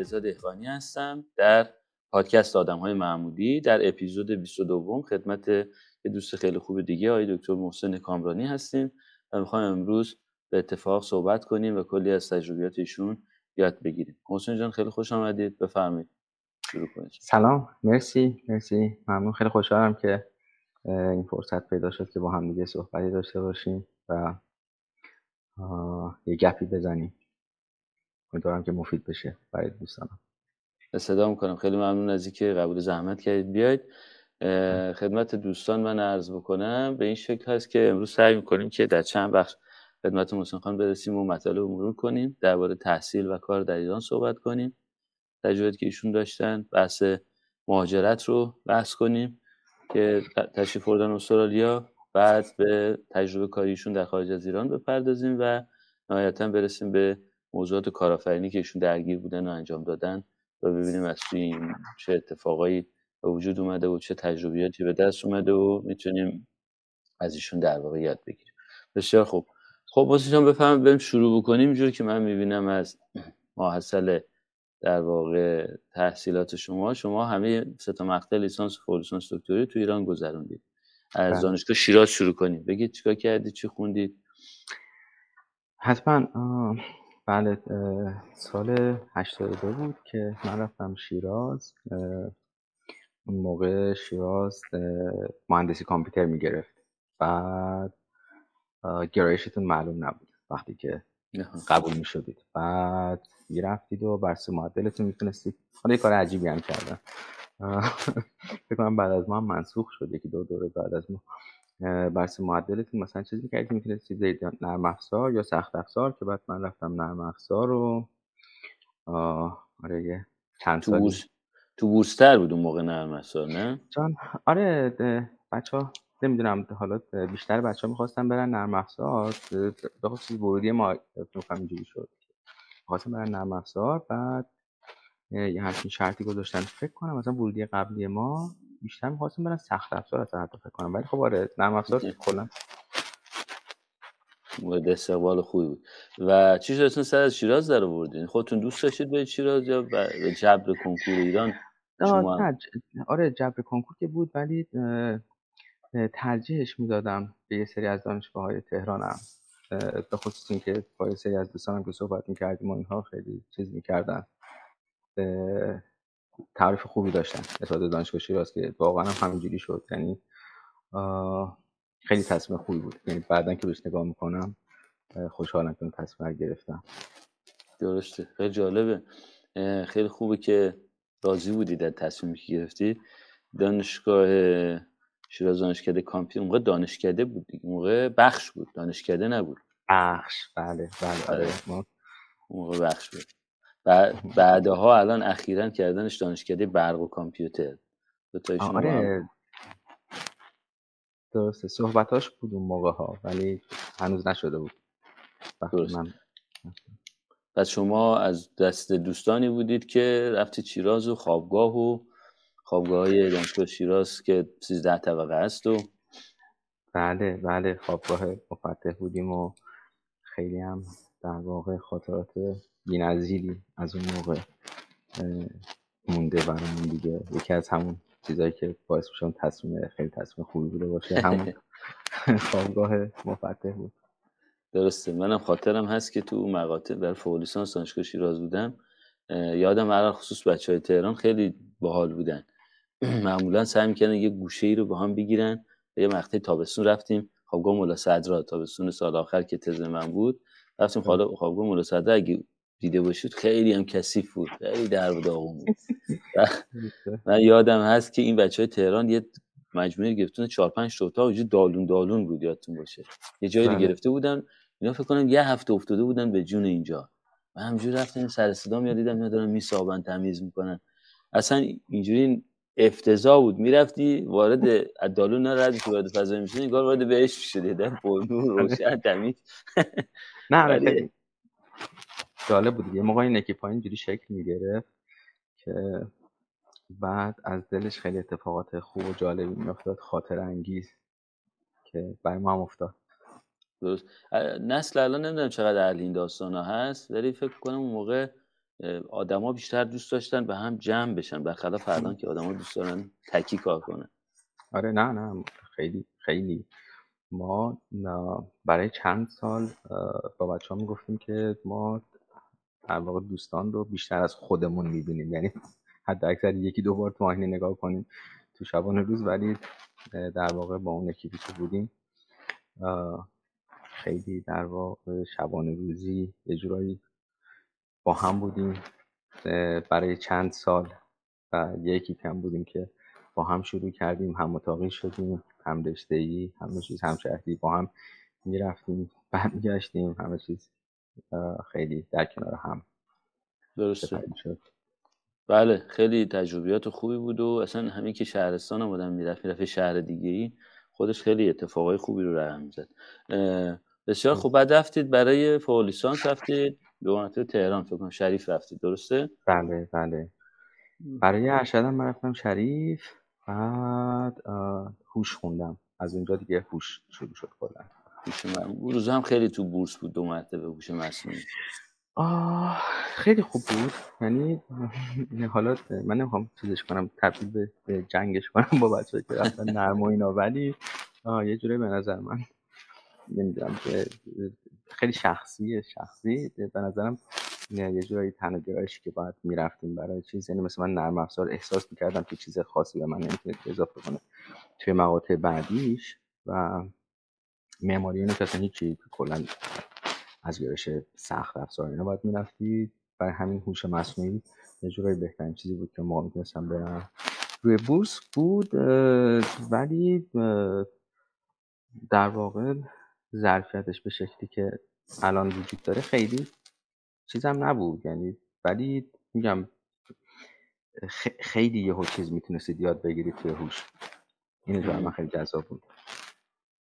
علیرضا دهقانی هستم در پادکست آدم های معمولی در اپیزود 22 خدمت یه دوست خیلی خوب دیگه آقای دکتر محسن کامرانی هستیم و می‌خوایم امروز به اتفاق صحبت کنیم و کلی از تجربیات ایشون یاد بگیریم. محسن جان خیلی خوش آمدید. بفرمایید. شروع کنید. سلام. مرسی. مرسی. ممنون. خیلی خوشحالم که این فرصت پیدا شد که با هم دیگه صحبتی داشته باشیم و یه گپی بزنیم. امیدوارم که مفید بشه. برای دوستانم. صدا می‌کنم. خیلی ممنون از اینکه قبول زحمت کردید. بیاید خدمت دوستان من عرض بکنم. به این شکل هست که امروز سعی می‌کنیم که در چند بخش خدمت محسن خان برسیم و مطالب مرور کنیم. درباره تحصیل و کار در ایران صحبت کنیم. تجربه که ایشون داشتن بحث مهاجرت رو بحث کنیم که تشریف بردن استرالیا. بعد به تجربه کاریشون در خارج از ایران بپردازیم و نهایتا برسیم به موضوعات کارآفرینی که ایشون درگیر بودن و انجام دادن و ببینیم از توی این چه اتفاقایی به وجود اومده و چه تجربیاتی به دست اومده و می‌تونیم از ایشون در واقع یاد بگیریم. بسیار خوب. خب واسه بفهم بریم شروع بکنیم. اینجوری که من می‌بینم از ماحصل در واقع تحصیلات شما شما همه سه تا مقطع لیسانس و لیسانس دکتری تو ایران گذروندید. از بله. دانشگاه شیراز شروع کنیم بگید چیکار کردید چی خوندید؟ حتما بله سال 82 بود که من رفتم شیراز اون موقع شیراز مهندسی کامپیوتر می‌گرفت. بعد گرایشتون معلوم نبود وقتی که قبول می‌شدید. بعد می‌رفتید و برس معدلتون می‌تونستید. حالا یه کار عجیبی هم کردن فکر کنم بعد از ما هم منسوخ شد. یکی دو دوره بعد از ما. برس معدلتون مثلا چیزی می‌کردید می‌تونستید نرم افزار یا سخت افزار که بعد من رفتم نرم افزار رو. آره یه چند تو بورس تو بورستر بود اون موقع نرم افزار نه؟ جان آره بچه ها نمی‌دونم حالا بیشتر بچه ها می‌خواستن برن نرم افزار به خصوص ورودی ما اینجوری شد. می‌خواستن برن نرم افزار بعد یه همچین شرطی گذاشتن. فکر کنم مثلا ورودی قبلی ما بیشتر می‌خواستم برن سخت افزار اصلا حتی فکر کنم. ولی خب آره نرم افزار کلا. مورد استقبال خوبی بود. و چی شد؟ سر از شیراز در آوردین. خودتون دوست داشتید به شیراز یا به جبر کنکور ایران شما آره جبر کنکور که بود ولی ترجیحش می‌دادم به یه سری از دانشگاه های تهرانم به خصوص اینکه با یه سری از دوستانم که صحبت می‌کردیم و اینها خیلی چیز می‌کردن. تعریف خوبی داشتن. نسبت دانشگاه شیراز که واقعا هم همینجوری شد. یعنی خیلی تصمیم خوبی بود. یعنی بعدا که بهش نگاه می‌کنم خوشحالم که اون تصمیم گرفتم. درسته. خیلی جالبه. خیلی خوبه که راضی بودی در تصمیمی که گرفتی. دانشگاه شیراز دانشکده کامپیوتر موقع دانشکده بود موقع بخش بود. دانشکده نبود. بخش. بله بله. آره, آره. موقع بخش بود. بعدها الان اخیرا کردنش دانشکده برق و کامپیوتر. آره. درسته. صحبتاش بود اون موقع ها ولی هنوز نشده بود. درست. من پس شما از دست دوستانی بودید که رفتید شیراز و خوابگاه و خوابگاه های دانشگاه شیراز که 13 طبقه است و بله بله. خوابگاه مفتح بودیم و خیلی هم در واقع خاطرات بی‌نظیری از اون موقع مونده برامون دیگه. یکی از همون چیزایی که باعث میشه تصمیم خیلی تصمیم خوبی بوده باشه. همون خوابگاه مفتح بود. درسته. منم خاطرم هست که تو مقاطع در فوق دانشگاه شیراز بودم یادم هر خصوص بچه های تهران خیلی باحال بودن. معمولا سعی می‌کنن یه گوشه ای رو با هم بگیرن. یه مقطع تابستون رفتیم. خوابگاه مولا صدرا تابستون سال آخر که تز من بود. رفتیم خوابگاه مولا صدرا اگه دیده باشید خیلی هم کثیف بود. خیلی در داغون بود من یادم هست که این بچه های تهران یه مجموعه گرفتون چهار پنج تا اتاق دالون دالون بود یادتون باشه. یه جایی رو بله. گرفته بودن. اینا فکر کنم یه هفته افتاده بودن به جون اینجا. من همجوری رفتم سر صدا میاد دیدم اینا دارن میسابن تمیز می‌کنن. اصلا اینجوری افتضاح بود. می‌رفتی وارد دالون نرد که وارد فضا می‌شدی انگار وارد بهش شده در پرنور روشن تمیز. نه جالب بود یه موقع این اکیپا اینجوری شکل می‌گرفت که بعد از دلش خیلی اتفاقات خوب و جالبی میافتاد خاطر انگیز که برای ما هم افتاد. درست. نسل الان نمی‌دونم چقدر اهل این داستان ها هست ولی فکر کنم اون موقع آدما بیشتر دوست داشتن به هم جمع بشن. برخلاف الان که آدما دوست دارن تکی کار کنن. آره نه نه. خیلی خیلی. ما برای چند سال با بچه ها می‌گفتیم که ما در واقع دوستان رو بیشتر از خودمون می‌بینیم. یعنی حد اکثر یکی دو بار تو آینه نگاه کنیم تو شبانه روز ولی در واقع با اون اکیپی که بودیم. خیلی در واقع شبانه روزی یه جورایی با هم بودیم برای چند سال و یکی کم بودیم که با هم شروع کردیم هم متاقی شدیم هم رشته ای همه چیز هم شهری با هم می‌رفتیم برمیگشتیم همه چیز خیلی در کنار هم درسته. شد. بله خیلی تجربیات خوبی بود و اصلا همین که شهرستان هم آدم می‌رفت می‌رفت شهر دیگه ای خودش خیلی اتفاقای خوبی رو رقم می‌زد. بسیار خوب. بعد رفتید برای فوق لیسانس رفتید. دورانت تهران فکر کنم شریف رفتید درسته؟ بله بله. برای ارشدم من رفتم شریف بعد هوش خوندم. از اونجا دیگه هوش شروع شد کلا. هوش روز هم خیلی تو بورس بود دو مرتبه هوش مصنوعی. آه خیلی خوب بود. یعنی حالا من نمی‌خوام چیزش کنم تبدیل به جنگش کنم با بچه که رفتن نرم و اینا. ولی یه جوری به نظر من نمی‌دونم خیلی شخصی شخصی به نظرم یه جورایی تنها گرایشی که باید می‌رفتیم برای چیز. یعنی مثلا من نرم افزار احساس می‌کردم که چیز خاصی به من نمی‌تونه اضافه کنه توی مقاطع بعدیش و معماری اینو که اصلا هیچی کلا از گرایش سخت افزار اینا باید می‌رفتی. برای همین هوش مصنوعی یه جورایی بهترین چیزی بود که ما می‌تونستم برم. روی بورس بود ولی در واقع ظرفیتش به شکلی که الان وجود داره خیلی چیزم نبود. یعنی ولی میگم خیلی یه چیز می‌تونستید یاد بگیرید توی هوش. این جو من خیلی جذاب بود.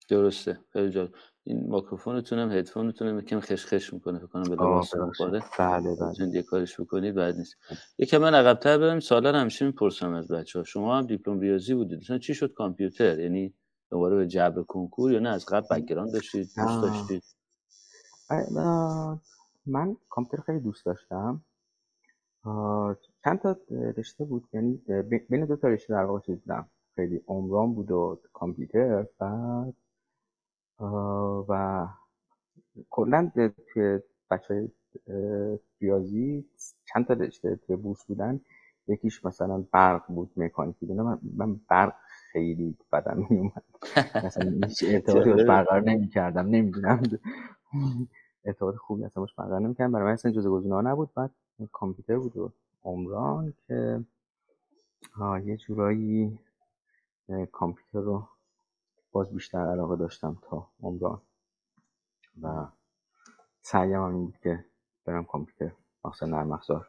درسته. خیلی جالب. این میکروفونتون هم هدفونتون هم کم خش خش می‌کنه فکر کنم به بله بله. یه کارش بکنید بعد نیست. یکم من عقب‌تر برم سالا همیشه می‌پرسم از بچه‌ها. شما هم دیپلم ریاضی بودید. مثلا چی شد کامپیوتر؟ یعنی دوباره به جبر کنکور یا نه؟ از قبل بک‌گراند داشتید دوست داشتید؟ من کامپیوتر خیلی دوست داشتم. چند تا رشته بود؟ یعنی بین دو تا رشته در واقع چیز بودم خیلی عمران بود و کامپیوتر بعد و کلا توی بچه ریاضی چند تا رشته توی بورس بودن. یکیش مثلا برق بود مکانیکی من, من برق خیلی بدم میومد مثلا هیچ ارتباطی باش برقرار نمی کردم نمی‌دونم. ارتباط خوبی اصلا باش برقرار نمی کردم برای من اصلا جزء گزینه‌ها نبود. بعد کامپیوتر بود و عمران که یه جورایی کامپیوتر رو باز بیشتر علاقه داشتم تا عمران. و سعیم هم این بود که برم کامپیوتر. مخصوصا نرم افزار.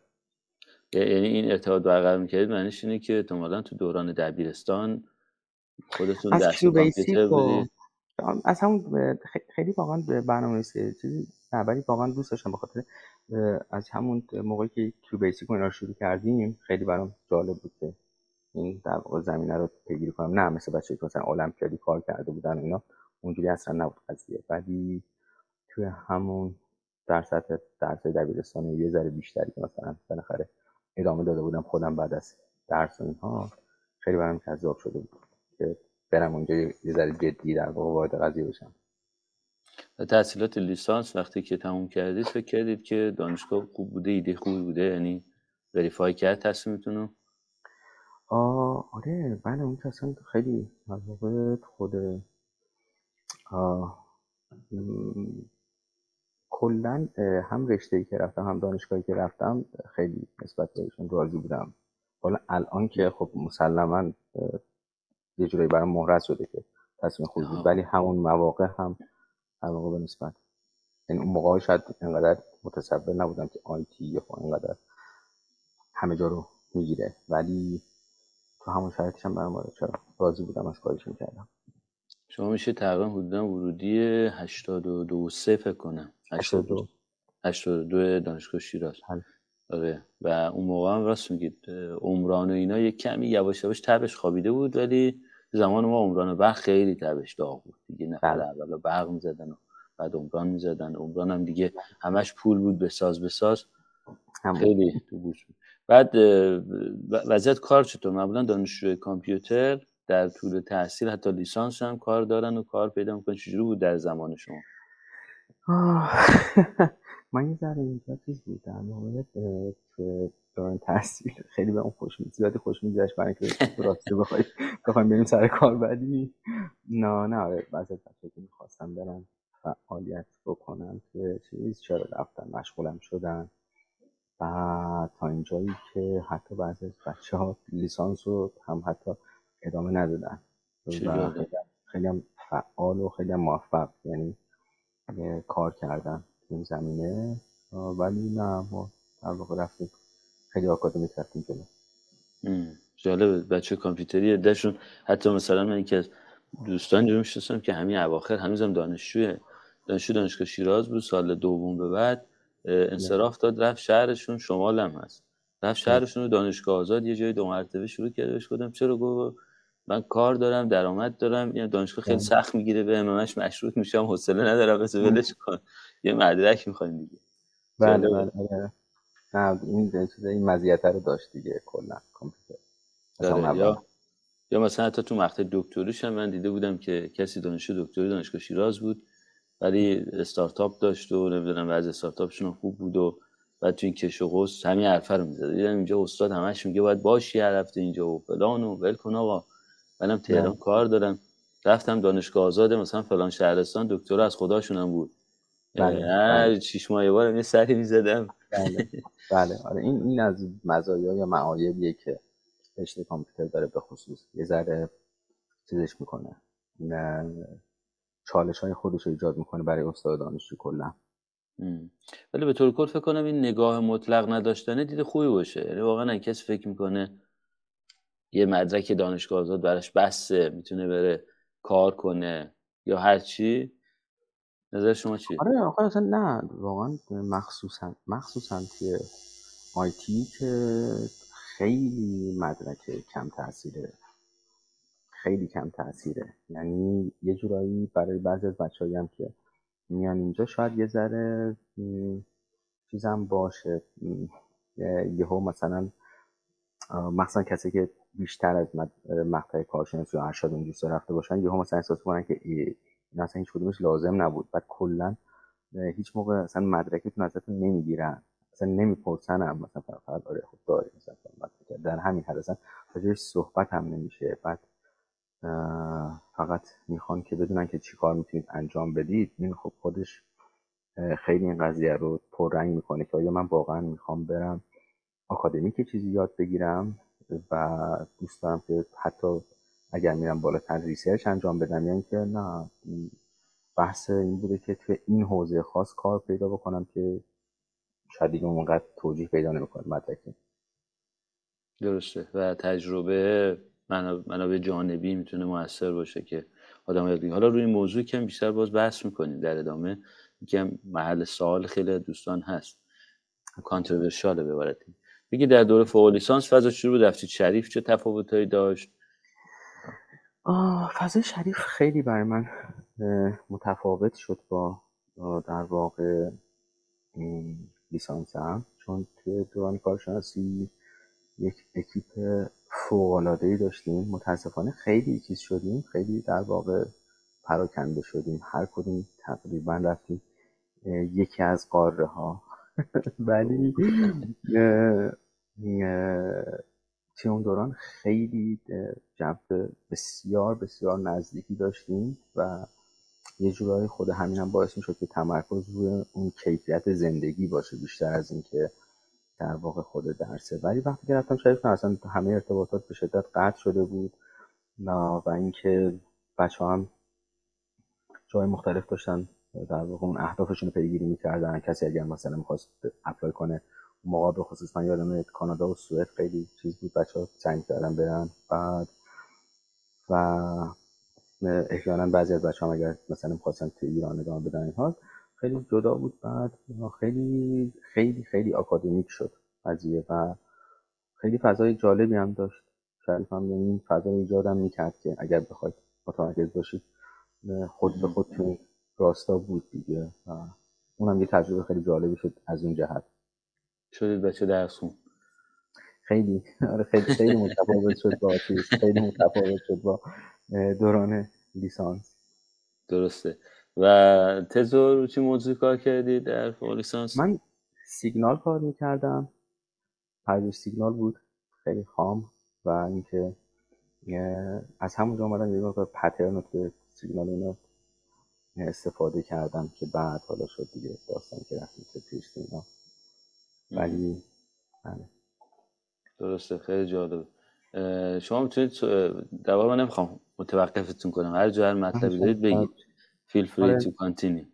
یعنی این ارتباط برقرار می‌کردید. معنیش اینه که احتمالا تو دوران دبیرستان خودتون از درس کامپیوتر بودید از همون خیلی واقعا برنامه چیزی نه ولی واقعا دوست داشتم بخاطر از همون موقعی که کیو بیسیک رو شروع کردیم خیلی برام جالب بود که این در واقع زمینه رو پیگیری کنم. نه مثل بچه که مثلا المپیادی کار کرده بودن و اینا اونجوری اصلا نبود قضیه. ولی توی همون در سطح درس دبیرستان یه ذره بیشتری که مثلا بالاخره ادامه داده بودم خودم بعد از درس و اینها خیلی برام جذاب شده بود. که برم اونجا یه ذره جدی در واقع وارد قضیه بشم. تحصیلات لیسانس وقتی که تموم کردید فکر کردید که دانشگاه خوب بوده ایده خوبی بوده یعنی وریفای کرد تصمیمتون رو؟ آره بله اون که اصلا خیلی از خود کلا هم رشته ای که رفتم هم دانشگاهی که رفتم خیلی نسبت بهشون راضی بودم. حالا الان که خب مسلما یه جورایی برام مهرس شده که تصمیم خوبی بود. ولی همون مواقع هم در واقع به نسبت یعنی اون موقع شاید انقدر متصور نبودم که آیتی یا انقدر همه جا رو می‌گیره. ولی تو همون شرایطش هم برام چرا راضی بودم از کارش می‌کردم شما میشه تقریبا حدودا ورودی 82 سه فکر کنم. 82 82 دانشگاه شیراز. بله. آره. و اون موقع هم راست میگید عمران و اینا یک کمی یواش یواش تبش خوابیده بود ولی زمان ما عمران برق خیلی تبش داغ بود. دیگه نفر بله. اول برق می‌زدن و بعد عمران می‌زدن. عمران هم دیگه همش پول بود بساز بساز خیلی بعد وضعیت کار چطور؟ معمولا دانشجوی کامپیوتر در طول تحصیل حتی لیسانس هم کار دارن و کار پیدا می‌کنن. چجوری بود در زمان شما؟ من یه ذره اینجا چیز بود مورد دوران تحصیل. خیلی به اون خوش زیادی خوش میگذشت برای اینکه راستی بخوای بخوایم بریم سر کار بعدی. نه نه آره، بعضی بچه که می‌خواستم برن فعالیت بکنن که چیز چرا رفتن؟ مشغولم شدن. و تا اینجایی که حتی بعضی از بچه ها لیسانس رو هم حتی ادامه ندادن. و خیلی هم فعال و خیلی هم موفق. یعنی کار کردن این زمینه. ولی نه ما در واقع رفتیم خیلی آکادمیک رفتیم جلو جالبه. بچه کامپیوتری دشون حتی مثلا من یکی از دوستان رو می‌شناسم که همین اواخر هنوزم دانشجوه. دانشجو دانشگاه شیراز بود سال دوم به بعد انصراف داد رفت شهرشون شمال هم هست. رفت شهرشون رو دانشگاه آزاد یه جای دو مرتبه شروع کرده بهش گفتم چرا گفت؟ من کار دارم درآمد دارم یه دانشگاه خیلی سخت می‌گیره به امامش مشروط میشم حوصله ندارم بس ولش کن. یه مدرک می‌خوایم دیگه بله بله, بله. نه این این مزیت رو داشت دیگه کلا کامپیوتر. یا یا مثلا حتی تو مقطع دکتریش هم من دیده بودم که کسی دانشجو دکتری دانشگاه شیراز بود ولی استارتاپ داشت و نمی‌دونم از استارتاپشون خوب بود و بعد تو این کش و قوس همین حرفه رو می‌زد. دیدم اینجا استاد همش میگه باید باشی هر هفته اینجا و فلان و ول کن آقا. منم تهران کار دارم. رفتم دانشگاه آزاده مثلا فلان شهرستان دکتر از خداشونم بود. بله. هر. شیش ماه بارم یه سری می‌زدم. بله. بله. آره این این از مزایا یا معایبیه که رشته کامپیوتر داره به خصوص. یه ذره چیزش می‌کنه. نه چالش های خودش رو ایجاد می‌کنه برای استاد دانشجو کلا. ولی به طور کل فکر کنم این نگاه مطلق نداشتنه دید خوبی باشه. یعنی واقعا کسی فکر می‌کنه یه مدرک دانشگاه آزاد براش بسته می‌تونه بره کار کنه یا هر چی نظر شما چیه؟ آره آخه اصلا نه واقعا مخصوصا مخصوصا توی آیتی که خیلی مدرک کم تاثیره. خیلی کم تاثیره. یعنی یه جورایی برای بعضی از بچه‌ای هم که میان اینجا شاید یه ذره چیزم باشه. یهو مثلا مثلا کسی که بیشتر از مقطع کارشناسی یا ارشد اون دوست رفته باشن یهو مثلا احساس کنن که این اصلا هیچ کدومش لازم نبود. بعد کلا هیچ موقع اصلا مدرکتون ازتون نمی‌گیرن. اصلا نمی‌پرسن هم مثلا فقط آره خب داری مثلا در همین حد اصلا صحبت هم نمیشه. بعد فقط می‌خوان که بدونن که چی کار می‌تونید انجام بدید. این خب خودش خیلی این قضیه رو پررنگ می‌کنه که آیا من واقعا می‌خوام برم که چیزی یاد بگیرم و دوست دارم که حتی اگر میرم بالاتر ریسرچ انجام بدم یعنی که نه بحث این بوده که توی این حوزه خاص کار پیدا بکنم که شاید دیگه اونقدر توجیه پیدا نمی‌کنه مدرکی درسته. و تجربه منابع جانبی می‌تونه موثر باشه که آدم یاد حالا روی این موضوع که بیشتر باز بحث می‌کنیم در ادامه که محل سوال خیلی دوستان هست. کانتروورشاله به بگی در دوره فوق لیسانس فضا چجوری بود شریف چه تفاوتایی داشت؟ فضای شریف خیلی برای من متفاوت شد با در واقع لیسانسم. چون توی دوران کارشناسی یک اکیپ ای داشتیم. متاسفانه خیلی چیز شدیم. خیلی در واقع پراکنده شدیم. هر کدوم تقریبا رفتیم یکی از قاره ها ولی توی اون دوران خیلی جو بسیار بسیار نزدیکی داشتیم و یه جورایی خود همین هم باعث می شد که تمرکز روی اون کیفیت زندگی باشه بیشتر از اینکه در واقع خود درسه. ولی وقتی که رفتم شریف اصلا همه ارتباطات به شدت قطع شده بود و اینکه بچه هم جای مختلف داشتن در واقع اون اهدافشون رو پیگیری می‌کردن. کسی اگر مثلا می‌خواست اپلای کنه موقع به خصوص من یادم کانادا و سوئد خیلی چیز بود بچه ها سعی کردن برن بعد و احیانا بعضی از بچه هم اگر مثلا می‌خواستن توی ایران ادامه بدن اینها خیلی جدا بود. بعد خیلی خیلی خیلی آکادمیک شد قضیه و خیلی فضای جالبی هم داشت. شریف هم این فضا ایجادم می‌کرد که اگر بخواید متمرکز باشید خود به خود تو راستا بود دیگه و اونم یه تجربه خیلی جالبی شد از اون جهت. شدید بچه درس خون خیلی. آره خیلی خیلی متفاوت شد با چیز. خیلی متفاوت شد با دوران لیسانس. درسته. و تزو رو چی موضوع کار کردی در فوق لیسانس؟ من سیگنال کار می‌کردم. پژوهش سیگنال بود. خیلی خام و اینکه از همونجا آمدم یه مقدار پترن تو سیگنال اینا استفاده کردم که بعد حالا شد دیگه داستان که رفتیم تو پیشت اینا. ولی بله. درسته خیلی جالب شما می‌تونید در واقع من نمی‌خوام متوقفتون کنم. هر جا هر مطلبی دارید بگید. feel free to continue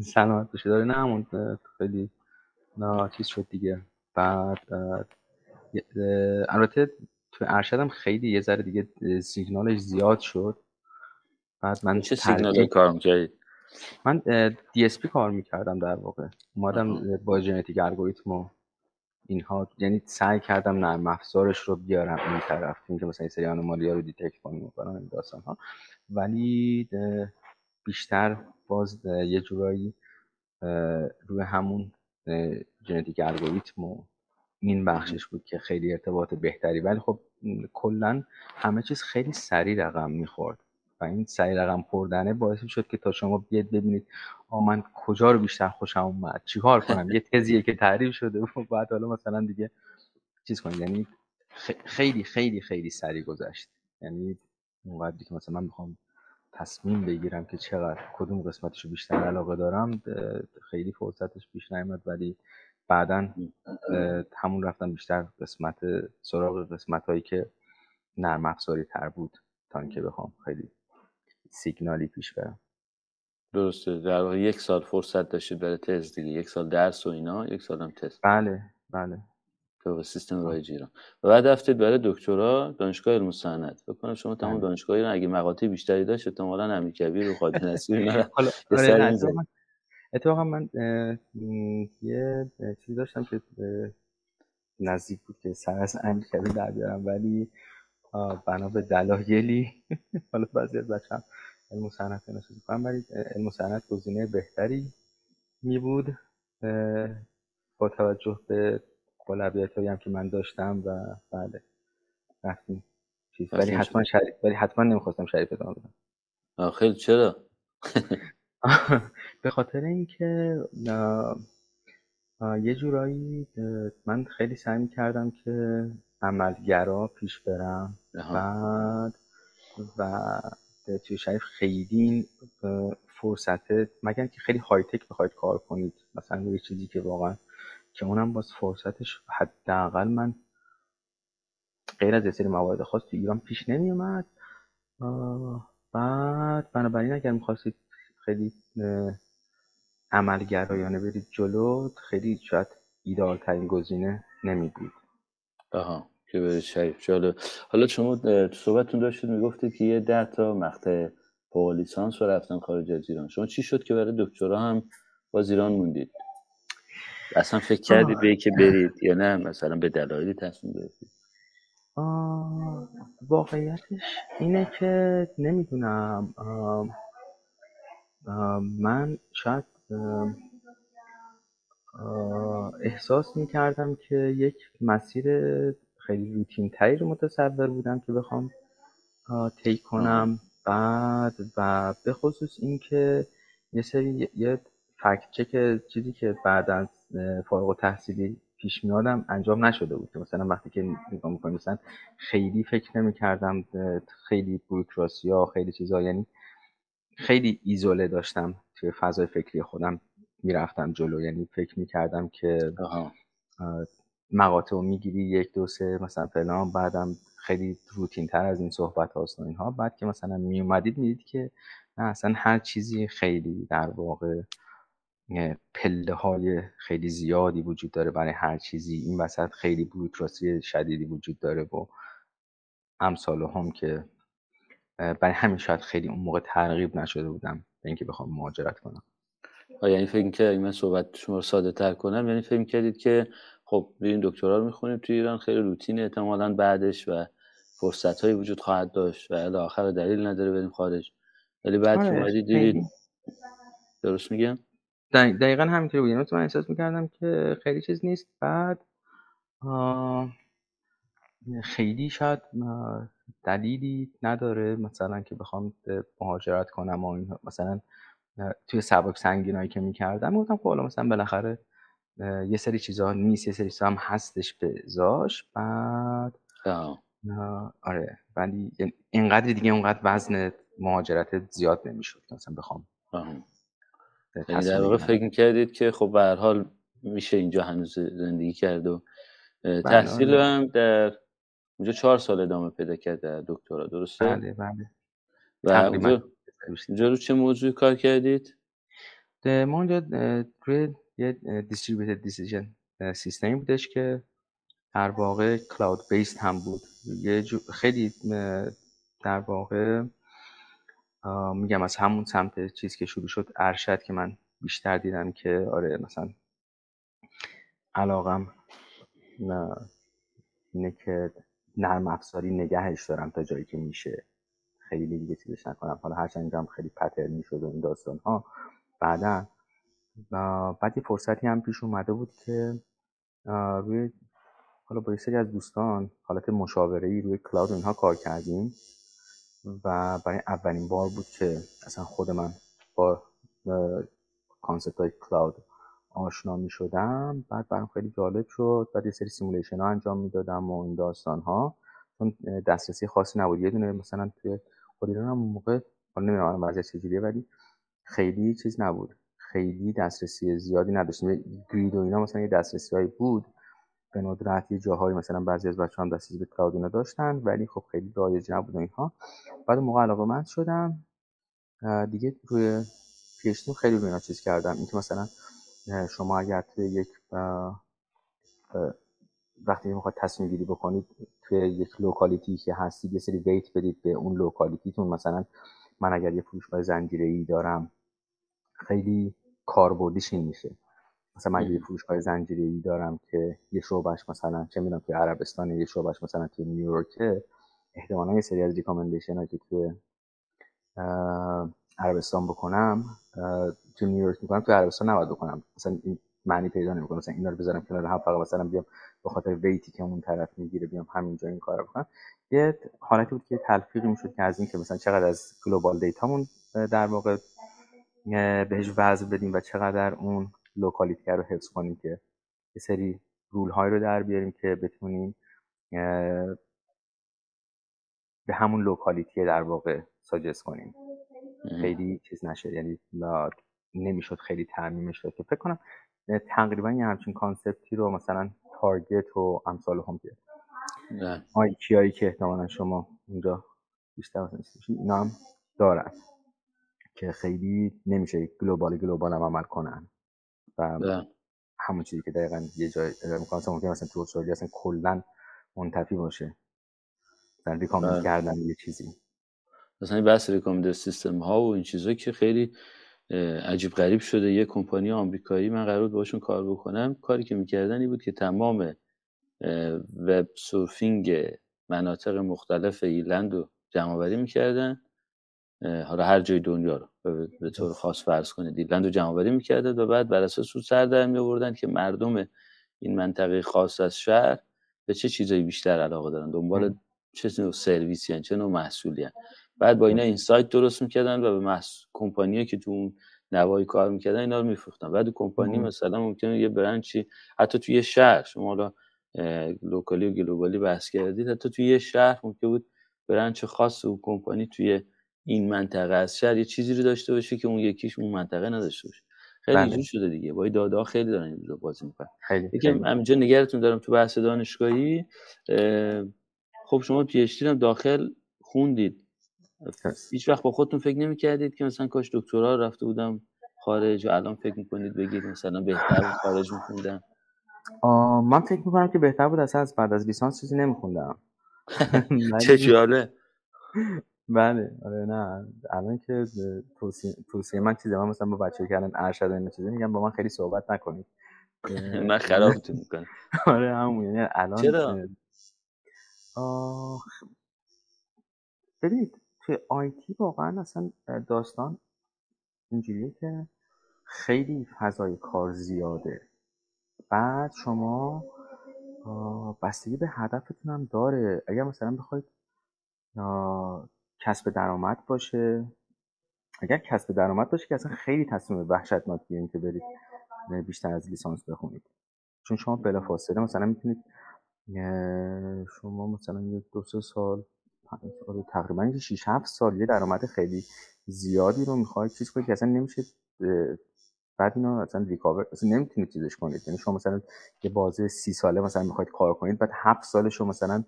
سلامت باشید داره نه همون خیلی نه چیز شد دیگه. بعد البته تو ارشدم خیلی یه ذره دیگه سیگنالش زیاد شد. بعد من چه سیگنالی کار می‌کردید من DSP کار می‌کردم در واقع. اومدم با genetic algorithm و اینها. یعنی سعی کردم نرم افزارش رو بیارم این طرف. اینکه مثلا این سری anomaly ا رو detect کنیم و این داستان ها ولی بیشتر باز یه جورایی روی همون genetic algorithm و این بخشش بود که خیلی ارتباط بهتری. ولی خب کلا همه چیز خیلی سریع رقم می‌خورد. و این سریع رقم خوردنه باعث شد که تا شما بیاد ببینید آ من کجا رو بیشتر خوشم اومد؟ چیکار کنم؟ یه تزیه که تعریف شده و بعد حالا مثلا دیگه چیز کنید. یعنی خیلی خیلی خیلی سریع گذشت. یعنی اونقدری که مثلا من می‌خوام تصمیم بگیرم که چقدر کدوم قسمتشو بیشتر علاقه دارم خیلی فرصتش پیش نیامد ولی بعدا همون رفتم بیشتر قسمت سراغ قسمت هایی که نرم افزاری تر بود تا اینکه بخوام خیلی سیگنالی پیش برم. درسته. در واقع یک سال فرصت داشتید برای تست دیگه. یک سال درس و اینا یک سال هم تست. بله بله. تو سیستم رایج ایران و بعد رفتید برای دکترا دانشگاه علم صنعت. فکر کنم شما تمام بله. دانشگاه ایران اگه مقاطع بیشتری داشت احتمالاً امیرکبیر و خالد نصیری اینا آره اتفاقا من یه چیزی داشتم که نزدیک بود که سر از امیرکبیر در بیارم. ولی بنا به دلایلی. حالا بعضی از بچه‌ها علم صنعت نشد ولی علم صنعت گزینه بهتری می بود با توجه به اولویت هم که من داشتم و بله رفتیم چیز. ولی حتما شریف ولی حتما نمی‌خواستم شریف ادامه بدم خیلی چرا؟ به خاطر اینکه یه جورایی من خیلی سعی کردم که عملگرا پیش برم. بعد و توی شریف خیلی این فرصت مگر که خیلی های تک بخواید کار کنید. مثلا یه چیزی که واقعا که اونم باز فرصتش حداقل من غیر از یه سری موارد خاص تو ایران پیش نمی اومد بعد بنابراین اگر می‌خواستید خیلی عملگرایانه برید جلو خیلی شاید ایدال ترین گزینه نمی بود آها. که به شریف جالب. حالا شما تو صحبتتون داشتید می‌گفتید که یه ده تا مقطع فوق لیسانس رو رفتن خارج از ایران. شما چی شد که برای دکترا هم باز ایران موندید؟ اصلا فکر کردید به که برید یا نه؟ مثلا به دلایلی تصمیم گرفتید. واقعیتش اینه که نمی‌دونم. من شاید احساس می‌کردم که یک مسیر خیلی روتین تری رو متصور بودم که بخوام طی کنم. بعد و به خصوص اینکه یه سری یه فکت چک چیزی که بعد از فارغ و تحصیلی پیش میادم انجام نشده بود که مثلا وقتی که نگاه می‌کنیم مثلا خیلی فکر نمی کردم خیلی بروکراسی ها خیلی چیزا یعنی خیلی ایزوله داشتم توی فضای فکری خودم می‌رفتم جلو. یعنی فکر می‌کردم که مقاطع رو می‌گیری یک دو سه مثلا فلان بعدم خیلی روتین تر از این صحبت هاست و اینها. بعد که مثلا می اومدید می‌دید که نه اصلا هر چیزی خیلی در واقع پله های خیلی زیادی وجود داره برای هر چیزی. این وسط خیلی بروکراسی شدیدی وجود داره و امثال هم که برای همین شاید خیلی اون موقع ترغیب نشده بودم به اینکه بخوام مهاجرت کنم. یعنی فکر که من صحبت شما رو ساده تر کنم؟ یعنی فکر کردید که خب بریم دکترا رو می‌خونیم توی ایران خیلی روتین احتمالا بعدش و فرصت هایی وجود خواهد داشت و الی آخر دلیل نداره بریم خارج. ولی بعد که آره، اومدید دیدید درست میگم؟ دقیقا همینطوری بود. یعنی من احساس می‌کردم که خیلی چیز نیست. بعد خیلی شاید دلیلی نداره مثلا که بخوام مهاجرت کنم و این مثلا توی سبک سنگینایی که می‌کردم گفتم خب مثلا بالاخره یه سری چیزها نیست یه سری چیزها هم هستش به ازاش بعد آره ولی اینقدر دیگه اونقدر وزن مهاجرت زیاد نمی‌شد مثلا بخوام یعنی در واقع فکر کردید که خب به هر حال میشه اینجا هنوز زندگی کرد و بله، تحصیل آره. هم در اونجا چهار سال ادامه پیدا کرد در دکترا درسته؟ بله بله و اونجا, اونجا رو چه موضوعی کار کردید؟ ما اونجا روی یه دیستریبیوتد دیسیژن سیستمی بودش که در واقع کلاود بیست هم بود. یه خیلی در واقع میگم از همون سمت چیز که شروع شد ارشد که من بیشتر دیدم که آره مثلا علاقم اینه که نرم افزاری نگهش دارم تا جایی که میشه. خیلی دیگه چیزش نکنم. حالا هرچند هم خیلی پترنی شد و این داستان ها بعدا بعد یه فرصتی هم پیش اومده بود که روی حالا با سری از دوستان حالت مشاوره ای روی کلاود اینها کار کردیم و برای اولین بار بود که اصلا خود من با concept های cloud آشنا می شدم بعد برام خیلی جالب شد. بعد یه سری simulation ها انجام می‌دادم و این داستان ها. چون دسترسی خاصی نبود. یه دونه مثلا توی خود ایران هم موقع حالا نمی‌دونم وضعیت چجوریه ولی خیلی چیز نبود. خیلی دسترسی زیادی نداشتیم. grid و اینا مثلا یه دسترسی هایی بود. به ندرت یه جاهایی مثلا بعضی از بچه هم دسترسی به cloud اینا داشتن ولی خب خیلی رایج نبود اینها. بعد موقع علاقه من شدم دیگه روی PhD م خیلی روی چیز کردم. اینکه مثلا شما اگر توی یک وقتی می‌خواد تصمیم گیری بکنید توی یک locality که هستید یه سری weight بدید به اون locality تون. مثلا من اگر یه فروشگاه زنجیره ای دارم خیلی کاربردیش این میشه؟ مثلا من یه فروشگاه زنجیره ای دارم که یه شعبش مثلا چه می‌دونم که عربستان یه شعبش مثلا توی نیویورک احتمالا یه سری از recommendation که توی عربستان بکنم تو نیویورک می‌کنم تو عربستان نباید بکنم. مثلا این معنی پیدا نمی‌کنه مثلا اینا رو بذارم کنار هم فقط مثلا بیام به خاطر weight ی که اون طرف می‌گیره بیام همینجا این کارو بکنم. یه حالتی بود که تلفیقی می‌شد که از این که مثلا چقدر از global data مون در واقع بهش وزن بدیم و چقدر اون locality رو حفظ کنیم که یه سری rule های رو در بیاریم که بتونیم به همون locality در واقع suggest کنیم. خیلی چیز نشه یعنی نمی‌شد خیلی تعمیمش داد که فکر کنم تقریبا یه همچین concept ی رو مثلا Target و امثال هم بیاد IKEA یی که احتمالا شما اونجا بیشتر اینا هم دارن. که خیلی نمیشه global global هم عمل کنن و همون چیزی که دقیقا یه جای می‌کنم ممکن مثلا تو استرالیا اصلا کلا منتفی باشه. مثلا ریکامند کردن یه چیزی. مثلا بحث ریکامند سیستم ها و این چیزا که خیلی عجیب غریب شده. یه کمپانی آمریکایی من قرار بود باشون کار بکنم. کاری که می‌کردن این بود که تمام وب سورفینگ مناطق مختلف ایلند رو جمع آوری می‌کردن. حالا هر جای دنیا رو به طور خاص فرض کنید. ایرلند رو جمع آوری می‌کرده و بعد بر اساس او سر در می که مردم این منطقه خاص از شهر به چه چیزایی بیشتر علاقه دارن. دنبال چه نوع سرویسی هن چه نوع محصولی هن. بعد با اینا این سایت درست می‌کردن و به محص... کمپانی که تو اون نوایی کار می‌کردن اینا رو میفروختن. بعد کمپانی مثلا ممکنه یه برنچی حتی توی یه شهر شما حالا لوکالی و گلوبالی بحث کردید حتی توی یه شهر ممکن بود برنچ خاص و کمپانی توی این منطقه از شهر یه چیزی رو داشته باشه که اون یکیش اون منطقه نداشته باشه. خیلی بله. اینجوری شده دیگه. با داده خیلی دارن این بازی می‌کنن. یکی همینجا نگرتون دارم تو بحث دانشگاهی. خب شما پی هم داخل خوندید. هیچ وقت با خودتون فکر نمی‌کردید که مثلا کاش دکترا رفته بودم خارج و الان فکر می‌کنید بگید مثلا بهتر خارج میخوندم؟ من فکر می‌کنم که بهتر بود. اصلا از بعد از لیسانس چیزی نمیخوندم. چه جاله بله آره نه الان که توصیه من چیزه من مثلا با بچه کردن ارشد و این چیزی میگم با من خیلی صحبت نکنید. من خرابتون می‌کنم. آره همون یعنی الان چرا؟ ببینید توی آیتی واقعا اصلا داستان اینجوریه که خیلی فضای کار زیاده. بعد شما بستگی به هدفتون هم داره. اگر مثلا بخواید کسب درآمد باشه. اگر کسب درآمد باشه که اصلا خیلی تصمیم وحشتناکیه که برید بیشتر از لیسانس بخونید. چون شما بلافاصله مثلا می‌تونید شما مثلا یه دو سه سال تقریبا 6 7 سال یه درآمد خیلی زیادی رو می‌خواید چیز کنید که اصلا نمیشه بعد اینو مثلا ریکاور اصلا نمی‌تونید چیزش کنید. یعنی شما مثلا یه بازه سی ساله مثلا می‌خواید کار کنید بعد هفت سالش رو مثلا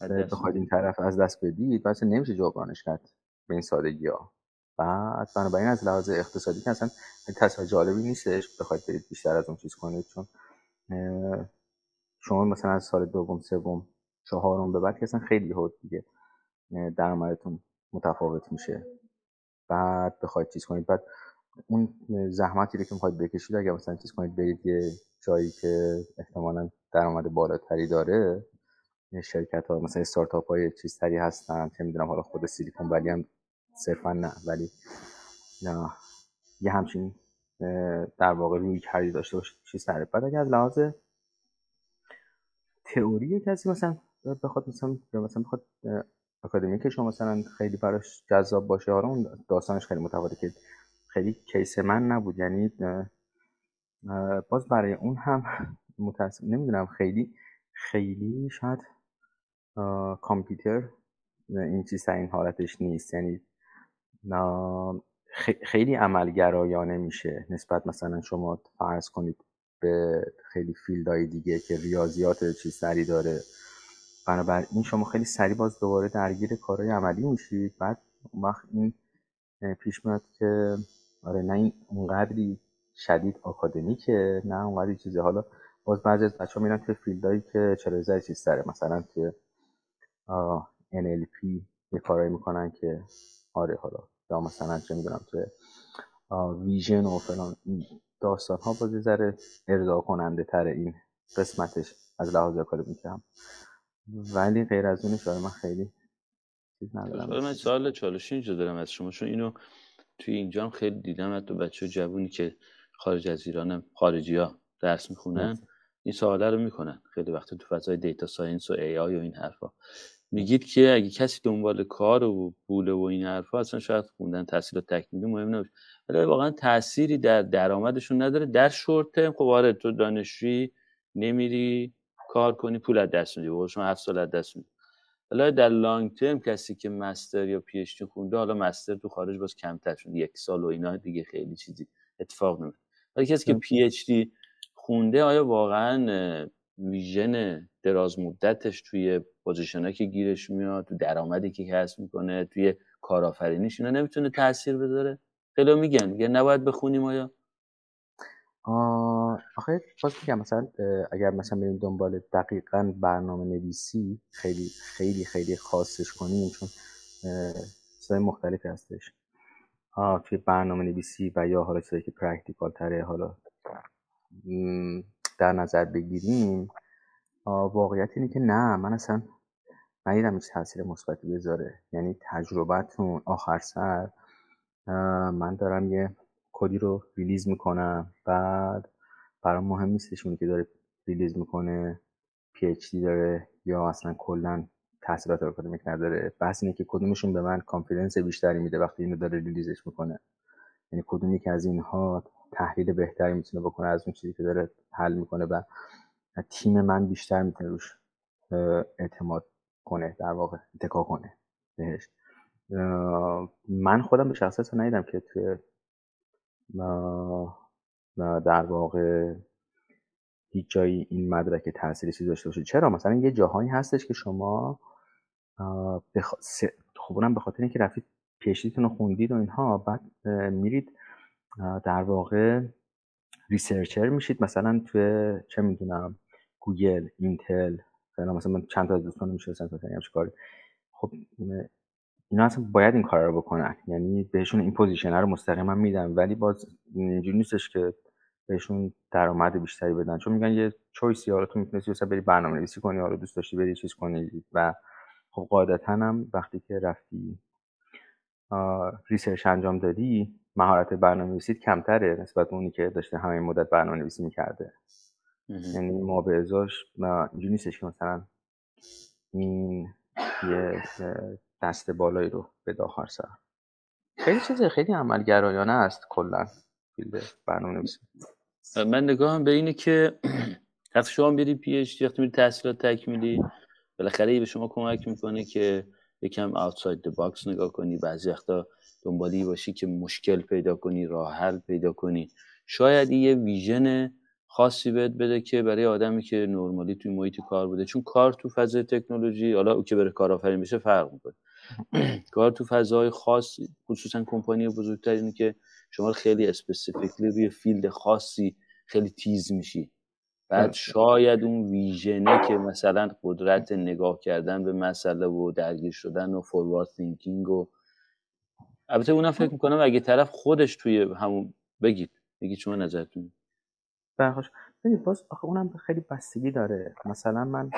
بخواید این طرف از دست بدید بعد نمیشه جبرانش کرد به این سادگی ها. بعد بنابراین از لحاظ اقتصادی که اصلا تصویر جالبی نیستش بخواید برید بیشتر از اون چیز کنید چون شما مثلا از سال دوم سوم چهارم به بعد که اصلا خیلی هود دیگه درآمدتون متفاوت میشه. بعد بخواید چیز کنید. بعد اون زحمتی رو که می‌خواید بکشید اگر مثلا چیز کنید برید یه جایی که احتمالا درآمد بالاتری داره شرکت ها مثلا استارتاپ های چیز تری هستن چه می‌دونم حالا خود سیلیکون ولی هم صرفا نه ولی نه یه همچین در واقع روی کردی داشته باشه چیز تره. بعد اگر از لحاظ تئوری کسی مثلا بخواد مثلا مثلا بخواد اکادمی که شما مثلا خیلی براش جذاب باشه حالا اون داستانش خیلی متفاوته که خیلی کیس من نبود یعنی باز برای اون هم متاسف نمی‌دونم خیلی خیلی شاید کامپیوتر. این چیز در این حالتش نیست. یعنی خیلی عملگرایانه میشه نسبت مثلا شما فرض کنید به خیلی field های دیگه که ریاضیات چیز سری داره. بنابراین شما خیلی سریع باز دوباره درگیر کارهای عملی میشید. بعد اون وقت این پیش میاد که آره نه این اونقدری شدید آکادمیکه نه اونقدری چیزی حالا باز بعضی از بچه ها میرن توی field هایی که چرا چیز سره. مثلا توی NLP یه کارایی می‌کنن که آره حالا یا مثلا چه می‌دونم توی vision و فلان داستان ها باز ذره ارضا کننده تر این قسمتش از لحاظ اکادمیک هم. ولی غیر از اونش آره من خیلی چیز ندارم. من سوال چالشی اینجا دارم از شما چون اینو توی اینجا هم خیلی دیدم حتی بچه جوونی که خارج از ایران خارجی ها درس می‌خونن این سواله رو می‌کنن. خیلی وقت تو فضای data science و AI و این حرفا. میگید که اگه کسی دنبال کار و پول و این حرفا اصلا شاید خوندن تحصیل و تکمیلی مهم نباشه. ولی واقعا تأثیری در درآمدشون نداره. در short term خب آره تو دانشجویی نمیری کار کنی پول از دست میدی. شما هفت سال از دست میدی. حالا در long term کسی که master یا PhD خونده حالا master تو خارج باز کمتر شد. یک سال و اینا دیگه خیلی چیزی اتفاق نمیفته ولی کسی که PhD خونده آیا واقعا vision دراز مدتش توی position ایی که گیرش میاد تو درآمدی که کسب می‌کنه توی کارآفرینیش اینا نمی‌تونه تاثیر بذاره؟ خیلی میگن میگن نباید بخونیم آیا؟ آخه باز میگم مثلا اگر مثلا بریم دنبال دقیقا برنامه نویسی خیلی خیلی خیلی خاصش کنیم چون چیزهای مختلفی هستش. توی برنامه نویسی و یا حالا چیزایی که practical تره حالا در نظر بگیریم واقعیت اینه که نه من اصلا ندیدم هیچ تاثیر مثبتی بذاره. یعنی تجربتون آخر سر من دارم یه کدی رو release می‌کنم بعد برام مهم نیستش اونی که داره release می‌کنه PhD داره یا اصلا کلا تحصیلات آکادمیک نداره. بحث اینه که کدومشون به من confidence بیشتری میده وقتی اینو داره release ش می‌کنه. یعنی کدومی که از اینها تحلیل بهتری می‌تونه بکنه از اون چیزی که داره حل می‌کنه و تیم من بیشتر می‌تونه روش اعتماد کنه در واقع اتکا کنه بهش. من خودم به شخصیت ندیدم که توی در واقع هیچ جایی این مدرک تأثیری چیزی داشته باشه. چرا؟ مثلا یه جاهایی هستش که شما بخ... خب اونم به خاطر اینکه رفتید پیشتیتون رو خوندید و اینها بعد میرید در واقع researcher میشید. مثلا توی چه می‌دونم گوگل اینتل مثلا من چند تا از دوستان می‌شناسم مثلا همچین کاری خب اینا اصلا باید این کار رو بکنن. یعنی بهشون این position رو مستقیما میدن. ولی باز اینجوری نیستش که بهشون درآمد بیشتری بدن. چون میگن یه choice ی حالا تو می‌تونستی مثلا بری برنامه نویسی کنی حالا دوست داشتی بری چیز کنی. و خب قاعدتا هم وقتی که رفتی research انجام دادی مهارت برنامه نویسید کمتره نسبت به اونی که داشته همه مدت برنامه نویسی می‌کرده یعنی ما به ازاش اینجوری نیستش که مثلا این یه دست بالایی رو به داخل سر. خیلی چیز خیلی عملگرایانه است کلا field برنامه نویسی من نگاهم به اینه که وقتی شما بری PhD وقتی میری تحصیلات تکمیلی بالاخره به شما کمک می‌کنه که یکم outside the box نگاه کنی بعضی وقتا دنبالی باشی که مشکل پیدا کنی راه حل پیدا کنی. شاید یه vision خاصی بهت بده که برای آدمی که normally توی محیط کار بوده چون کار تو فضای تکنولوژی حالا او که بره کارآفرین بشه فرق می‌کنه. کار تو فضای خاص خصوصا کمپانی بزرگتر اینه که شما خیلی specifically روی field خاصی خیلی تیز میشی. بعد شاید اون vision ه که مثلا قدرت نگاه کردن به مسئله و درگیر شدن و forward thinking و البته اونم فکر می‌کنم اگه طرف خودش توی همون بگید. بگید شما نظرتون. برخوش ببین باز آخه اونم خیلی بستگی داره. مثلا من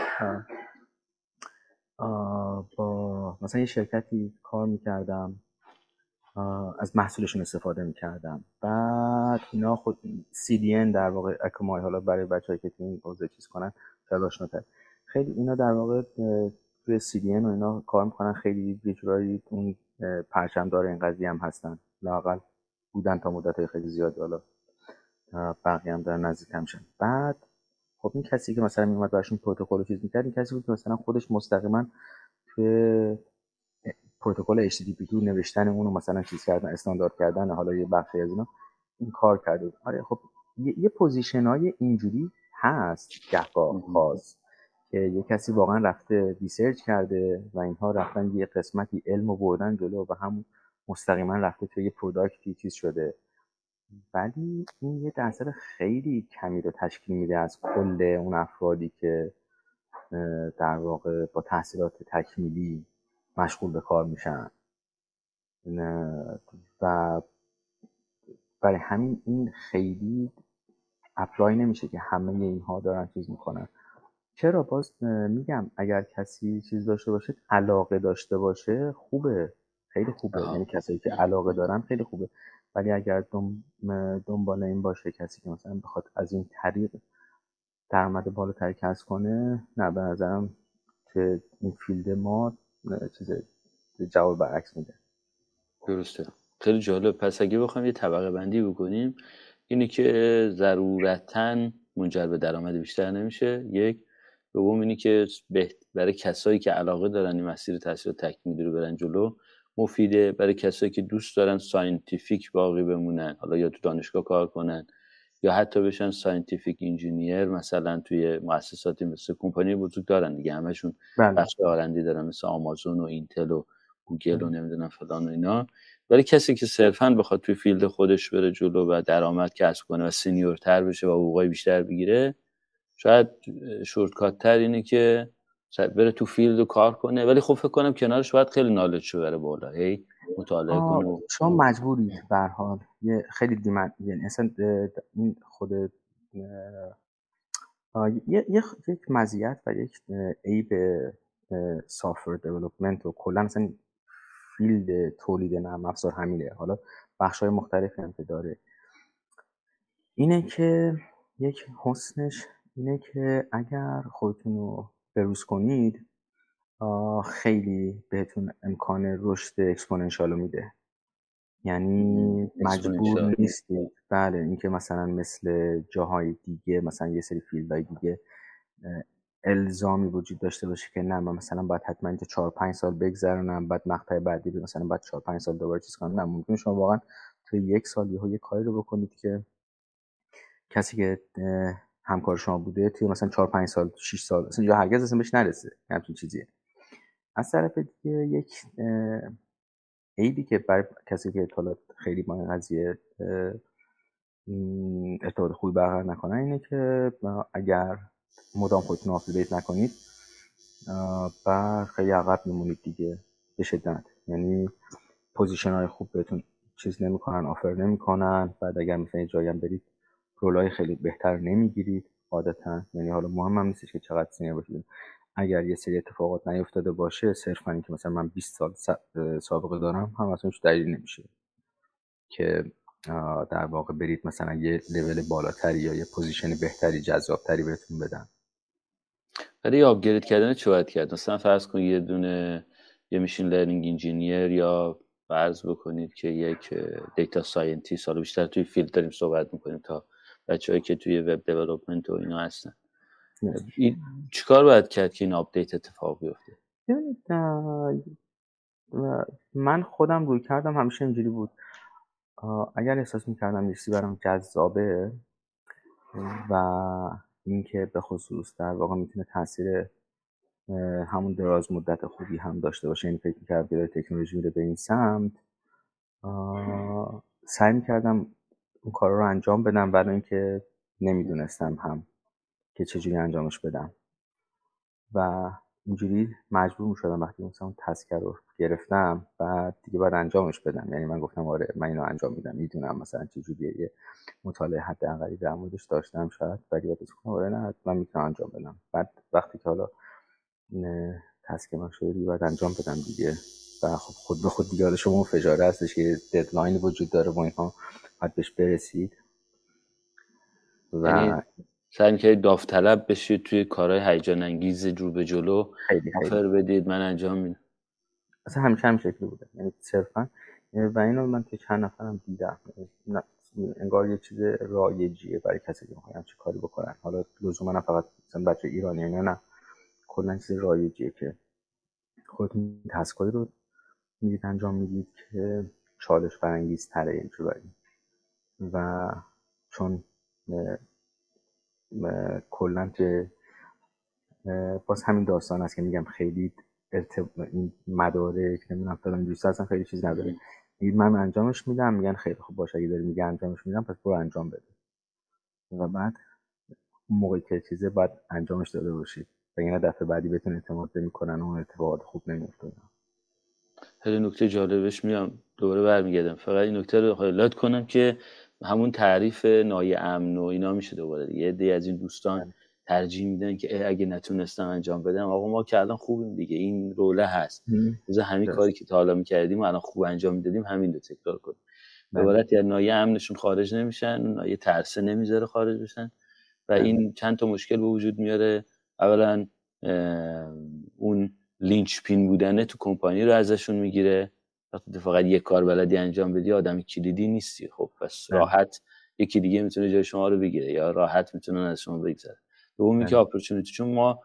با مثلا یه شرکتی کار می‌کردم. از محصولشون استفاده می‌کردم. بعد اینا خود CDN در واقع اکمای حالا برای بچه‌ای که تو این چیز کنن شاید آشناتر خیلی اینا در واقع توی CDN و اینا کار می‌کنن. خیلی یه اون پرچم‌دار این قضیه هم هستن. لاقل بودن تا مدت خیلی زیاد. حالا بقیه هم دارن نزدیک همشن بعد خب این کسی که مثلا میومد براشون پروتکل چیز می‌کرد این کسی بود که مثلا خودش مستقیما توی پروتکل HTTP2 نوشتن اونو مثلا چیز کردن استاندارد کردن حالا یه بخشی از اینا این کار کرده آره خب یه, یه position های اینجوری هست گهگاه خاص که یه کسی واقعا رفته research کرده و اینها رفتن یه قسمتی علم و بردن جلو و هم مستقیما رفته توی یه product ی چیز شده. ولی این یه درصد خیلی کمی رو تشکیل میده از کل اون افرادی که در واقع با تحصیلات تکمیلی مشغول به کار میشن. و برای همین این خیلی apply نمیشه که همه اینها دارن چیز می‌کنن. چرا؟ باز میگم اگر کسی چیز داشته باشه علاقه داشته باشه خوبه. خیلی خوبه. یعنی کسایی که علاقه دارن خیلی خوبه. ولی اگر دنبال این باشه کسی که مثلا بخواد از این طریق درآمد بالاتری کسب کنه نه به نظرم که این field ما چیز جواب برعکس میده. درسته. خیلی جالب. پس اگه بخوایم یه طبقه بندی بکنیم اینه که ضرورتا منجر به درآمد بیشتر نمیشه. یک. دوم اینی که برای کسایی که علاقه دارن این مسیر تحصیل تکمیلی رو برن جلو مفیده. برای کسایی که دوست دارن scientific باقی بمونن حالا یا تو دانشگاه کار کنن یا حتی بشن scientific engineer مثلا توی مؤسساتی مثل کمپانی بزرگ دارن دیگه. همشون بله. بخش R&D دارن مثل آمازون و اینتل و گوگل و نمی‌دونم فلان و اینا. ولی کسی که صرفا بخواد توی field خودش بره جلو و درآمد کسب کنه و senior تر بشه و حقوقای بیشتر بگیره شاید shortcut تر اینه که بره تو field و کار کنه. ولی خب فکر کنم کنارش باید خیلی knowledge بره بالا. هی؟ مطالعه کنه شما مجبورید به حال. یه خیلی demand یعنی اصلا این خود یه یک مزیت و یک عیب software development و کلا اصلا field تولید نرم افزار همینه. حالا بخش های مختلفی هم که داره. اینه که یک حسنش اینه که اگر خودتون رو بروز کنید خیلی بهتون امکان رشد exponential رو میده. یعنی مجبور نیستید. بله اینکه مثلا مثل جاهای دیگه مثلا یه سری field های دیگه الزامی وجود داشته باشه که نه من مثلا باید حتما اینجا 4 5 سال بگذرونم بعد مقطع بعدی مثلا بعد 4 5 سال دوباره چیز کنم. نه ممکن شما واقعا تو یک سال یهو یه کاری رو بکنید که کسی که همکار شما بوده توی مثلا 4 5 سال 6 سال اصلا یا هرگز اصلا بهش نرسه همچین چیزیه. از طرف دیگه یک عیبی که برای کسی که اطلاعات خیلی با این قضیه ارتباط خوبی برقرار نکنن اینه که اگر مدام خودتون update نکنید بر خیلی عقب میمونید دیگه به شدت. یعنی position های خوب بهتون چیز نمی‌کنن offer نمی‌کنن. بعد اگر مثلا جایی هم برید role ای خیلی بهتر نمی‌گیرید عادتا. یعنی حالا مهم هم نیستش که چقدر senior باشید. اگر یه سری اتفاقات نیفتاده باشه صرفا اینکه مثلا من 20 سال سابقه دارم هم اصلا دلیل نمیشه که در واقع برید مثلا یه لول بالاتری یا یه position بهتری جذابتری بهتون بدن. برای upgrade کردن چه کرد؟ مثلا فرض کنید یه دونه یه machine learning engineer یا فرض بکنید که یک data scientist حالا بیشتر توی field داریم صحبت می‌کنیم تا بچه‌هایی که توی web development و اینا هستن. چیکار باید کرد که این update اتفاق بیفته؟ من خودم روی کردم همیشه اینجوری بود. اگر احساس می‌کردم لیستی برام جذابه و اینکه به خصوص در واقع می‌تونه تاثیر همون دراز مدت خوبی هم داشته باشه این یعنی فکر می‌کردم که تکنولوژی میره به این سمت سعی می‌کردم اون کار رو انجام بدم برای اینکه نمی‌دونستم هم که چجوری انجامش بدم. و اینجوری مجبور شدم وقتی مثلا اون تسکر رو گرفتم و دیگه باید انجامش بدم. یعنی من گفتم آره من اینو انجام میدم. می‌دونم مثلا چجوریه یه مطالعه حداقلی در موردش داشتم شاید ولی بعد گفتم آره نه من می‌تونم انجام بدم. بعد وقتی که حالا تسک من شده باید انجام بدم دیگه. و خب خود به خود دیگه شما فجاره هستش که ددلاین وجود داره و اینها باید بهش برسید. و یعنی سعی که داوطلب بشید توی کارهای هیجان انگیز رو به جلو. خیلی. بدید من انجام میدم. اصلا همیشه هم شکلی بوده. یعنی صرفا و اینو من توی چند نفرم دیدم. انگار یه چیز رایجیه برای کسی که می‌خوان چه کاری بکنن حالا لزوما نه فقط مثلا بچه ایرانی نه نه. کلا چیز رایجیه که خودتون تسکایی رو می‌دید انجام می‌دید که چالش برانگیز تره اینجوری و چون کلا که باز همین داستان است که میگم خیلی ارتب... این مدارک نمی‌دونم فلان دوست اصلا خیلی چیز نداره. میگید من انجامش میدم میگن خیلی خوب باشه اگه داری میگه انجامش میدم پس برو انجام بده. و بعد موقعی که چیزه باید انجامش داده باشید. و این دفعه بعدی بهتون اعتماد نمی‌کنن اون اتفاقات خوب نمیافتاد. خیلی نکته جالبش میام دوباره برمیگردم. فقط این نکته رو هایلایت کنم که همون تعریف نای امن و اینا میشه دوباره یه دی از این دوستان بله. ترجیح میدن که اگه نتونستم انجام بدم آقا ما که الان خوبیم دیگه این روله هست. مثلا همین کاری که تا حالا می‌کردیم و الان خوب انجام می‌دادیم همین رو تکرار کنیم. به بله. عبارت نایه امنشون خارج نمیشن نایه ترسه نمی‌ذاره خارج بشن و این بله. چند تا مشکل به وجود میاره. اولا اون لینچ پین بودنه تو کمپانی رو ازشون می‌گیره. وقتی فقط یک کار بلدی انجام بدی آدم کلیدی نیستی. خب پس. راحت یکی دیگه می‌تونه جای شما رو بگیره یا راحت می‌تونه از شما بگذره. دومی که اپورتونیتی چون ما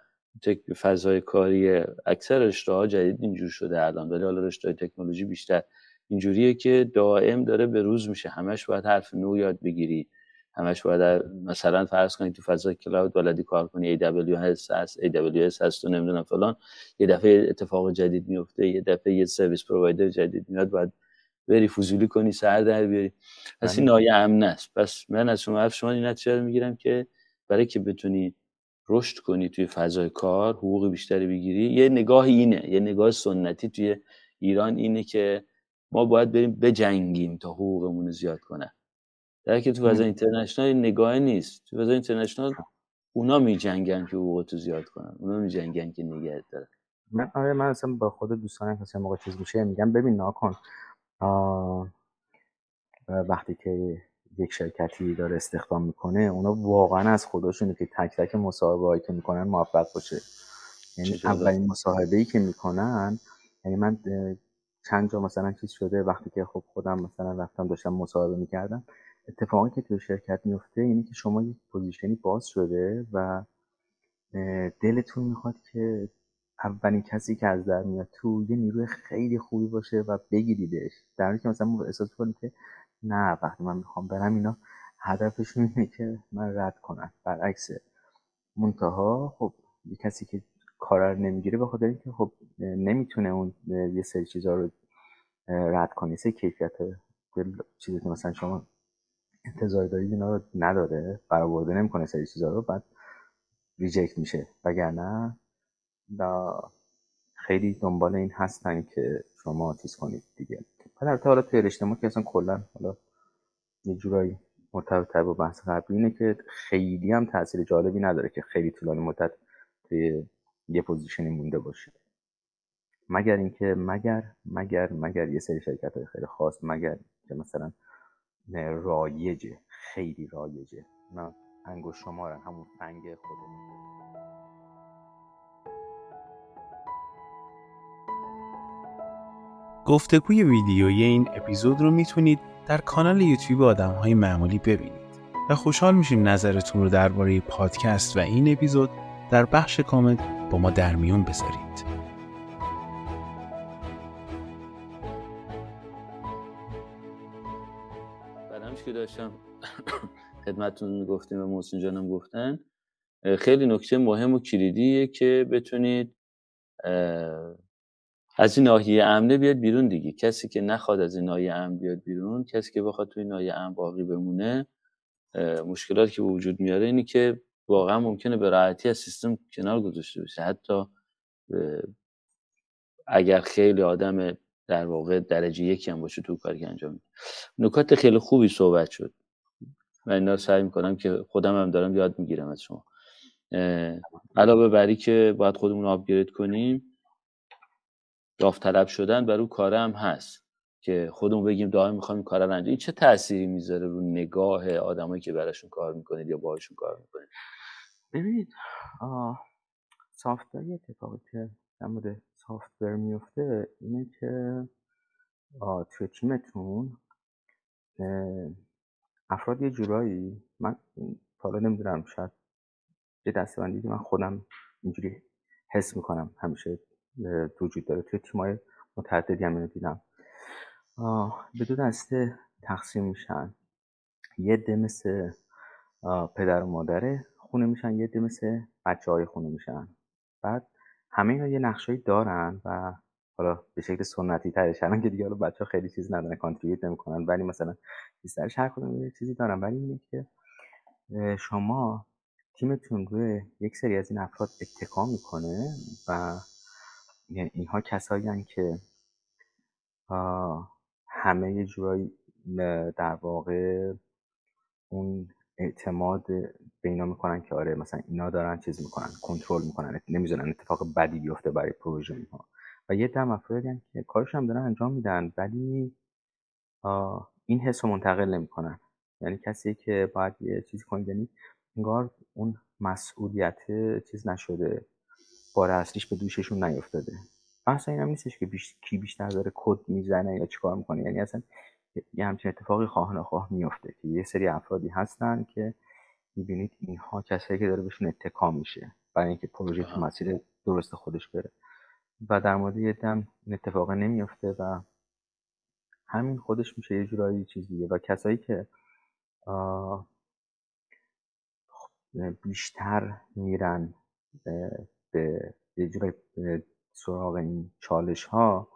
فضای کاری اکثر رشته ها جدید اینجور شده الان ولی حالا رشته تکنولوژی بیشتر اینجوریه که دائم داره به روز میشه. همش باید حرف نو یاد بگیری. همش باید مثلا فرض کنید تو فضای کلاود بلدی کار کنی AWS هست AWS هست و نمی‌دونم فلان. یه دفعه اتفاق جدید میفته یه دفعه یه سرویس پرووایدر جدید میاد باید بری فضولی کنی سر در بیاری. پس این بله. نایه امن است. پس من از شما شما این نتیجه می‌گیرم که برای که بتونی رشد کنی توی فضای کار حقوق بیشتری بگیری یه نگاه اینه یه نگاه سنتی توی ایران اینه که ما باید بریم بجنگیم تا حقوقمون زیاد کنن. در که تو فضای اینترنشنال نگاه نیست. تو فضای اینترنشنال اونا می جنگن که حقوقتو زیاد کنن. اونا می جنگن که نگه دارن. من آره من اصلا با خود دوستانم که موقع چیز میشه میگم. ببین ناکن وقتی که یک شرکتی داره استخدام می‌کنه اونا واقعا از خودشونه که تک تک مصاحبه هایی که می‌کنن موفق باشه. یعنی اولین مصاحبه ای که می‌کنن یعنی من چند جا مثلا چیز شده وقتی که خب خودم مثلا رفتم داشتم مصاحبه می‌کردم اتفاقی که توی شرکت میفته اینه که شما یک پوزیشنی باز شده و دلتون می‌خواد که اولین کسی که از در میاد تو یه نیروی خیلی خوبی باشه و بگیریدش. در حالی که مثلا احساس کنید که نه وقتی من می‌خوام برم اینا هدفشون اینه که من رد کنم. برعکس منتها خب یه کسی که کار نمی‌گیره به خاطر اینکه خب نمی‌تونه اون یه سری چیزا رو رد کنه. سه کیفیت چیزی مثلا شما انتظار دارید اینا رو نداره برآورده نمی‌کنه سری چیزا رو بعد ریجکت میشه. وگرنه خیلی دنبال این هستن که شما چیز کنید دیگه. بعد حالا توی ما که اصلا کلا حالا یه جورایی مرتبط با بحث قبلی اینه که خیلی هم تاثیر جالبی نداره که خیلی طولانی مدت توی یه پوزیشنی مونده باشه. مگر اینکه مگر مگر مگر یه سری شرکت های خیلی خاص مگر که مثلا رایجه. خیلی رایجه. نه انگوش شمارن همون فنگ خودمون. گفتگوی ویدیویی این اپیزود رو می‌تونید در کانال یوتیوب آدم های معمولی ببینید و خوشحال میشیم نظرتون رو درباره پادکست و این اپیزود در بخش کامنت با ما در میون بذارید. داشتم. خدمتتون گفتیم و محسن جانم گفتن. خیلی نکته مهم و کلیدیه که بتونید از این ناحیه امنه بیاد بیرون دیگه. کسی که نخواد از این ناحیه امن بیاد بیرون کسی که بخواد توی ناحیه امن باقی بمونه مشکلاتی که وجود میاره اینی که واقعا ممکنه به راحتی از سیستم کنار گذاشته بشه حتی اگر خیلی آدم در واقع درجه یکی هم باشه تو کاری که انجام میده نکات خیلی خوبی صحبت شد. و اینا سعی می‌کنم که خودم هم دارم یاد می‌گیرم از شما. علاوه بری که باید خودمون آپگرید کنیم داوطلب شدن بر اون کاره هم هست که خودمون بگیم دائم می‌خوایم کار رو انجام این چه تأثیری می‌ذاره رو نگاه آدمایی که براشون کار می‌کنید یا باهاشون کار می‌کنید؟ ببینید سافتور اتفاقی که در مورد سافتور میفته اینه که توی تیمتون افراد یه جورایی من حالا نمی‌دونم شاید یه دستبندی که من خودم اینجوری حس می‌کنم همیشه وجود داره. توی تیمای متعددی هم اینو دیدم. به دو دسته تقسیم میشن. یه ده مثل پدر و مادره خونه میشن یه ده مثل بچه های خونه میشن. بعد همه اینا یه نقشایی دارن و حالا به شکل سنتی ترش. الان که دیگه حالا بچه خیلی چیز ندارن کانتریبیوت نمی‌کنن ولی مثلا بیشترش هر کدوم یه چیزی دارن. ولی اینه که شما تیمتون روی یک سری از این افراد اتکا می‌کنه و یعنی اینها کسایی که همه یه جورایی در واقع اون اعتماد به می‌کنن که آره مثلا اینا دارن چیز می‌کنن کنترل می‌کنن نمی‌زنن اتفاق بدی بیفته برای پروژه اینها و یه دم افرادی که کارش هم دارن انجام میدن ولی این حس رو منتقل نمی‌کنن. یعنی کسی که باید یه چیزی کنید یعنی انگار اون مسئولیت چیز نشده بار اصلیش به دوششون نیفتاده. بحث این هم نیستش که بیش... کی بیشتر داره کد می‌زنه یا چیکار می‌کنه. یعنی اصلا یه همچین اتفاقی خواه نخواه میفته که یه سری افرادی هستن که می‌بینید اینها کسایی که داره بهشون اتکا میشه برای اینکه پروژه تو مسیر درست خودش بره. و در مورد یه دم این اتفاق نمیفته و همین خودش میشه یه جورایی چیز دیگه. و کسایی که بیشتر میرن به یه جورایی سراغ این چالش ها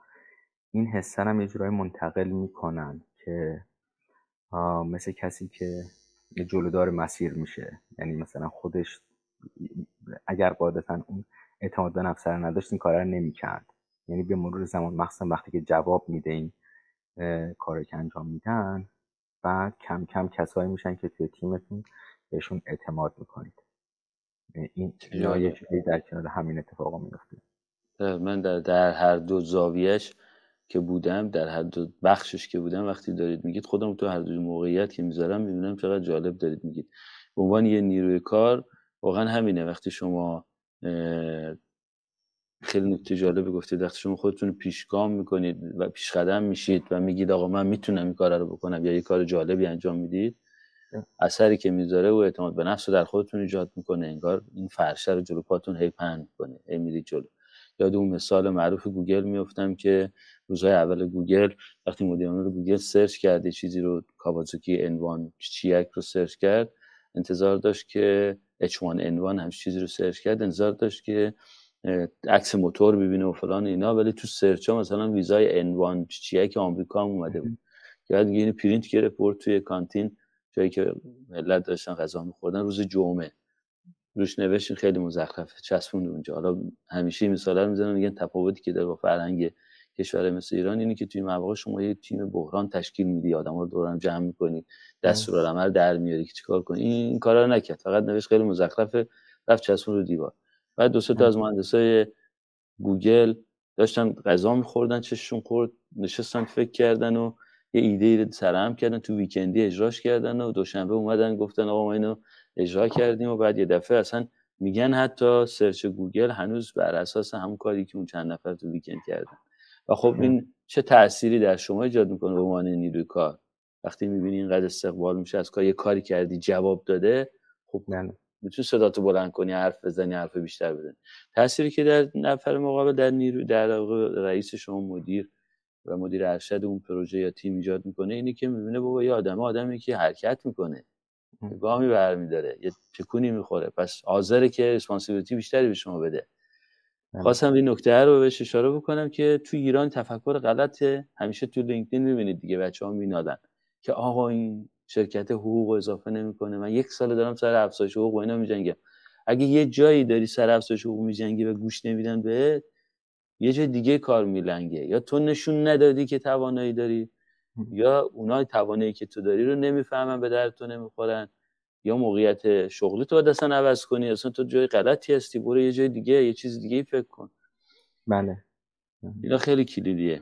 این حسن هم یه جورایی منتقل می‌کنن. که مثل کسی که جلودار مسیر میشه. یعنی مثلا خودش اگر قاعدتا اون اعتماد به نفس رو نداشت این کار رو نمی‌کرد. یعنی به مرور زمان مخصوصا وقتی که جواب میده این کاری که انجام میدن بعد کم کم کسایی میشن که توی تیمتون بهشون اعتماد می‌کنید. این یه در کنار همین اتفاقا میفته من در, در هر دو زاویهش که بودم در هر دو بخشش که بودم وقتی دارید میگید خودم تو هر دو موقعیت که می‌ذارم می‌بینم چقدر جالب دارید میگید. به عنوان یه نیروی کار واقعا همینه. وقتی شما خیلی نکته جالب گفتید. وقتی شما خودتون پیشگام می‌کنید و پیش قدم میشید و میگید آقا من می‌تونم این کار رو بکنم یا یه کار جالبی انجام می‌دید اثری که می‌ذاره و اعتماد به نفس رو در خودتون ایجاد می‌کنه. انگار این فرشه رو جلو پاتون هی پهن می‌کنه هی میرید جلو. یاد اون مثال معروف گوگل میفتم که روزهای اول گوگل وقتی مدیر گوگل سرچ کرد چیزی رو کاوازوکی انوان چیک رو سرچ کرد انتظار داشت که H1N1 هم چیزی رو سرچ کرد انتظار داشت که عکس موتور ببینه و فلان اینا ولی تو سرچ ها مثلا ویزای N1 چیک آمریکا هم اومده بود. بعد اینو پرینت گرفت برد توی canteen جایی که ملت داشتن غذا میخوردن روز جمعه. روش نوشت این خیلی مزخرفه. چسبوند اونجا. حالا همیشه این مثالا رو می‌زنن میگن تفاوتی که داره با فرهنگ کشور مثل ایران اینه که توی مواقع شما یه تیم بحران تشکیل میدی آدم رو دور هم جمع می‌کنی دستورالعمل در میاری که چیکار کنی. این, این کارا رو نکرد. فقط نوشت خیلی مزخرفه رفت چسبون رو دیوار. بعد دو سه تا از مهندسای گوگل داشتن غذا میخوردن چششون خورد نشستن فکر کردن و یه ایده سرهم کردن تو weekend ی اجراش کردن و دوشنبه اومدن گفتن آقا ما اینو اجرا کردیم و بعد یه دفعه اصلا میگن حتی search گوگل هنوز بر اساس همون کاری که اون چند نفر تو weekend کردن. و خب این چه تأثیری در شما ایجاد می‌کنه به عنوان نیروی کار؟ وقتی می‌بینی اینقدر استقبال میشه از کار یه کاری کردی جواب داده خب بله. می‌تونی صداتو بلند کنی حرف بزنی حرف بیشتر بزنی تأثیری که در نفر مقابل در نیروی در رئیس شما مدیر و مدیر ارشد اون پروژه یا تیم ایجاد می‌کنه اینی که می‌بینه بابا یه آدم آدمی که حرکت می‌کنه گامی برمیداره یه تکونی می‌خوره. پس حاضره که responsibility بیشتری به شما بده. بله. خواستم این نکته رو بهش اشاره بکنم که تو ایران تفکر غلطه همیشه تو لینکدین می‌بینید دیگه بچه ها می‌نالن که آقا این شرکت حقوق اضافه نمی‌کنه. من یک سال دارم سر افزایش حقوق و اینا میجنگم. اگه یه جایی داری سر افزایش حقوق میجنگی و گوش نمیدن بهت یه جای دیگه کار میلنگه. یا تو نشون ندادی که توانایی داری یا اونای توانایی که تو داری رو نمی‌فهمن به درد تو نمی‌خورن. یا موقعیت شغلی تو اصلا عوض کنی اصلا تو جای غلطی هستی برو یه جای دیگه یه چیز دیگه فکر کن. بله. اینا خیلی کلیدیه.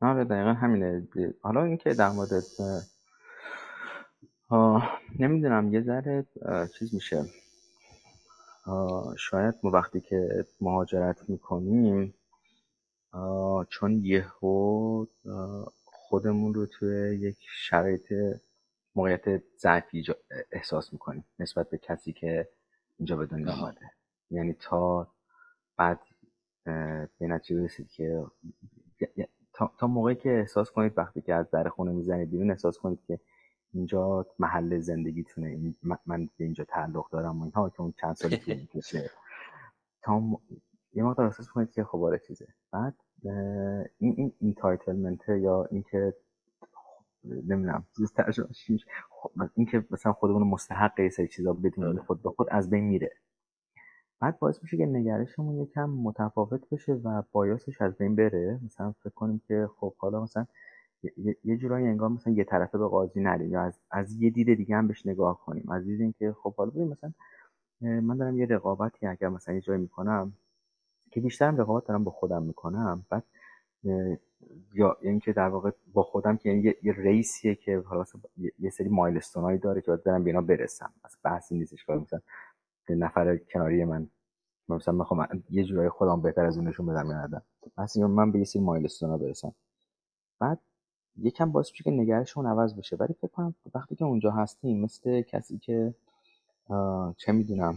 آره دقیقا همینه. حالا اینکه در مورد نمی‌دونم یه ذره چیز میشه. شاید ما وقتی که مهاجرت می‌کنیم چون یهو خودمون رو توی یک شرایط موقعیت ضعفی احساس می‌کنیم نسبت به کسی که اینجا به دنیا آمده یعنی تا بعد به نتیجه رسید که تا, موقعی که احساس کنید وقتی که از در خونه می‌زنید بیرون احساس کنید که اینجا محل زندگیتونه من به اینجا تعلق دارم و اینها که اون چند سالی که می‌کشه. تا یه مقدار احساس کنید که خب آره چیزه. بعد این این entitlement یا اینکه نمی‌دونم چیز خب اینکه مثلا خودمون مستحق یه سری چیزا بدونیم آره. خود به خود از بین میره. بعد باعث میشه که نگرشمون یکم متفاوت بشه و bias ش از بین بره. مثلا فکر کنیم که خب حالا مثلا یه جورایی انگار مثلا یه طرفه به قاضی نریم یا از, از یه دید دیگه هم بهش نگاه کنیم. از دید اینکه خب حالا ببین مثلا من دارم یه رقابتی اگر مثلا یه جایی می‌کنم که بیشتر رقابت دارم با خودم می‌کنم بعد یا اینکه در واقع با خودم که یه, یه ریسیه که حالا یه سری مایلستون داره که باید دارم به اینا برسم. از بحثی نیستش که مثلا نفر کناری من مثلا می‌خوام یه جورای خودم بهتر از اونشون بدم یا پس من به یه سری مایلستون برسم. بعد یکم باعث میشه که نگرشون عوض بشه. ولی فکر کنم وقتی که اونجا هستیم مثل کسی که چه می‌دونم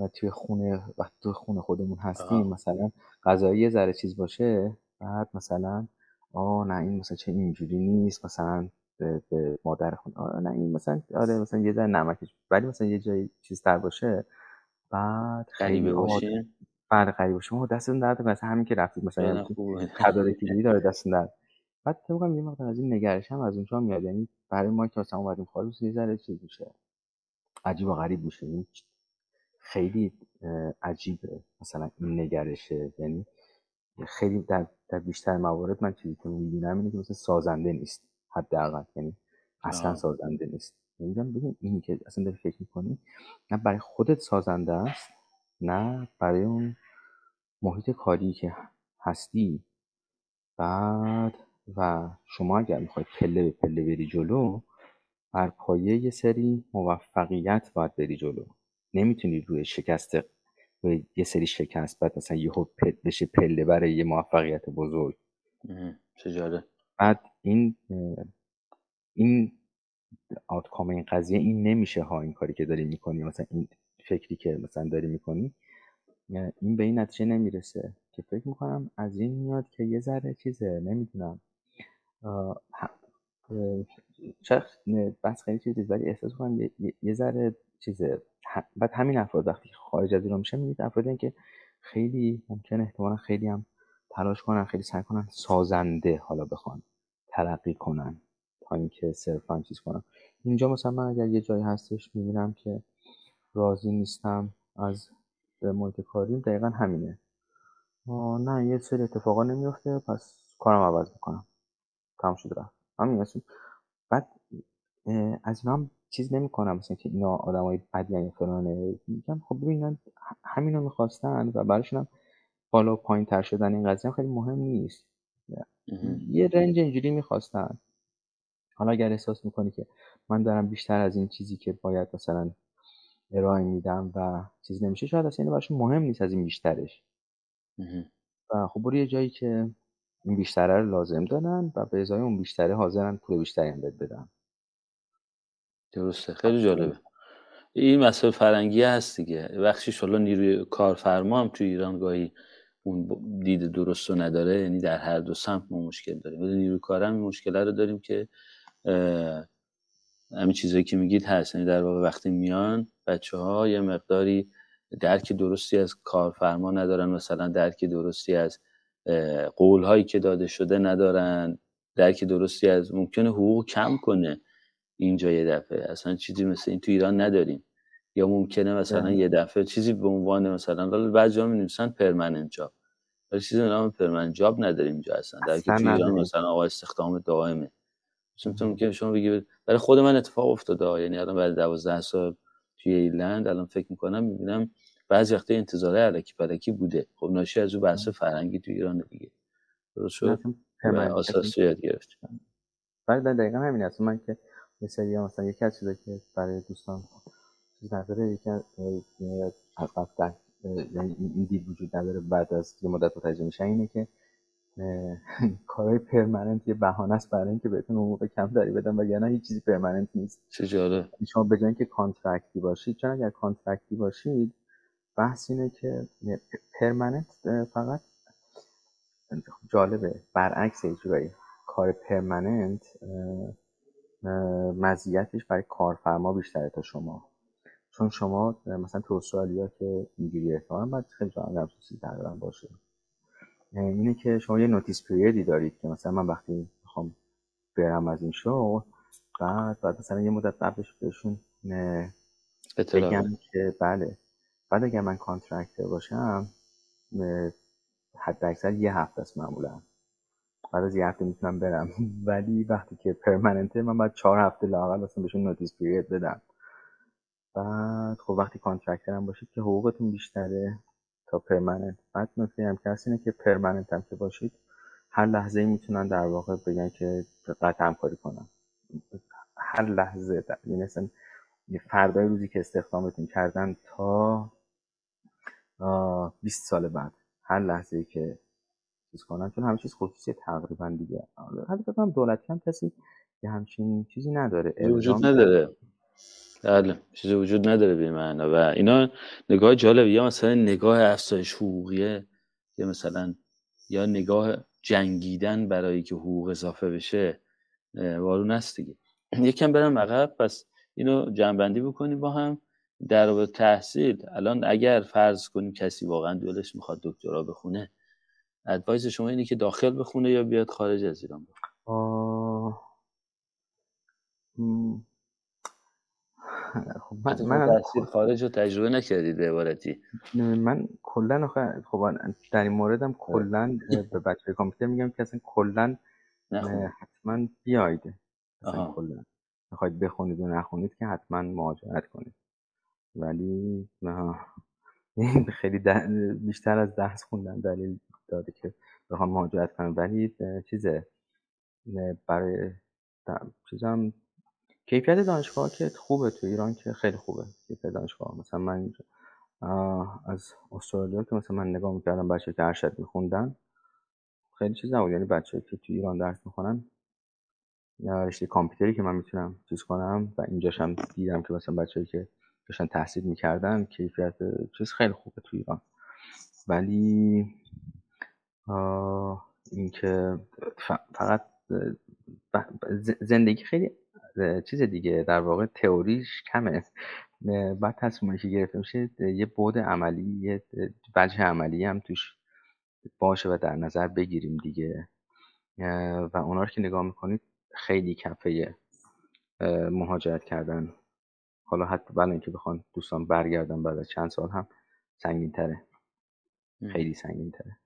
و توی خونه وقتی توی خونه خودمون هستیم مثلا غذایی یه ذره چیز باشه بعد مثلا آه نه این مثلا چه اینجوری نیست مثلا به, به مادر خون آه نه این مثلا آره مثلا یه ذره نمکش ولی مثلا یه جایی چیز تر باشه بعد خیلی باشه بعد غریبه باشه ما دستتون درد مثلا همین که رفتید مثلا تدارکی داره دستتون درد. بعد طبقا یه مقدار از این نگرش هم از اونجا میاد یعنی برای ما که مثلا اومدیم خارج یه ذره چیز میشه. عجیب و غریب میشه. این خیلی عجیبه. مثلا این نگرشه یعنی خیلی در, در بیشتر موارد من چیزی که می‌بینم اینه که مثلا سازنده نیست حداقل. یعنی اصلا سازنده نیست. میگم ببین این که اصلا داری فکر می‌کنی نه برای خودت سازنده است نه برای اون محیط کاری که هستی. بعد و شما اگر می‌خوای پله به پله بری جلو بر پایه یه سری موفقیت باید بری جلو. نمی‌تونی روی شکست روی یه سری شکست بعد مثلا یهو پل بشه پله برای یه موفقیت بزرگ. چجاره بعد این این آتکام این قضیه این نمیشه ها این کاری که داری می‌کنی. مثلا این فکری که مثلا داری می‌کنی این به این نتیجه نمی‌رسه که فکر می‌کنم از این میاد که یه ذره چیزه نمی‌دونم. شاید بس خیلی چیزی ولی احساس کنم یه ذره چیزه بعد همین افراد وقتی خارج از ایران میشن می‌دید افرادی که خیلی ممکنه احتمالا خیلی هم تلاش کنن خیلی سعی کنن سازنده حالا بخوان ترقی کنن تا اینکه صرفا چیز کنن. اینجا مثلا من اگر یه جایی هستش می‌بینم که راضی نیستم از محیط کاریم دقیقا همینه. نه یه سری اتفاقا نمیفته پس کارم عوض می‌کنم. تمام شده رفت. همین بعد از اینا هم چیز نمی‌کنم مثلا که اینا آدمای بدی یا فلانه. میگم خب ببینن همینو می‌خواستن و براشون بالا و پایین تر شدن این قضیه هم خیلی مهم نیست. یه رنج اینجوری می‌خواستن. حالا اگر احساس می‌کنی که من دارم بیشتر از این چیزی که باید مثلا ارائه میدم و چیز نمیشه شاید اصلا اینو براشون مهم نیست از این بیشترش. و خب برو یه جایی که این بیشتره رو لازم دارن و به ازای اون بیشتره حاضرن پول بیشتری هم بدن. درسته. خیلی جالبه. این مسئله فرنگی هست دیگه. وقتی حالا نیروی کارفرما هم تو ایران گاهی اون دید درست رو نداره یعنی در هر دو سمت ما مشکل داریم. ولی نیروی کار هم این مشکل رو داریم که همین چیزایی که میگید هست. یعنی در واقع وقتی میان بچه ها یه مقداری درک درستی از کارفرما ندارن. مثلا درک درستی از قول هایی که داده شده ندارن. درک درستی از ممکنه حقوق کم کنه. اینجا یه دفعه. اصلا چیزی مثل این تو ایران نداریم. یا ممکنه مثلا بله. یه دفعه چیزی به عنوان مثلا ولی بعضی جا می‌نویسن permanent job ولی چیزی به نام permanent job نداریم اینجا اصلا. در که تو ایران مثلا آقا استخدام دائمه. مثلا که شما بگید برای خود من اتفاق افتاده. یعنی الان بعد 12 سال توی ایرلند الان فکر می‌کنم می‌بینم بعضی وقتا انتظاره الکی پلکی بوده. خب ناشی از اون بحث فرهنگی تو ایران دیگه. درست شد؟ اساس یاد گرفت بعد دقیقا همین است. من که مثلا مثلا یکی از چیزایی که برای دوستان چیز نداره یکی از یعنی این دید وجود نداره بعد از یه مدت متوجه میشن اینه که کارهای permanent یه بهانه است برای اینکه بهتون حقوق کمتری بدن وگرنه هیچ چیزی permanent نیست. چه جالب شما بهتره که contract ی باشید چون اگر contract ی باشید بحث اینه که پرمننت فقط جالبه. برعکس اجرایی کار پرمننت مزیتش برای کارفرما بیشتره تا شما. چون شما مثلا تو استرالیا که اینجوری احتمالا باید خیلی جا تقریبا باشه. اینه که شما یه نوتیس پیریدی دارید که مثلا من وقتی می‌خوام برم از این شو بعد بعد مثلا یه مدت قبلش بهشون بگم که بله. بعد اگر من contractor باشم حد اکثر یه هفته است معمولا. بعد از یه هفته می‌تونم برم. ولی وقتی که permanent ه من باید چهار هفته لاقل اصلا بهشون notice period بدم. بعد خب وقتی contractor هم باشید که حقوقتون بیشتره تا permanent بعد نکته هم که اینه که permanent هم که باشید هر لحظه می‌تونن در واقع بگن که قطع همکاری کنن. هر لحظه یعنی مثلا فردای روزی که استخدامتون کردن تا 20 سال بعد هر لحظه که چیز کنن چون همه چیز خصوصی تقریبا دیگه. حالا فکر دولتی هم کسی که همچین چیزی نداره. وجود نداره. بله چیزی وجود نداره به معنا. و اینا نگاه جالب یا مثلا نگاه افزایش حقوقیه یا مثلا یا نگاه جنگیدن برای که حقوق اضافه بشه وارون است دیگه. یکم برم عقب پس اینو جنبندی بکنیم با هم. در رابطه تحصیل الان اگر فرض کنیم کسی واقعا دلش می‌خواد دکترا بخونه ادوایز شما اینه که داخل بخونه یا بیاد خارج از ایران بخونه؟ خب من, من خارج رو تجربه نکردید به عبارتی من کلا خب در این موردم کلا به بچه کامپیوتر میگم که اصلا کلا حتما بیاید اصلا کلا می‌خواید بخونید و نخونید که حتما مهاجرت کنید. ولی نه. خیلی بیشتر از درس خوندن دلیل داده که بخوام مهاجرت کنم ولی چیزه؟ برای چیزم کیفیت دانشگاه که خوبه تو ایران که خیلی خوبه کیفیت دانشگاه. مثلا من از استرالیا که مثلا من نگاه می‌کردم بچه که ارشد میخوندن خیلی چیز نبود. یعنی بچه که تو ایران درس می‌خونن رشته کامپیوتری که من می‌تونم چیز کنم و اینجاش هم دیدم که مثلا بچه‌ای که داشتن تحصیل می‌کردن کیفیت چیز خیلی خوبه تو ایران. ولی اینکه فقط زندگی خیلی چیز دیگه در واقع تئوریش کمه. بعد تصمیمی که گرفته میشه یه بود عملی یه وجه عملی هم توش باشه و در نظر بگیریم دیگه. و اونا رو که نگاه می‌کنید خیلی کفه مهاجرت کردن. حالا حتی بله اینکه بخوان دوستان برگردن بعد از چند سال هم سنگین تره خیلی سنگین تره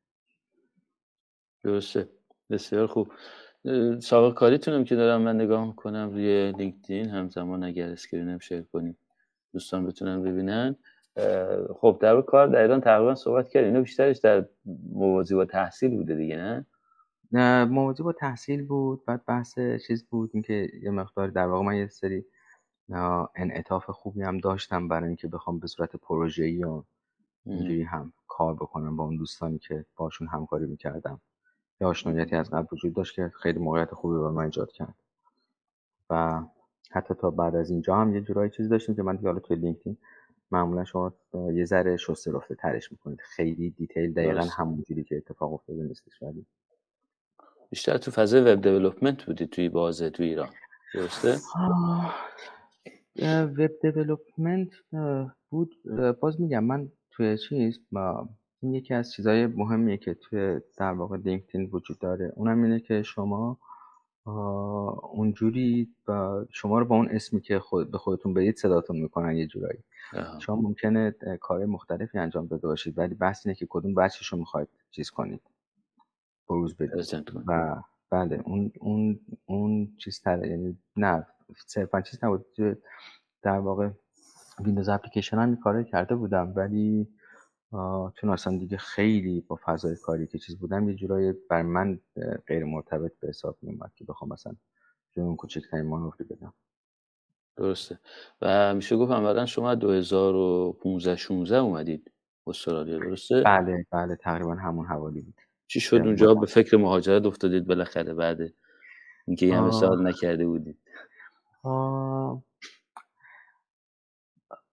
درسته. بسیار خوب. سابقه کاریتونم که دارم من نگاه می‌کنم روی لینکدین همزمان اگر اسکرینم شیر کنیم دوستان بتونن ببینن. خب در کار در ایران تقریبا صحبت کردیم اینو بیشترش در موازی با تحصیل بوده دیگه نه؟ موازی با تحصیل بود بعد بحث چیز بود اینکه یه مقدار در واقع من یه سری انعطاف خوبی هم داشتم برای اینکه بخوام به صورت پروژه‌ای و اینجوری هم کار بکنم با اون دوستانی که باشون همکاری می‌کردم. یه آشنایتی از قبل وجود داشت که خیلی موقعیت خوبی به من ایجاد کرد. و حتی تا بعد از اینجا هم یه جورایی چیزی داشتیم که من دیگه حالا توی LinkedIn معمولا شما یه ذره شسته رفته ترش می‌کنید. خیلی detail دقیقا همونجوری که اتفاق افتاده نیستش ولی. بیشتر تو فضای web development بودی توی بازه توی ایران. درسته؟ web development بود. باز میگم من توی چیز این یکی از چیزهای مهمیه که توی در واقع LinkedIn وجود داره. اونم اینه که شما اونجوری شما رو با اون اسمی که خود به خودتون بدید صداتون می‌کنن یه جورایی. شما ممکنه کار مختلفی انجام داده باشید ولی بحث اینه که کدوم بچهش رو می‌خواید چیز کنید بروز بدید. و بله اون اون اون چیز تره یعنی نه صرفا چیز نبود. در واقع ویندوز اپلیکیشن هم کاره کرده بودم ولی چون اصلا دیگه خیلی با فضای کاری که چیز بودم یه جورایی بر من غیر مرتبط به حساب می اومد که بخوام مثلا اون کوچکترین مانوری بدم. درسته. و میشه گفت بعدا شما 2015 16 اومدید استرالیا درسته؟ بله بله تقریبا همون حوالی بود. چی شد اونجا؟ به فکر مهاجرت افتادید بالاخره بعد اینکه یه همه سال نکرده بودید.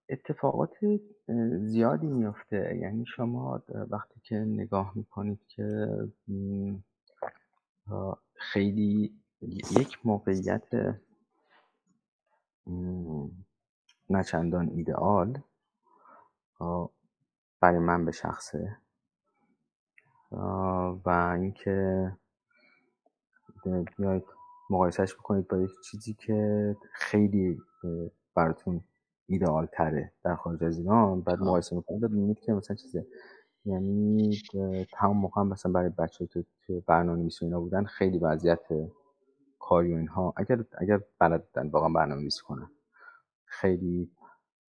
اتفاقات زیادی میفته یعنی شما وقتی که نگاه می‌کنید که خیلی یک موقعیت نه چندان ایدئال برای من به شخصه. و اینکه بیاید مقایسهش بکنید با یک چیزی که خیلی براتون ایدئال تره در خارج از ایران. بعد مقایسه می‌کنید می‌بینید که مثلا چیزه یعنی تمام موقع مثلا برای بچه که تو برنامه نویسی اینا بودن خیلی وضعیت کاری و اینها اگر اگر بلد بودن واقعا برنامه نویسی کنن خیلی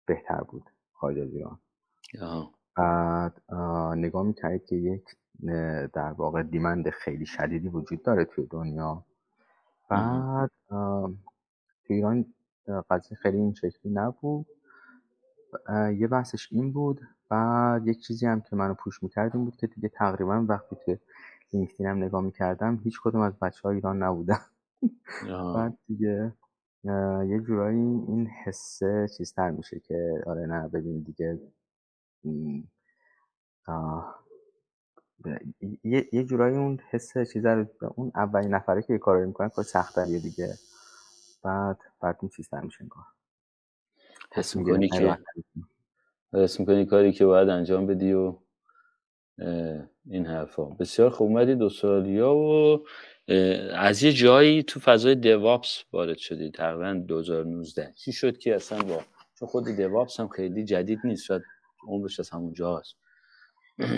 بهتر بود خارج از ایران. بعد نگاه می‌کردید که یک در واقع دیمند خیلی شدیدی وجود داره توی دنیا. بعد تو ایران قضیه خیلی این شکلی نبود. یه بحثش این بود. بعد یک چیزی هم که منو پوش می‌کرد این بود که دیگه تقریبا وقتی که لینکدین هم نگاه می‌کردم هیچ کدوم از بچه ها ایران نبودن. بعد دیگه یه جورایی این حسه چیزتر میشه که آره نه ببین دیگه. یه, یه جورایی اون حس چیزا رو اون اولین نفره که یه کار می‌کنن کار سختریه دیگه. بعد بعد این چیز میشه کار حس می‌کنی که حس می‌کنی کاری که باید انجام بدی و این حرفا. بسیار خوب اومدید استرالیا و از یه جایی تو فضای دیواپس وارد شدی تقریبا 2019 چی شد که اصلا با چون خود دیواپس هم خیلی جدید نیست شاید عمرش از همون جاست.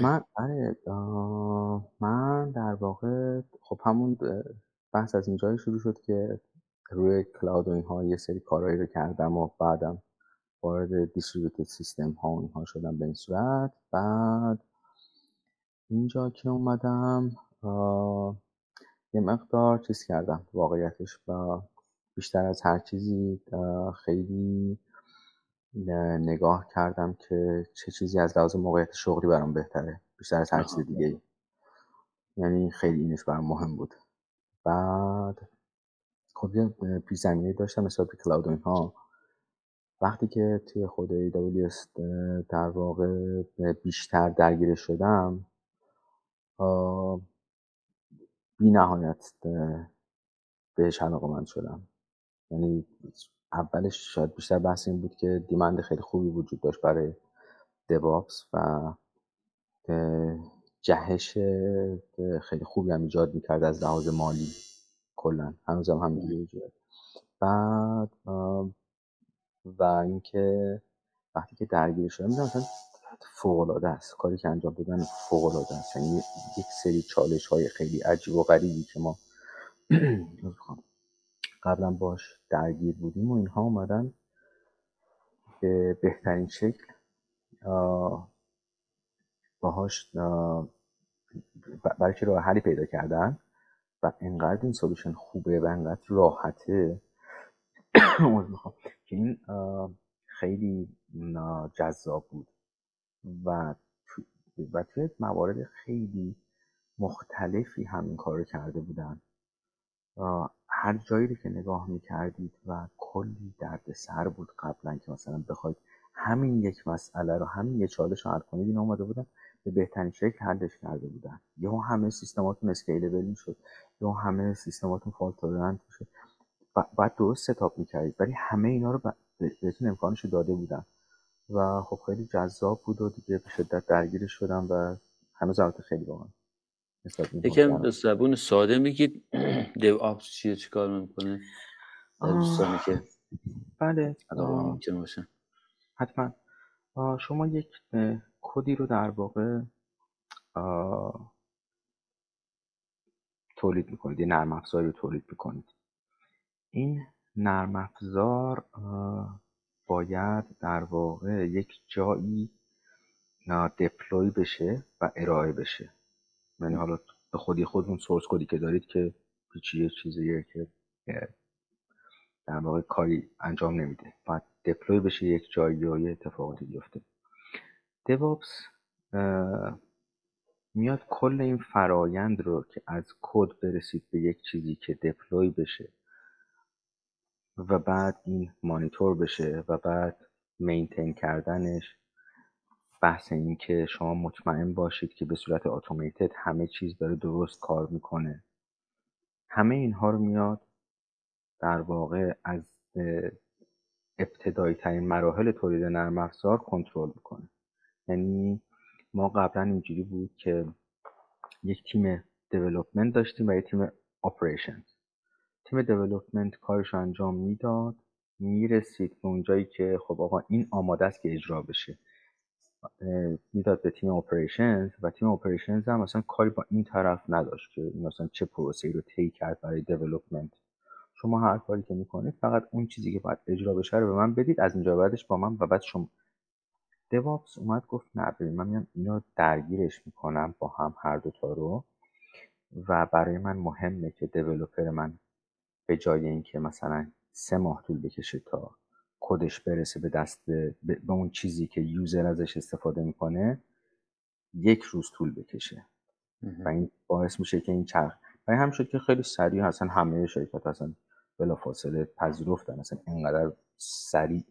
من آره من در واقع خب همون بحث از اینجایی شروع شد که روی کلاود و اینها یه سری کارهایی رو کردم و بعدم وارد دیستریبیوتد سیستم ها و اینها شدم به این صورت. بعد اینجا که اومدم یه مقدار چیز کردم واقعیتش و بیشتر از هر چیزی خیلی نگاه کردم که چه چیزی از لحاظ موقعیت شغلی برام بهتره. بیشتر از هر چیز دیگه ای. یعنی خیلی اینش برام مهم بود. بعد خب یه پیش داشتم مثل کلاود و وقتی که توی خود AWS در واقع بیشتر درگیر شدم بی نهایت بهش علاقه من شدم. یعنی اولش شاید بیشتر بحث این بود که دیمند خیلی خوبی وجود داشت برای دیوابس و جهش خیلی خوبی هم ایجاد می‌کرد از لحاظ مالی. کلا. هنوز هم وجود بعد و اینکه وقتی که درگیر شدم می‌دونم مثلا فوق العاده است. کاری که انجام دادن فوق العاده است. یعنی یک سری چالش های خیلی عجیب و غریبی که ما قبلا باش درگیر بودیم و اینها اومدن به بهترین شکل باهاش برای که راه حلی پیدا کردن؟ و انقدر این سولوشن خوبه و انقدر راحته. که این خیلی جذاب بود. و و توی موارد خیلی مختلفی همین کار رو کرده بودن. هر جایی رو که نگاه می‌کردید و کلی درد سر بود قبلا که مثلا بخواید همین یک مسئله رو همین یه چالش رو حل کنید این آمده بودن. به بهترین شکل حلش کرده بودن. یا همه سیستماتون اسکیلبل شد یا همه سیستماتون فالت تولرنت شد بعد درست ستاپ می‌کردید ولی همه اینا رو بهتون امکانش داده بودن. و خب خیلی جذاب بود و دیگه به شدت درگیرش شدم و هنوز البته خیلی واقعا یکم به زبون ساده میگید. دیو آپس چیه چی کار می‌کنه؟ دوستانی که بله ممکن باشه. حتما. شما یک کدی رو در واقع تولید می‌کنید یه نرم افزاری رو تولید می‌کنید. این نرم افزار باید در واقع یک جایی دپلوی بشه و ارائه بشه. یعنی حالا به خودی خودتون سورس کدی که دارید که هیچی چیزیه که در واقع کاری انجام نمیده. باید دپلوی بشه یک جایی یا یه اتفاقاتی بیفته. دیوابس میاد کل این فرایند رو که از کد برسید به یک چیزی که دپلوی بشه و بعد این مانیتور بشه و بعد مینتین کردنش. بحث این که شما مطمئن باشید که به صورت اتوماتد همه چیز داره درست کار می‌کنه. همه اینها رو میاد در واقع از ابتدایی ترین مراحل تولید نرم افزار کنترل می‌کنه. یعنی ما قبلا اینجوری بود که یک تیم development داشتیم و یک تیم operation تیم دیولوپمنت کارش انجام می‌داد می‌رسید به اونجایی که خب آقا این آماده است که اجرا بشه. می‌داد به تیم operations و تیم operations هم مثلا کاری با این طرف نداشت که مثلا چه پروسه رو طی کرد برای development شما هر کاری که می‌کنید فقط اون چیزی که باید اجرا بشه رو به من بدید از اینجا بعدش با من و بعد شما. دیوابس اومد گفت نه ببین من میام اینو درگیرش می‌کنم با هم هر دوتا رو و برای من مهمه که دیولپر من به جای اینکه مثلا سه ماه طول بکشه تا کدش برسه به دست به اون چیزی که یوزر ازش استفاده می‌کنه یک روز طول بکشه. و این باعث میشه که این چرخ و هم شد که خیلی سریع اصلا همه شرکت اصلا بلا فاصله پذیرفتن اصلا اینقدر سریع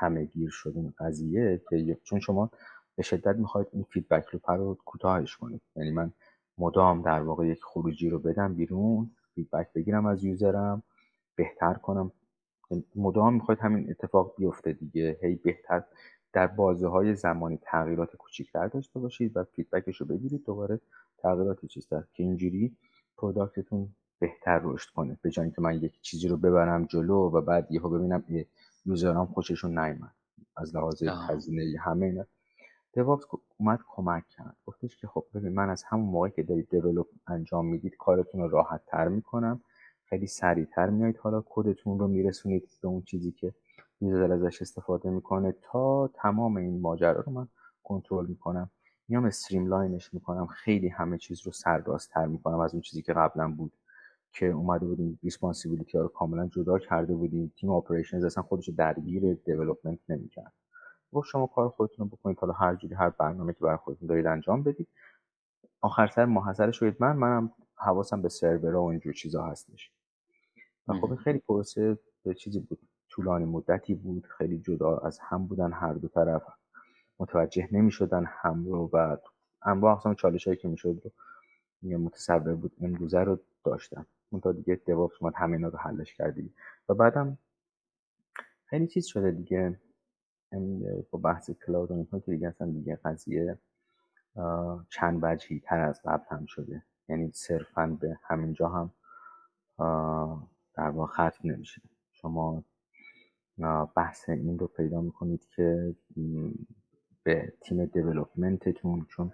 همه گیر شد این قضیه که چون شما به شدت می‌خواید این feedback رو رو کوتاهش کنید. یعنی من مدام در واقع یک خروجی رو بدم بیرون feedback بگیرم از user م بهتر کنم. مدام می‌خواید همین اتفاق بیفته دیگه. هی بهتر در بازه های زمانی تغییرات کوچیکتر داشته باشید و feedback ش رو بگیرید. دوباره تغییراتی چیزتر که اینجوری product تون بهتر رشد کنه. به جای که من یک چیزی رو ببرم جلو و بعد یهو ببینم user ام خوششون نیومد. از لحاظ هزینه همه اینا. DevOps اومد کمک کرد. گفتش که خب ببین من از همون موقعی که دارید develop انجام می‌دید کارتون رو راحت تر می‌کنم. خیلی سریعتر میایید حالا کدتون رو میرسونید به اون چیزی که user ازش استفاده می‌کنه تا تمام این ماجرا رو من کنترل می‌کنم. میام streamline ش می‌کنم. خیلی همه چیز رو سرراستتر می‌کنم از اون چیزی که قبلا بود. که اومده بودیم responsibility ها رو کاملا جدا کرده بودیم. تیم operations اصلا خودش درگیر development نمی‌کرد. گفت شما کار خودتون رو بکنید حالا هر جوری هر برنامه که برای خودتون دارید انجام بدید. آخر سر محصل شوید من منم حواسم به سرورها و اینجور چیزا هستش. و خب خیلی پروسه چیزی بود. طولانی مدتی بود. خیلی جدا از هم بودن هر دو طرف. متوجه نمی شدن هم رو و انواع اقسام چالش هایی که می‌شد رو. متصور بود امروزه رو داشتم اون تا دیگه دوابس اومد همه رو حلش کردی. و بعدم خیلی چیز شده دیگه. با بحث کلاود اینها که دیگه اصلا دیگه قضیه چند وجهی تر از قبل هم شده. یعنی صرفا به همینجا هم در واقع ختم نمیشه. شما بحث این رو پیدا می‌کنید که به تیم development تون چون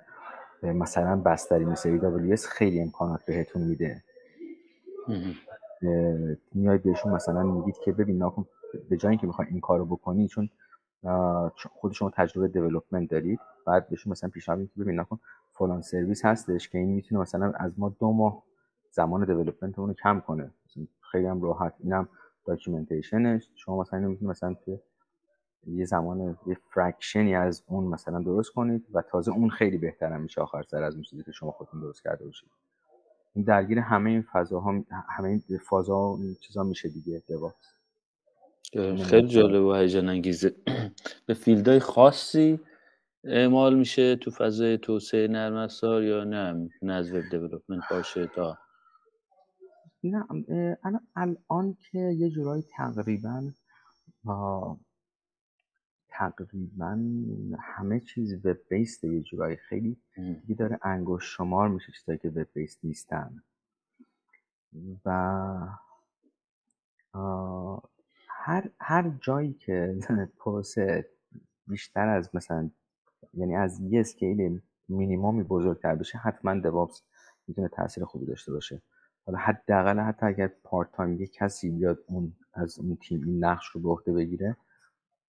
مثلا بستری مثل AWS خیلی امکانات بهتون میده. میاید بهشون مثلا میگید که ببین نکن به جای اینکه می‌خوای این کارو بکنی چون خود شما تجربه development دارید بعد بهشون مثلا پیشنهاد که ببین نکن فلان سرویس هستش که این می‌تونه مثلا از ما دو ماه زمان development رو کم کنه. خیلی هم راحت. اینم documentation ش شما مثلا می‌تونید مثلا توی یه زمان یه fraction ی از اون مثلا درست کنید و تازه اون خیلی بهتر میشه آخر سر از اون چیزی که شما خودتون درست کرده باشید. درگیر همه این فضاها همه این فازا چیزا میشه دیگه DevOps خیلی جالب و هیجان انگیزه. به field های خاصی اعمال میشه تو فضای توسعه نرم افزار یا نه؟ می‌تونه از web development باشه تا؟ نه الان که یه جورایی تقریبا تقریبا همه چیز وب بیست یه جورایی. خیلی دیگه داره انگشت شمار میشه چیزایی که وب بیست نیستن. و هر هر جایی که پروسه بیشتر از مثلا یعنی از یه اسکیل مینیمومی بزرگتر بشه حتما دوابس می‌تونه تاثیر خوبی داشته باشه. حالا حداقل حتی اگر پارت تایم یه کسی بیاد اون از اون تیم این نقش رو به عهده بگیره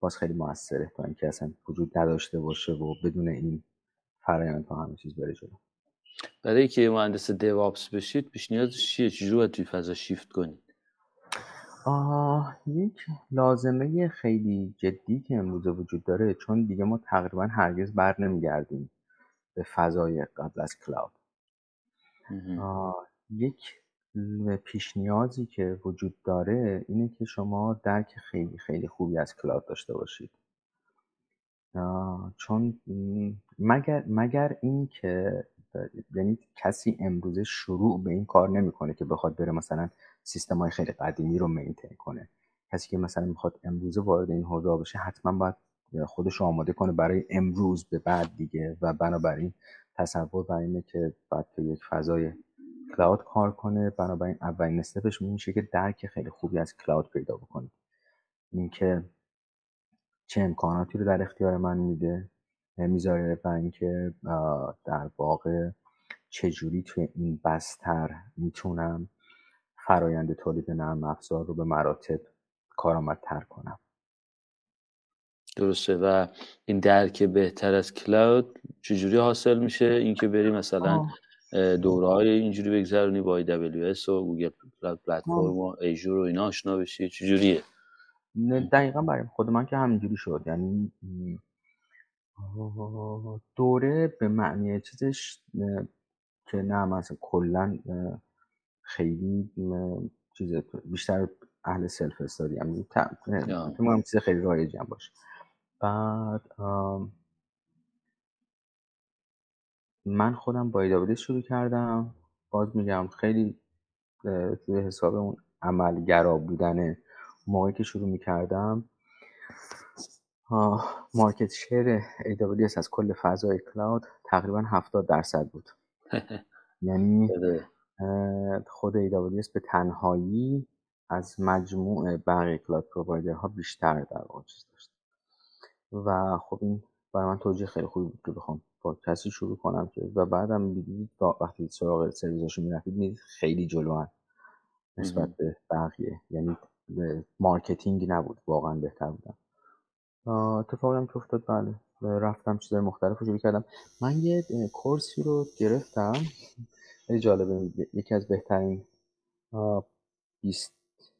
باز خیلی موثره تا اینکه اصلا وجود نداشته باشه و بدون این فرایند تا همه چیز بره جلو. برای اینکه مهندس دیوابس بشید پیش نیاز چیه؟ چجوری باید توی فضا شیفت کنید؟ آه، یک لازمه خیلی جدی که امروزه وجود داره چون دیگه ما تقریبا هرگز بر نمیگردیم به فضای قبل از کلاود یک پیش نیازی که وجود داره اینه که شما درک خیلی خیلی خوبی از کلاود داشته باشید. چون مگر مگر این که یعنی کسی امروزه شروع به این کار نمی‌کنه که بخواد بره مثلا سیستم های خیلی قدیمی رو مینتین کنه. کسی که مثلا می‌خواد امروزه وارد این حوزه بشه حتما باید خودش رو آماده کنه برای امروز به بعد دیگه. و بنابراین تصور بر اینه که باید تو یک فضای کلاود کار کنه. بنابراین اولین استپش میشه که درک خیلی خوبی از کلاود پیدا بکنید اینکه چه امکاناتی رو در اختیار من میده. می‌ذاره و اینکه در واقع چجوری توی این بستر می‌تونم فرایند تولید نرم افزار رو به مراتب کارآمدتر کنم. درسته. و این درک بهتر از کلاود چجوری حاصل میشه؟ اینکه بری مثلا دوره های اینجوری بگذرونی با AWS و گوگل پلتفرم و ایژور و اینا آشنا بشی چجوریه دقیقا برای خود من که همینجوری شد. یعنی دوره به معنی چیزش که نه مثلا کلا خیلی چیز بیشتر اهل self-study هم هم چیز خیلی رایجی هم باشه. بعد من خودم با AWS شروع کردم. باز میگم خیلی توی حساب اون عملگرا بودن موقعی که شروع می‌کردم market share AWS از کل فضای cloud تقریبا 70 درصد بود. یعنی خود AWS به تنهایی از مجموع بقیه cloud ها بیشتر در واقع چیز داشت. و خب این برای من توجیه خیلی خوبی بود که بخوام با کسی شروع کنم که و بعدم می‌دید وقتی سراغ سرویساشو می‌رفتید می‌دید خیلی جلوان نسبت به بقیه. یعنی marketing نبود. واقعا بهتر بودن اتفاقی هم که افتاد بله. رفتم چیزای مختلف رو شروع کردم. من یه کورسی رو گرفتم. خیلی جالبه. یکی از بهترین 20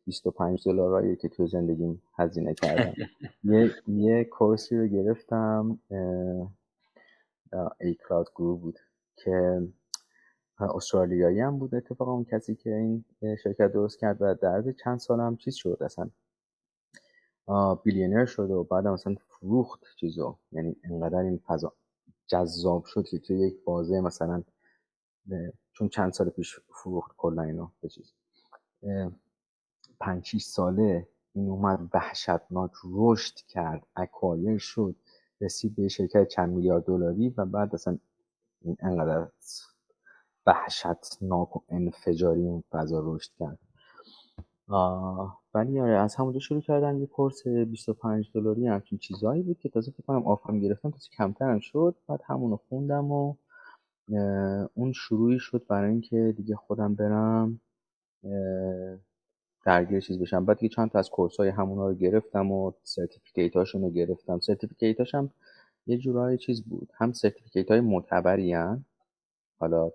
25 دلارایی که تو زندگیم هزینه کردم. یه یه کورسی رو گرفتم ای کلاود گروه بود که استرالیایی هم بود اتفاقا اون کسی که این شرکت درست کرد و در چند سال هم چیز شد اصلا بیلینر شد و بعد مثلا فروخت چیزو. یعنی انقدر این فضا جذاب شد که توی یک بازه مثلا چون چند سال پیش فروخت کلا اینو به چیز. پنج ساله این اومد وحشتناک رشد کرد اکوایر شد. رسید به شرکت چند میلیارد دلاری و بعد اصلا این انقدر وحشتناک و انفجاری اون فضا رشد کرد. ولی آره از همونجا شروع کردن یه course 25 دلاری همچین چیزایی بود که تازه فکر کنم offer م گرفتم تازه کمترم شد. بعد همونو خوندم و اون شروعی شد برای اینکه دیگه خودم برم درگیر چیز بشم. بعد که چند تا از course های همونا رو گرفتم و certificate هاشون رو گرفتم. certificate هاشم یه جورای چیز بود. هم certificate های معتبری حالا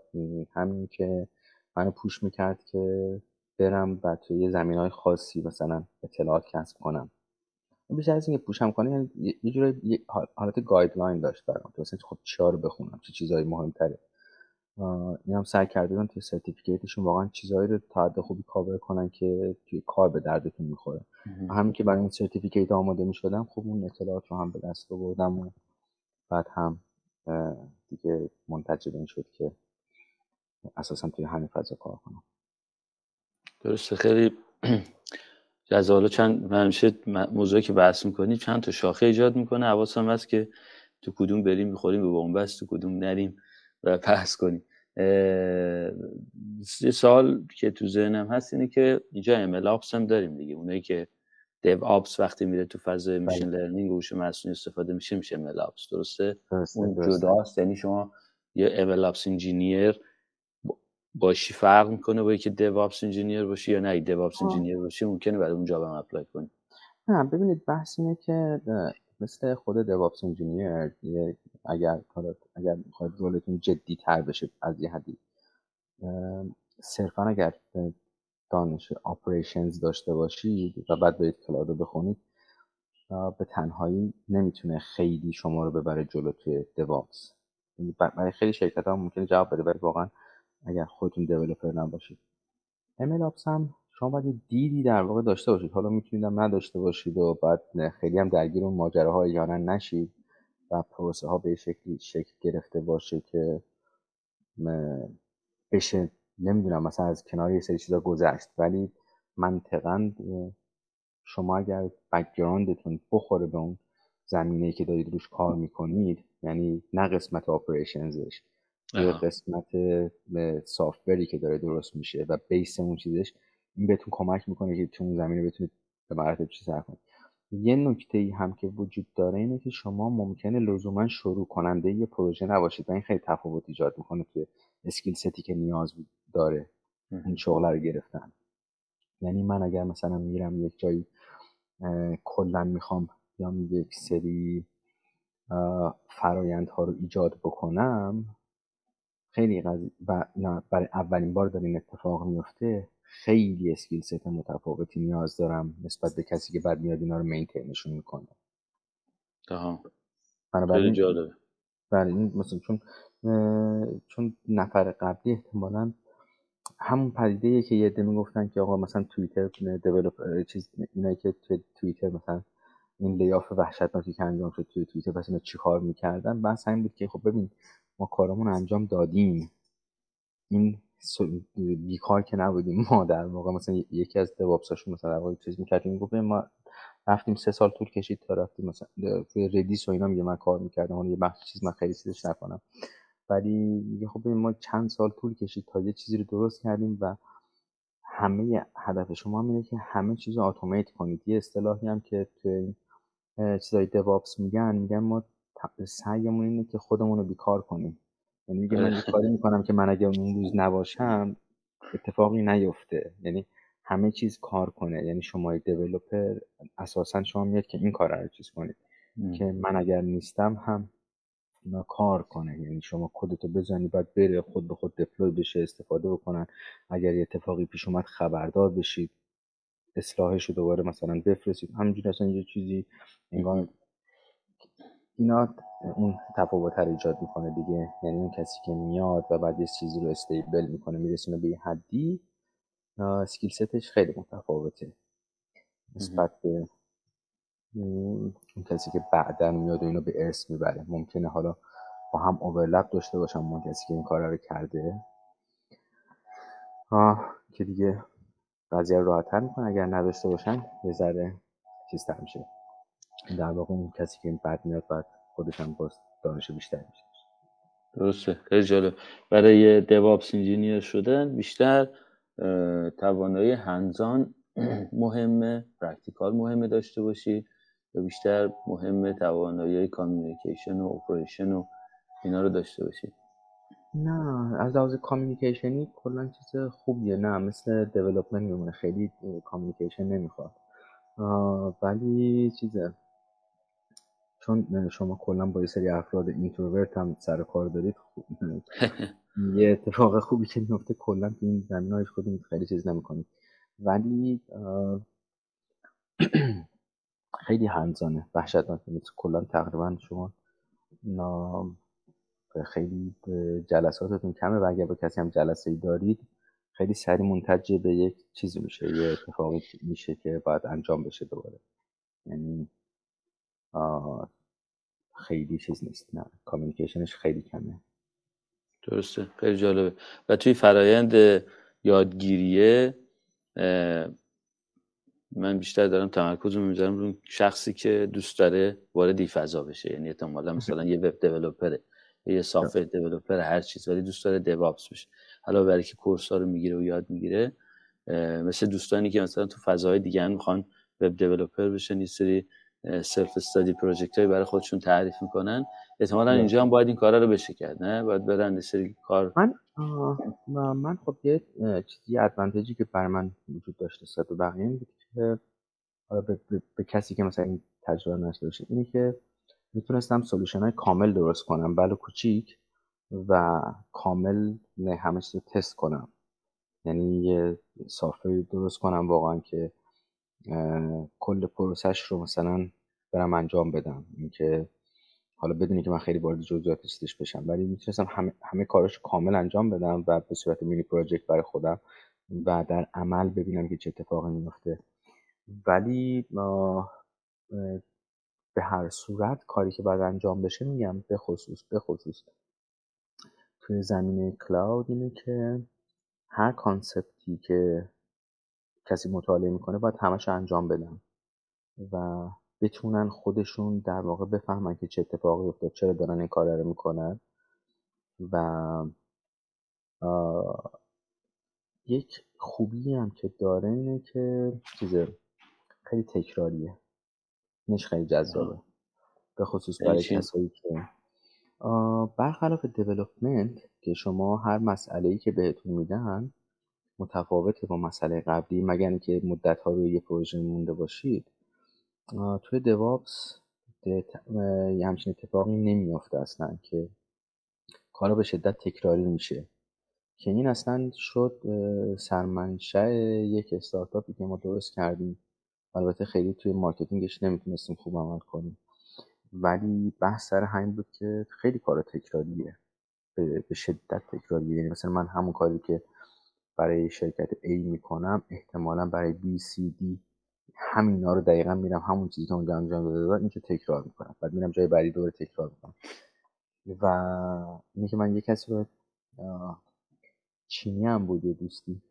همین که منو push می‌کرد که برم و توی یه زمینه های خاصی مثلا اطلاعات کسب کنم. بیشتر از اینکه push م کنه یعنی یه جورای حالت guideline داشت برام. که خب چیا بخونم چه چیزایی مهمتره. این هم سعی کردن توی certificate شون واقعا چیزهایی رو تا حد خوبی کاور کنن که توی کار به دردتون می‌خوره. همین که برای این certificate آماده می‌شدم خب اون اطلاعات رو هم به دست آوردم و بعد هم دیگه منتج این شد که اساسا توی همین فضا کار کنم. درسته. خیلی جذابه چند همیشه موضوعی که بحث می‌کنیم چند تا شاخه ایجاد می‌کنه. حواسم هست که تو کدوم بریم می‌خوریم به بن‌بست تو کدوم نریم. و بحث کنیم یه سوال که تو ذهنم هست اینه که اینجا MLOps هم داریم دیگه. اونایی که DevOps وقتی میره تو فاز machine learning و هوش مصنوعی استفاده میشه میشه MLOps. درسته؟ اون جداست یعنی شما یه MLOps engineer باشی فرق می‌کنه با اینکه DevOps engineer باشی یا نه؟ DevOps engineer باشی ممکنه بعد اونجا هم apply کنی. نه ببینید بحث اینه که مثل خود DevOps engineer اگر اگر می‌خواید role تون جدی تر بشه از یه حدی. صرفا اگر دانش operations داشته باشید و بعد برید cloud رو بخونید به تنهایی نمی‌تونه خیلی شما رو ببره جلو توی دیوابس یعنی برای خیلی شرکت ها ممکنه جواب بده ولی واقعا اگر خودتون دیولپر نباشید. ML هم شما باید دیدی در واقع داشته باشید. حالا می‌تونید هم نداشته باشید و بعد خیلی هم درگیر اون ماجراها احیانا نشید و پروسه ها به شکلی شکل گرفته باشه که بشه نمی‌دونم مثلا از کنار یه سری چیزا گذشت. ولی منطقا شما اگر بکگراندتون بخوره به اون زمینه که دارید روش کار می‌کنید یعنی نه قسمت آپریشنزش یه قسمت سافتوری که داره درست میشه و بیس اون چیزش این بهتون کمک می‌کنه که تو اون زمینه بتونید به مراتب چیز کنید. یه نکته ای هم که وجود داره اینه که شما ممکنه لزوما شروع کننده یه پروژه نباشید و این خیلی تفاوت ایجاد می‌کنه توی skill set ی که نیاز داره این شغل رو گرفتن. یعنی من اگر مثلا میرم یک جایی کلا می‌خوام یا یک سری فرایندها رو ایجاد بکنم خیلی قضیه و برای اولین بار داره این اتفاق میفته خیلی skill set متفاوتی نیاز دارم نسبت به کسی که بعد میاد اینا رو maintain شون می‌کنه. خیلی جالبه. بله این مثلا چون چون نفر قبلی احتمالا همون پدیده که یه عده می‌گفتن که آقا مثلا توییتر دیولپ چیز اینایی که توی توییتر مثلا این لیاف وحشتناکی که انجام شد توی توییتر پس اینا چیکار می‌کردن؟ بس همین بود که خب ببین ما کارمون انجام دادیم. این بیکار که نبودیم ما در واقع. مثلا یکی از دوابساشون مثلا در چیز می‌کردیم گفت ما رفتیم سه سال طول کشید تا رفتیم مثلا توی ردیس و اینا میگه من کار می‌کردم اون یه بخش چیز من خیلی چیزش نکنم. ولی میگه خب ما چند سال طول کشید تا یه چیزی رو درست کردیم و همه هدف شما اینه که همه چیز رو اتومات کنید. یه اصطلاحی هم که توی این چیزای دوابس میگن میگن ما سعیمون اینه که خودمون رو بیکار کنیم. یعنی میگه من کاری می‌کنم که من اگه اون روز نباشم اتفاقی نیفته. یعنی همه چیز کار کنه. یعنی شما دیولپر اساسا شما میاد که این کار رو چیز کنید. که من اگر نیستم هم اینا کار کنه. یعنی شما کدتو بزنی بعد بره خود به خود دپلوی بشه استفاده بکنن. اگر یه اتفاقی پیش اومد خبردار بشید. اصلاحش رو دوباره مثلا بفرستید. همینجوری اصلا یه چیزی انگار اینا اون تفاوت رو ایجاد می‌کنه دیگه. یعنی اون کسی که میاد و بعد یه چیزی رو استیبل می‌کنه میرسونه به یه حدی سکیل ستش خیلی متفاوته. نسبت به اون کسی که بعدا میاد و اینو به ارث می‌بره. ممکنه حالا با هم اوورلپ داشته باشم اون کسی که این کار رو کرده آه که دیگه قضیه رو راحتتر می‌کنه. اگر نداشته باشن یه ذره چیز میشه. در واقع اون کسی که این بعد میاد بعد خودش هم باز دانش بیشتر میشه درسته. خیلی جالب. برای DevOps engineer شدن بیشتر توانایی hands-on مهمه practical مهمه داشته باشید یا بیشتر مهمه توانایی communication و operation و اینا رو داشته باشید. نه از لحاظ communication ی کلا چیز خوبیه. نه مثل development میمونه. خیلی communication نمی‌خواد. ولی چیزه چون شما کلا با یه سری افراد اینتروورت هم سر کار دارید خوب. یه اتفاق خوبی که میفته کلا تو این زمین هایش خودتون خیلی چیز نمی‌کنید ولی خیلی هنزانه وحشتناک کلا تقریبا شما خیلی جلساتتون کمه و اگر با کسی هم جلسه ای دارید خیلی سری منتج به یک چیزی میشه یه اتفاقی میشه که باید انجام بشه دوباره یعنی خیلی چیز نیست نه. کامیونیکیشنش خیلی کمه. درسته. خیلی جالبه. و توی فرایند یادگیریه من بیشتر دارم تمرکز می‌ذارم روی شخصی که دوست داره وارد این فضا بشه. یعنی احتمالا مثلا یه وب دیولپره یه سافت دیولپر هر چیز. ولی دوست داره دیوابس بشه. حالا برای که کورس ها رو می‌گیره و یاد می‌گیره مثل دوستانی که مثلا تو فضاهای دیگه می‌خوان web developer بشن یه سری self-study project های برای خودشون تعریف می‌کنن. احتمالا اینجا هم باید این کارا رو بشه کرد نه؟ باید برن سری کار من من خب یه چیزی advantage ی که بر من وجود داشته نسبت به بقیه این بود که به, به, به, کسی که مثلا این تجربه نشده باشه اینه که می‌تونستم solution های کامل درست کنم بله کوچیک و کامل نه همه رو تست کنم. یعنی یه سافر درست کنم واقعا که کل پروسش رو مثلا برم انجام بدم. اینکه حالا بدونی که من خیلی وارد جزئیاتش بشم ولی می‌تونستم همه, همه کارش کامل انجام بدم و به صورت مینی پروژکت برای خودم و در عمل ببینم که چه اتفاقی میفته ولی به هر صورت کاری که باید انجام بشه میگم به خصوص به خصوص توی زمینه کلاود اینه که هر کانسپتی که کسی مطالعه می‌کنه باید همش انجام بدن و بتونن خودشون در واقع بفهمن که چه اتفاقی افتاد چرا دارن این کار رو می‌کنن و یک خوبی هم که داره اینه که چیزه خیلی تکراریه. اینش خیلی جذابه. به خصوص برای کسایی که برخلاف دیولپمنت که شما هر مسئله ای که بهتون میدن متفاوته با مسئله قبلی مگر اینکه مدت ها روی یه پروژه مونده باشید. توی دوابس یه همچین اتفاقی نمیافته اصلا که کارا به شدت تکراری میشه. که این اصلا شد سرمنشه یک استارتاپی که ما درست کردیم. البته خیلی توی مارکتینگش نمی‌تونستیم خوب عمل کنیم. ولی بحث سر همین بود که خیلی کار تکراریه. به شدت تکراریه. یعنی مثلا من همون کاری که برای شرکت A می‌کنم احتمالا برای B, C, D همینا رو دقیقا میرم همون چیزی که اونجا انجام داده بودم این که تکرار می‌کنم. بعد میرم جای بعدی دوباره تکرار می‌کنم. و اینه که من یه کسی رو چینی هم بود دوستی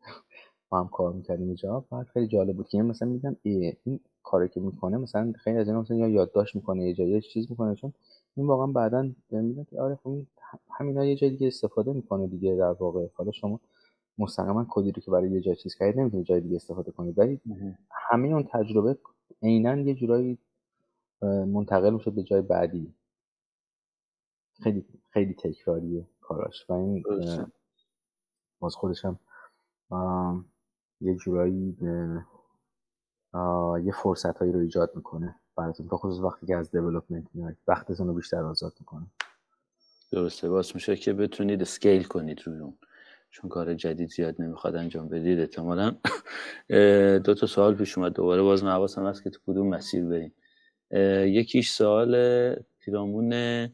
با هم کار می‌کردیم اینجا بعد خیلی جالب بود که مثلا میگم این کاری که می‌کنه مثلا خیلی از اینا مثلا یا یادداشت می‌کنه یه جایی چیز می‌کنه. چون این واقعا بعدا میگم که آره خب همینا یه جای دیگه استفاده می‌کنه دیگه در واقع. حالا شما مستقیما کدی رو که برای یه جای چیز کردید نمی‌تونید جای دیگه استفاده کنید ولی همه اون تجربه عینا یه جورایی منتقل میشه به جای بعدی. خیلی خیلی تکراریه کاراش. و این باز خودش هم یه جورایی یه فرصت هایی رو ایجاد می‌کنه براتون. به خصوص وقتی که از دیولپمنت میاد وقتتون رو بیشتر آزاد می‌کنه. درسته. باز میشه که بتونید اسکیل کنید روی اون. چون کار جدید زیاد نمی‌خواد انجام بدید احتمالا. دو تا سوال پیش اومد. دوباره باز من حواسم هست که تو کدوم مسیر بریم. یکیش سوال پیرامون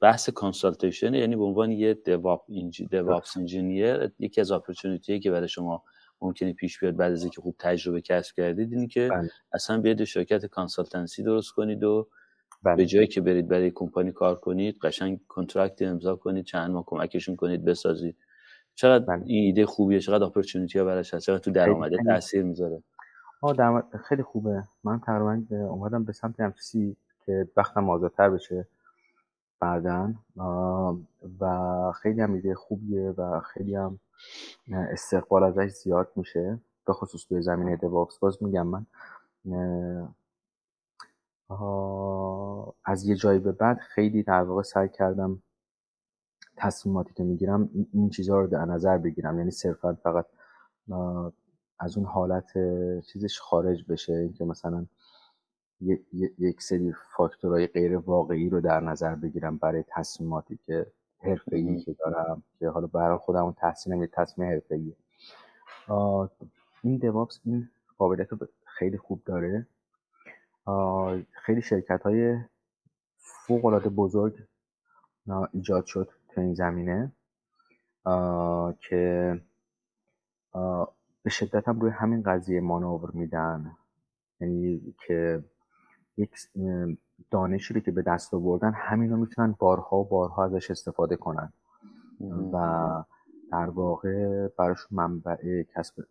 بحث consultation یعنی به عنوان یه DevOp DevOps engineer یکی از opportunity که برای شما ممکنه پیش بیاد بعد از اینکه خوب تجربه کسب کردید اینی که بله. اصلا بیاید شرکت consultancy درست کنید و بله. به جای اینکه برید برای کمپانی کار کنید قشنگ contract امضا کنید چند ماه کمکشون کنید بسازید. چقدر بله. این ایده خوبیه چقدر opportunity ها براش هست چقدر تو درآمده تاثیر می‌ذاره. آه خیلی خوبه. من تقریبا اومدم به سمت همچیزی که وقتم آزادتر بشه بعدا. و خیلی هم ایده خوبیه و خیلی هم استقبال ازش زیاد میشه. به خصوص توی زمینه دوابس باز میگم من از یه جایی به بعد خیلی در واقع سعی کردم تصمیماتی که می‌گیرم این چیزها رو در نظر بگیرم. یعنی صرفا فقط از اون حالت چیزش خارج بشه. اینکه مثلا یک سری فاکتورهای غیر واقعی رو در نظر بگیرم برای تصمیماتی که حرفه‌ای که دارم. که حالا برای خودم اون تحصیلم یه تصمیم حرفه‌ایه. این دوابس این قابلیت رو خیلی خوب داره. خیلی شرکت های فوق العاده بزرگ ایجاد شد. تو این زمینه که به شدت هم روی همین قضیه مانور میدن. یعنی که یک دانشی رو که به دست آوردن همین رو می‌تونن بارها و بارها ازش استفاده کنن. و در واقع براش منبع کسب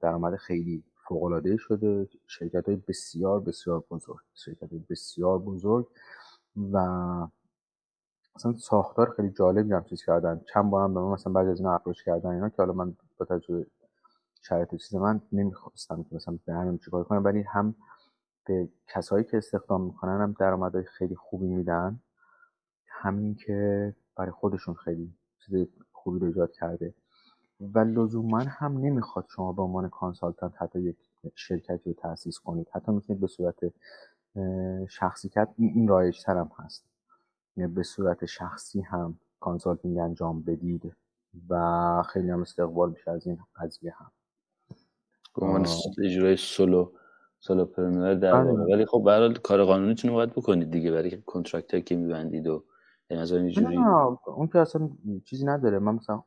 درآمد خیلی فوق شده. شرکت های بسیار بسیار بزرگ شرکت های بسیار بزرگ. و مثلا ساختار خیلی جالبی هم چیز کردن. چند بارم به من مثلا بعضی از اینا اپروچ کردن اینا که حالا من با تجربه شرایط چیز من نمی‌خواستم که مثلا به همین چیکار کنم ولی هم به کسایی که استخدام می‌کنن هم درآمدهای خیلی خوبی میدن. همین که برای خودشون خیلی چیز خوبی رو ایجاد کرده. و لزوما هم نمی‌خواد شما به عنوان کانسالتنت حتی یک شرکتی رو تاسیس کنید. حتی می‌تونید به صورت شخصی این رایج هم هست. به صورت شخصی هم consulting انجام بدید و خیلی هم استقبال میشه از این قضیه هم. عنوان اجرای solo solopreneur در بله. ولی خب برای کار قانونیتون رو باید بکنید دیگه برای contract که میبندید و از اینجوری اون که اصلا چیزی نداره. من مثلا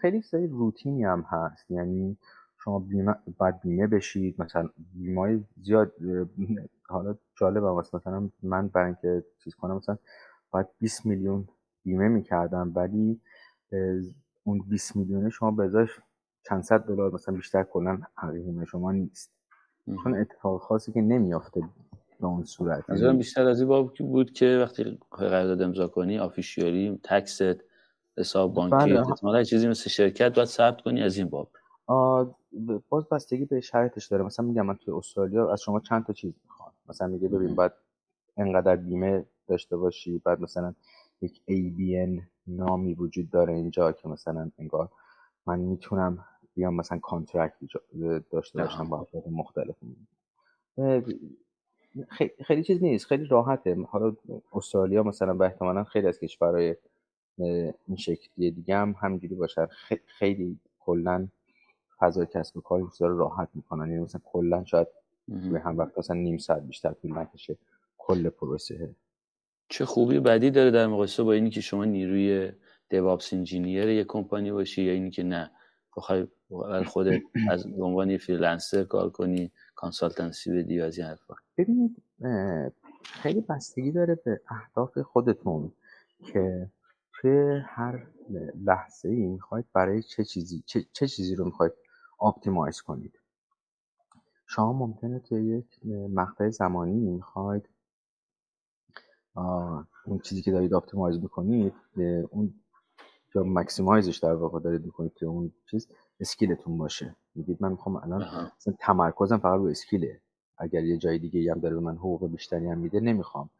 خیلی سری روتینی هم هست. یعنی شما بیمه باید بیمه بشید. مثلا بیمه زیاد حالا جالب هم مثلا من برای اینکه چیز کنم مثلا باید 20 میلیون بیمه می‌کردم ولی اون 20 میلیون شما به ازاش چند صد دلار مثلا بیشتر کلا حقیقی شما نیست. چون اتفاق خاصی که نمیافته به اون صورت. بیشتر از این باب بود که وقتی قرارداد امضا کنی آفیشیالی تکست حساب بانکی بله. چیزی مثل شرکت باید ثبت کنی از این باب. باز بستگی به شرطش داره. مثلا میگم من توی استرالیا از شما چند تا چیز مثلا میگه ببین باید انقدر بیمه داشته باشی بعد مثلا یک ABN نامی وجود داره اینجا که مثلا انگار من می‌تونم بیام مثلا کانترکت داشته باشم با افراد مختلف. خیلی, چیز نیست خیلی راحته. حالا استرالیا مثلا به احتمالا خیلی از کشورهای این شکلی دیگه هم همینجوری باشن. خیلی کلا فضای کسب و کار رو راحت می‌کنن. یعنی مثلا کلا شاید به هم وقت مثلا نیم ساعت بیشتر طول نکشه. کل پروسه. چه خوبی. بدی داره در مقایسه با اینی که شما نیروی DevOps engineer یک کمپانی باشی یا اینی که نه. بخوای خودت از عنوان freelancer کار کنی consultancy بدی از این حرفا. ببینید خیلی بستگی داره به اهداف خودتون که توی هر لحظه ای می‌خواید برای چه چیزی چه, چه چیزی رو می‌خواید optimize کنید. شما ممکنه توی یک مقطع زمانی می‌خواید اون چیزی که دارید optimize می‌کنید اون یا maximize ش در واقع دارید می‌کنید که اون چیز skill تون باشه. میگید من می‌خوام الان مثلا تمرکزم فقط رو skill ه. اگر یه جای دیگه هم داره به من حقوق بیشتری هم میده نمی‌خوام.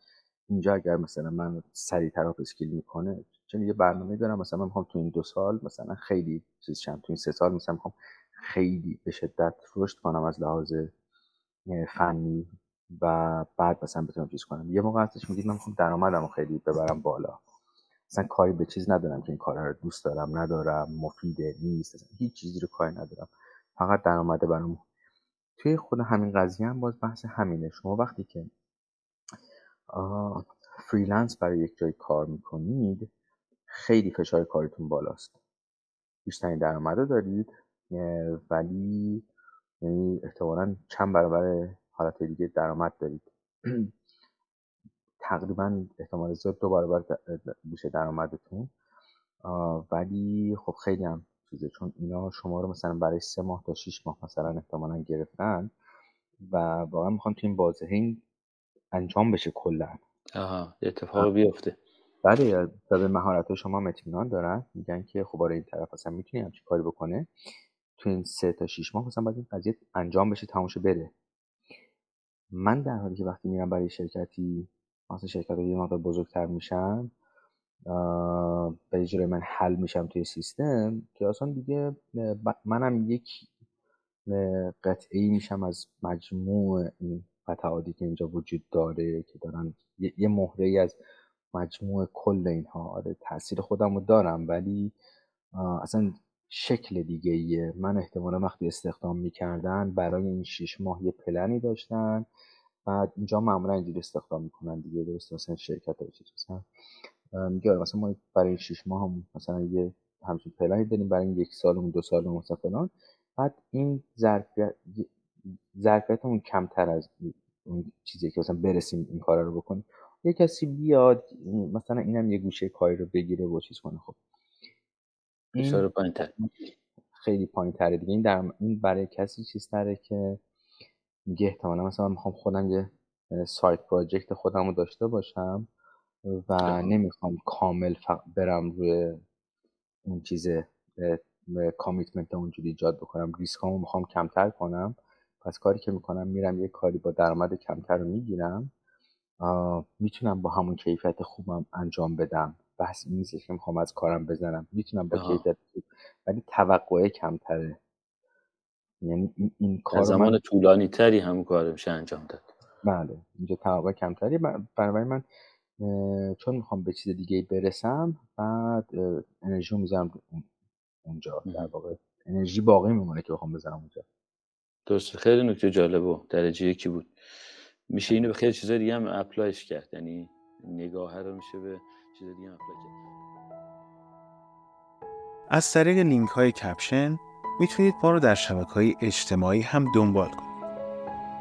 اینجا اگر مثلا من سریع طرف اسکیل می‌کنه چون یه برنامه دارم مثلا من می‌خوام تو این دو سال مثلا خیلی چیز چند تو این سه سال مثلا می‌خوام خیلی به شدت رشد کنم از لحاظ فنی و بعد مثلا بتونم چیز کنم. یه موقع هستش میگید من می‌خوام درآمدم خیلی ببرم بالا. مثلا کاری به چیز ندارم که این کارها رو دوست دارم ندارم مفیده نیست هیچ چیزی رو کاری ندارم. فقط درآمده برام توی خود همین قضیه هم باز بحث همینه. شما وقتی که freelance برای یک جای کار می‌کنید خیلی فشار کارتون بالاست. بیشترین درآمده دارید. ولی یعنی احتمالا چند برابر حالت دیگه درآمد دارید. تقریبا احتمال زیاد دو برابر میشه درآمدتون. ولی خب خیلی هم چیزه چون اینا شما رو مثلا برای سه ماه تا شیش ماه مثلا احتمالا گرفتن و واقعا می‌خوان تو این بازه این انجام بشه کلا. آها اتفاق بیفته. بله و به مهارت شما اطمینان دارن. میگن که خب آره این طرف اصلا می‌تونی همچین کاری بکنه. تو این سه تا شیش ماه مثلا باید این قضیه انجام بشه تموم بره. من در حالی که وقتی میرم برای شرکتی مثلا شرکت یه مقدار بزرگتر میشن به جوری من حل میشم توی سیستم که اصلا دیگه منم یک قطعی میشم از مجموع این قطعاتی که اینجا وجود داره که دارن یه مهره ای از مجموع کل اینها. آره تاثیر خودم رو دارم ولی اصلا شکل دیگه ایه من احتمالا وقتی استخدام می‌کردن برای این شیش ماه یه پلنی داشتن. بعد اینجا معمولا اینجوری استخدام می‌کنن دیگه. درست مثلا شرکت های چیز مثلا. میگه آره، مثلا ما برای شیش ماه هم مثلا یه همچین پلنی داریم. برای این یک سال و دو سال و مثلا فلان. بعد این ظرفیت ظرفیتمون کمتر از اون چیزی که مثلا برسیم این کار رو بکنیم. یه کسی بیاد مثلا اینم یه گوشه کاری رو بگیره و چیز کنه. خب این پایین خیلی پایین تره دیگه. این در این برای کسی چیز تره که میگه احتمالا مثلا می‌خوام خودم یه سایت پراجکت خودم رو داشته باشم و نمی‌خوام کامل برم روی اون چیز کامیتمنت اونجوری ایجاد بکنم. ریسکامو می‌خوام کمتر کنم. پس کاری که می‌کنم میرم یه کاری با درآمد کمتر رو می‌گیرم. می‌تونم با همون کیفیت خوبم انجام بدم. بحث نیستش که می‌خوام از کارم بزنم. می‌تونم با کیفیت ولی توقعه کمتره. یعنی این, این کار زمان من... طولانی تری همون کار میشه انجام داد. بله اینجا توقع کمتری. برای من چون می‌خوام به چیز دیگه برسم بعد انرژی می‌ذارم اونجا. در واقع انرژی باقی میمونه که بخوام بذارم اونجا. درست خیلی نکته جالب و درجه یکی بود. میشه اینو به خیلی چیزای دیگه هم اپلایش کرد. یعنی نگاه رو میشه به چیز دیگه از طریق لینک های کپشن می‌تونید ما رو در شبکه های اجتماعی هم دنبال کنید.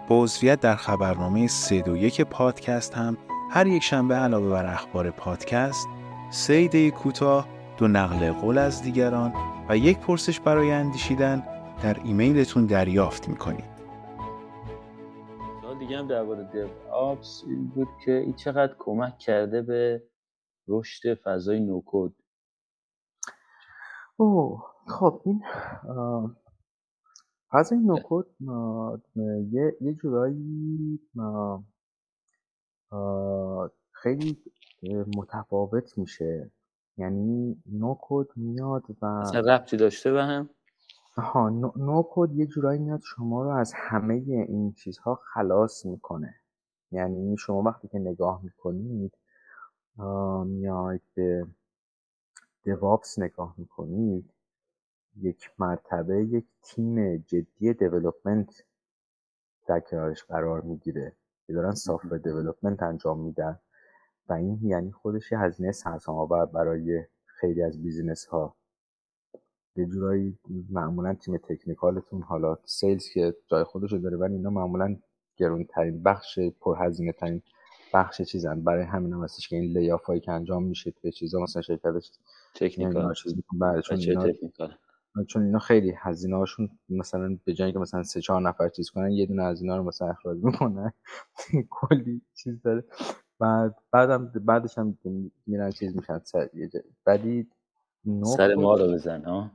با عضویت در خبرنامه 321 پادکست هم هر یک شنبه علاوه بر اخبار پادکست سه ایده کوتاه دو نقل قول از دیگران و یک پرسش برای اندیشیدن در ایمیلتون دریافت می‌کنید دیگه هم درباره دیو آپس این بود که این چقدر کمک کرده به رشد فضای نوکود. اوه خب این فضای نوکود یه, یه جورایی خیلی متفاوت میشه. یعنی نوکود میاد و اصلا ربطی داشته به هم؟ ها نوکود یه جورایی میاد شما رو از همه این چیزها خلاص می‌کنه. یعنی شما وقتی که نگاه می‌کنید میاید به DevOps نگاه می‌کنید یک مرتبه یک تیم جدی development در کنارش قرار می‌گیره. که دارن software development انجام میدن. و این یعنی خودش یه هزینه سرسام آور برای خیلی از business ها یه جورایی معمولا تیم technical تون حالا sales که جای خودشو داره ولی اینا معمولا گرونترین بخش پرهزینه ترین بخش چیزن. برای همین هم هستش که این لیاف هایی که انجام میشه توی چیزا مثلا شرکت تکنیکال. بله چون اینا چون اینا خیلی هزینه هاشون مثلا به جایی که مثلا سه چهار نفر چیز کنن یه دونه از اینا رو مثلا اخراج می‌کنن. کلی چیز داره. بعد بعدم بعدش هم میرن چیز میشن سر بعدی سر ما رو بزن ها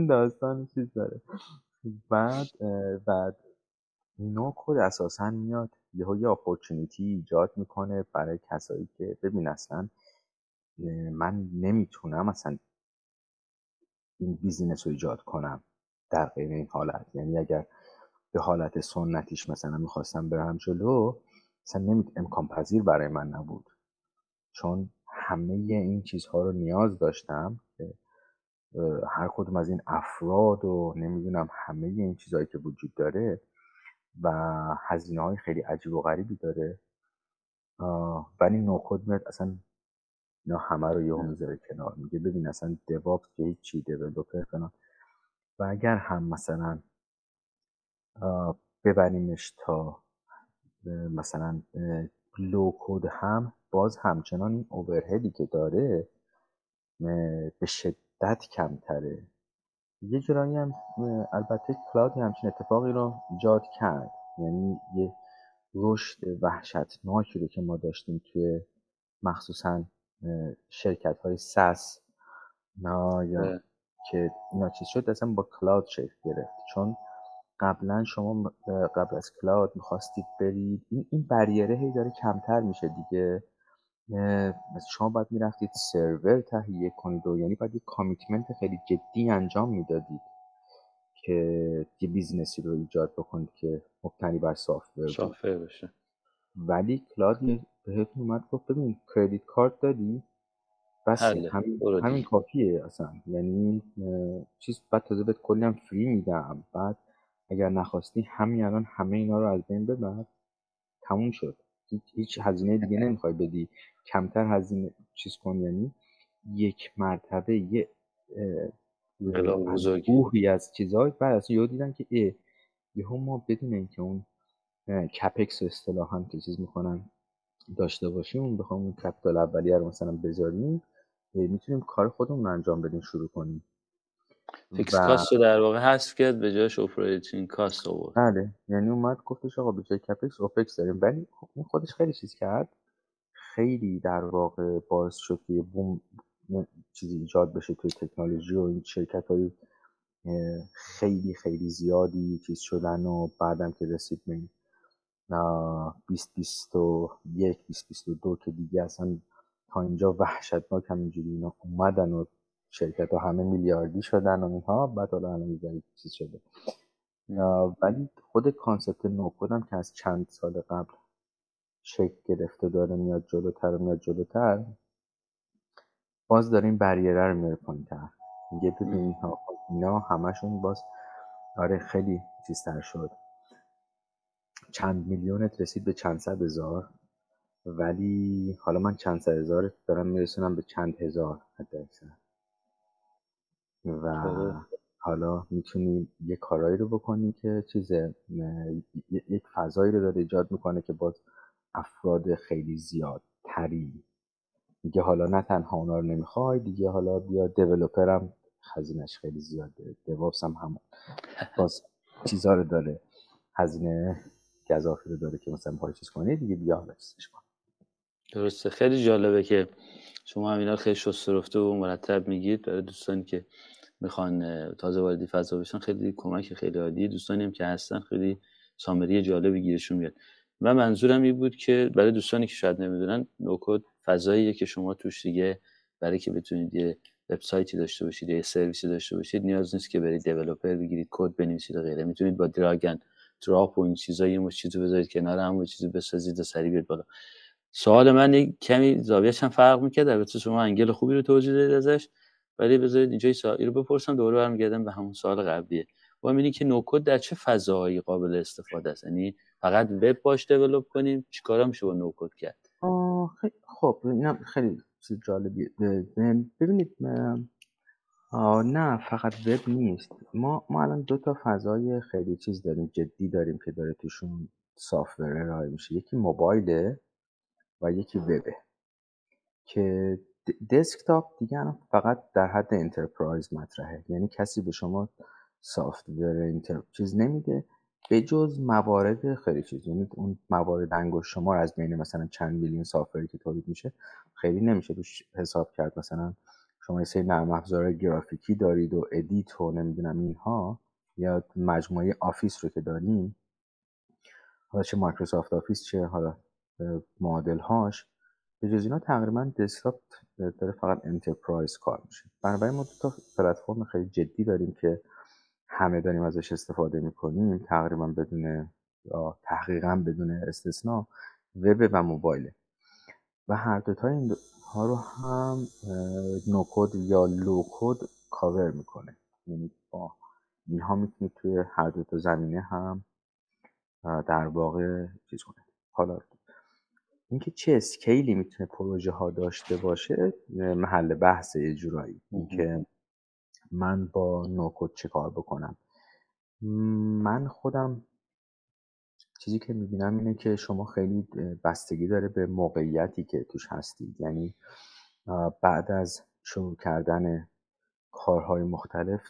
داستان چیز داره. بعد بعد no-code اساسا میاد یهو یه opportunity ایجاد می‌کنه برای کسایی که ببین اصلا من نمی‌تونم اصلا این business رو ایجاد کنم در غیر این حالت. یعنی اگر به حالت سنتیش مثلا می‌خواستم برم جلو مثلا نمی... امکان پذیر برای من نبود. چون همه این چیزها رو نیاز داشتم که هر کدوم از این افراد و نمی‌دونم همه این چیزهایی که وجود داره و هزینه های خیلی عجیب و غریبی داره. ولی نوکود میاد اصلا اینا همه رو یه می‌ذاره کنار. میگه ببین اصلا دواب که هیچی دیولوپر فلان. و اگر هم مثلا ببریمش تا مثلا لو کد هم باز همچنان این اوورهدی که داره به شدت کمتره. یه جورایی هم البته کلاود همچین اتفاقی رو ایجاد کرد. یعنی یه رشد وحشتناکی رو که ما داشتیم توی مخصوصا شرکت های سس یا که اینا چیز شد اصلا با کلاود شکل گرفت. چون قبلا شما قبل از کلاود می‌خواستید برید این, این بریره هی داره کمتر میشه دیگه. شما باید می‌رفتید سرور تهیه کنید و یعنی باید یک commitment خیلی جدی انجام می‌دادید که یه business ی رو ایجاد بکنید که مبتنی بر software باشه ولی cloud بهتون اومد گفت ببین credit card دادی بس همین, همین کافیه اصلا. یعنی چیز بعد تازه بهت کلی هم free میدم. بعد اگر نخواستی همین الان همه اینا رو از بین ببر تموم شد. هیچ هزینه دیگه نمی‌خوای بدی. کمتر هزینه چیز کن یعنی یک مرتبه یه بوهی از چیزهای بعد از یهو دیدن که ای یهو ما بدون اینکه اون CapEx اصطلاحا که چیز می‌کنن داشته باشیم اون بخوام اون capital اولیه رو مثلا بذاریم می‌تونیم کار خودمون رو انجام بدیم شروع کنیم. fixed cost رو در واقع حذف کرد به جاش operating cost آورد. بله یعنی اومد گفتش آقا به جای کپکس اوپکس داریم. ولی خب این خودش خیلی چیز کرد. خیلی در واقع باعث شد که بوم چیزی ایجاد بشه توی تکنولوژی و این شرکت های خیلی خیلی زیادی چیز شدن و بعدم که رسید به 2021 2022 که دیگه اصلا تا اینجا وحشتناک همینجوری اینا اومدن و شرکت ها همه میلیاردی شدن و اینها بعد حالا الان چیز شده. ولی خود کانسپت نوکودم که از چند سال قبل شکل گرفته داره میاد جلوتر و میاد جلوتر باز داره این بریره رو میاره تر. میگه ببین اینا همشون باز آره خیلی چیزتر شد. چند میلیونت رسید به چند صد هزار ولی حالا من چند صد هزار دارم میرسونم به چند هزار حتی و. حالا می‌تونی یه کارایی رو بکنی که چیز یک فضایی رو داره ایجاد می‌کنه که باز افراد خیلی زیاد تری میگه حالا نه تنها اونا رو نمی‌خوای دیگه حالا بیا دیولوپر هم خزینش خیلی زیاده دوابس هم همون. باز چیزا رو داره هزینه گذافی رو داره که مثلا پای چیز کنی دیگه بیا حالا کن درسته. خیلی جالبه که شما همینا خیلی شست رفته و مرتب میگید. برای دوستانی که می‌خوان تازه واردی فضا بشن خیلی کمک خیلی عادی دوستانی هم که هستن خیلی سامری جالبی گیرشون میاد. و منظورم این بود که برای دوستانی که شاید نمی‌دونن نوکود فضاییه که شما توش دیگه برای که بتونید یه وبسایتی داشته باشید یه سرویسی داشته باشید نیاز نیست که برید دیولپر بگیرید کد بنویسید و غیره. می‌تونید با دراگن دراپ و این چیزا یه مش بذارید کنار هم و چیزو بسازید و سریع بیاد بالا. سوال من یک کمی زاویهش هم فرق می‌کرد. البته شما انگل خوبی رو توضیح دادید ازش ولی بذارید اینجا سوالی رو بپرسم دوباره برمیگردم به همون سوال قبلیه. و اینی که نوکد در چه فضاهایی قابل استفاده است؟ یعنی فقط وب باش دیولپ کنیم چیکارا میشه با نوکد کرد؟ خب اینم خیلی جالبیه. ببینید نه فقط وب نیست. ما ما الان دو تا فضای خیلی چیز داریم جدی داریم که داره توشون software ارائه میشه. یکی موبایله. و یکی وبه که desktop دیگه فقط در حد enterprise مطرحه. یعنی کسی به شما software انتر چیز نمیده به جز موارد خیلی چیز. یعنی اون موارد انگشت شمار از بین مثلا چند میلیون software ی که تولید میشه خیلی نمیشه روش حساب کرد. مثلا شما یه سری نرم افزار گرافیکی دارید و edit و نمی‌دونم اینها یا مجموعه آفیس رو که داریم حالا چه مایکروسافت آفیس چه حالا معادل هاش به جز اینا تقریبا desktop داره فقط enterprise کار میشه. بنابراین ما دو تا پلتفرم خیلی جدی داریم که همه داریم ازش استفاده می‌کنیم تقریبا بدون یا تحقیقا بدون استثنا وب و موبایله. و هر دوتا این ها رو هم نوکود یا لوکود کاور می‌کنه. یعنی با اینها می‌تونید توی هر دوتا زمینه هم در واقع چیز کنه حالا اینکه چه اسکیلی می‌تونه پروژه ها داشته باشه محل بحث یه جورایی. اینکه من با نوکود چه کار بکنم؟ من خودم چیزی که می‌بینم اینه که شما خیلی بستگی داره به موقعیتی که توش هستید. یعنی بعد از شروع کردن کارهای مختلف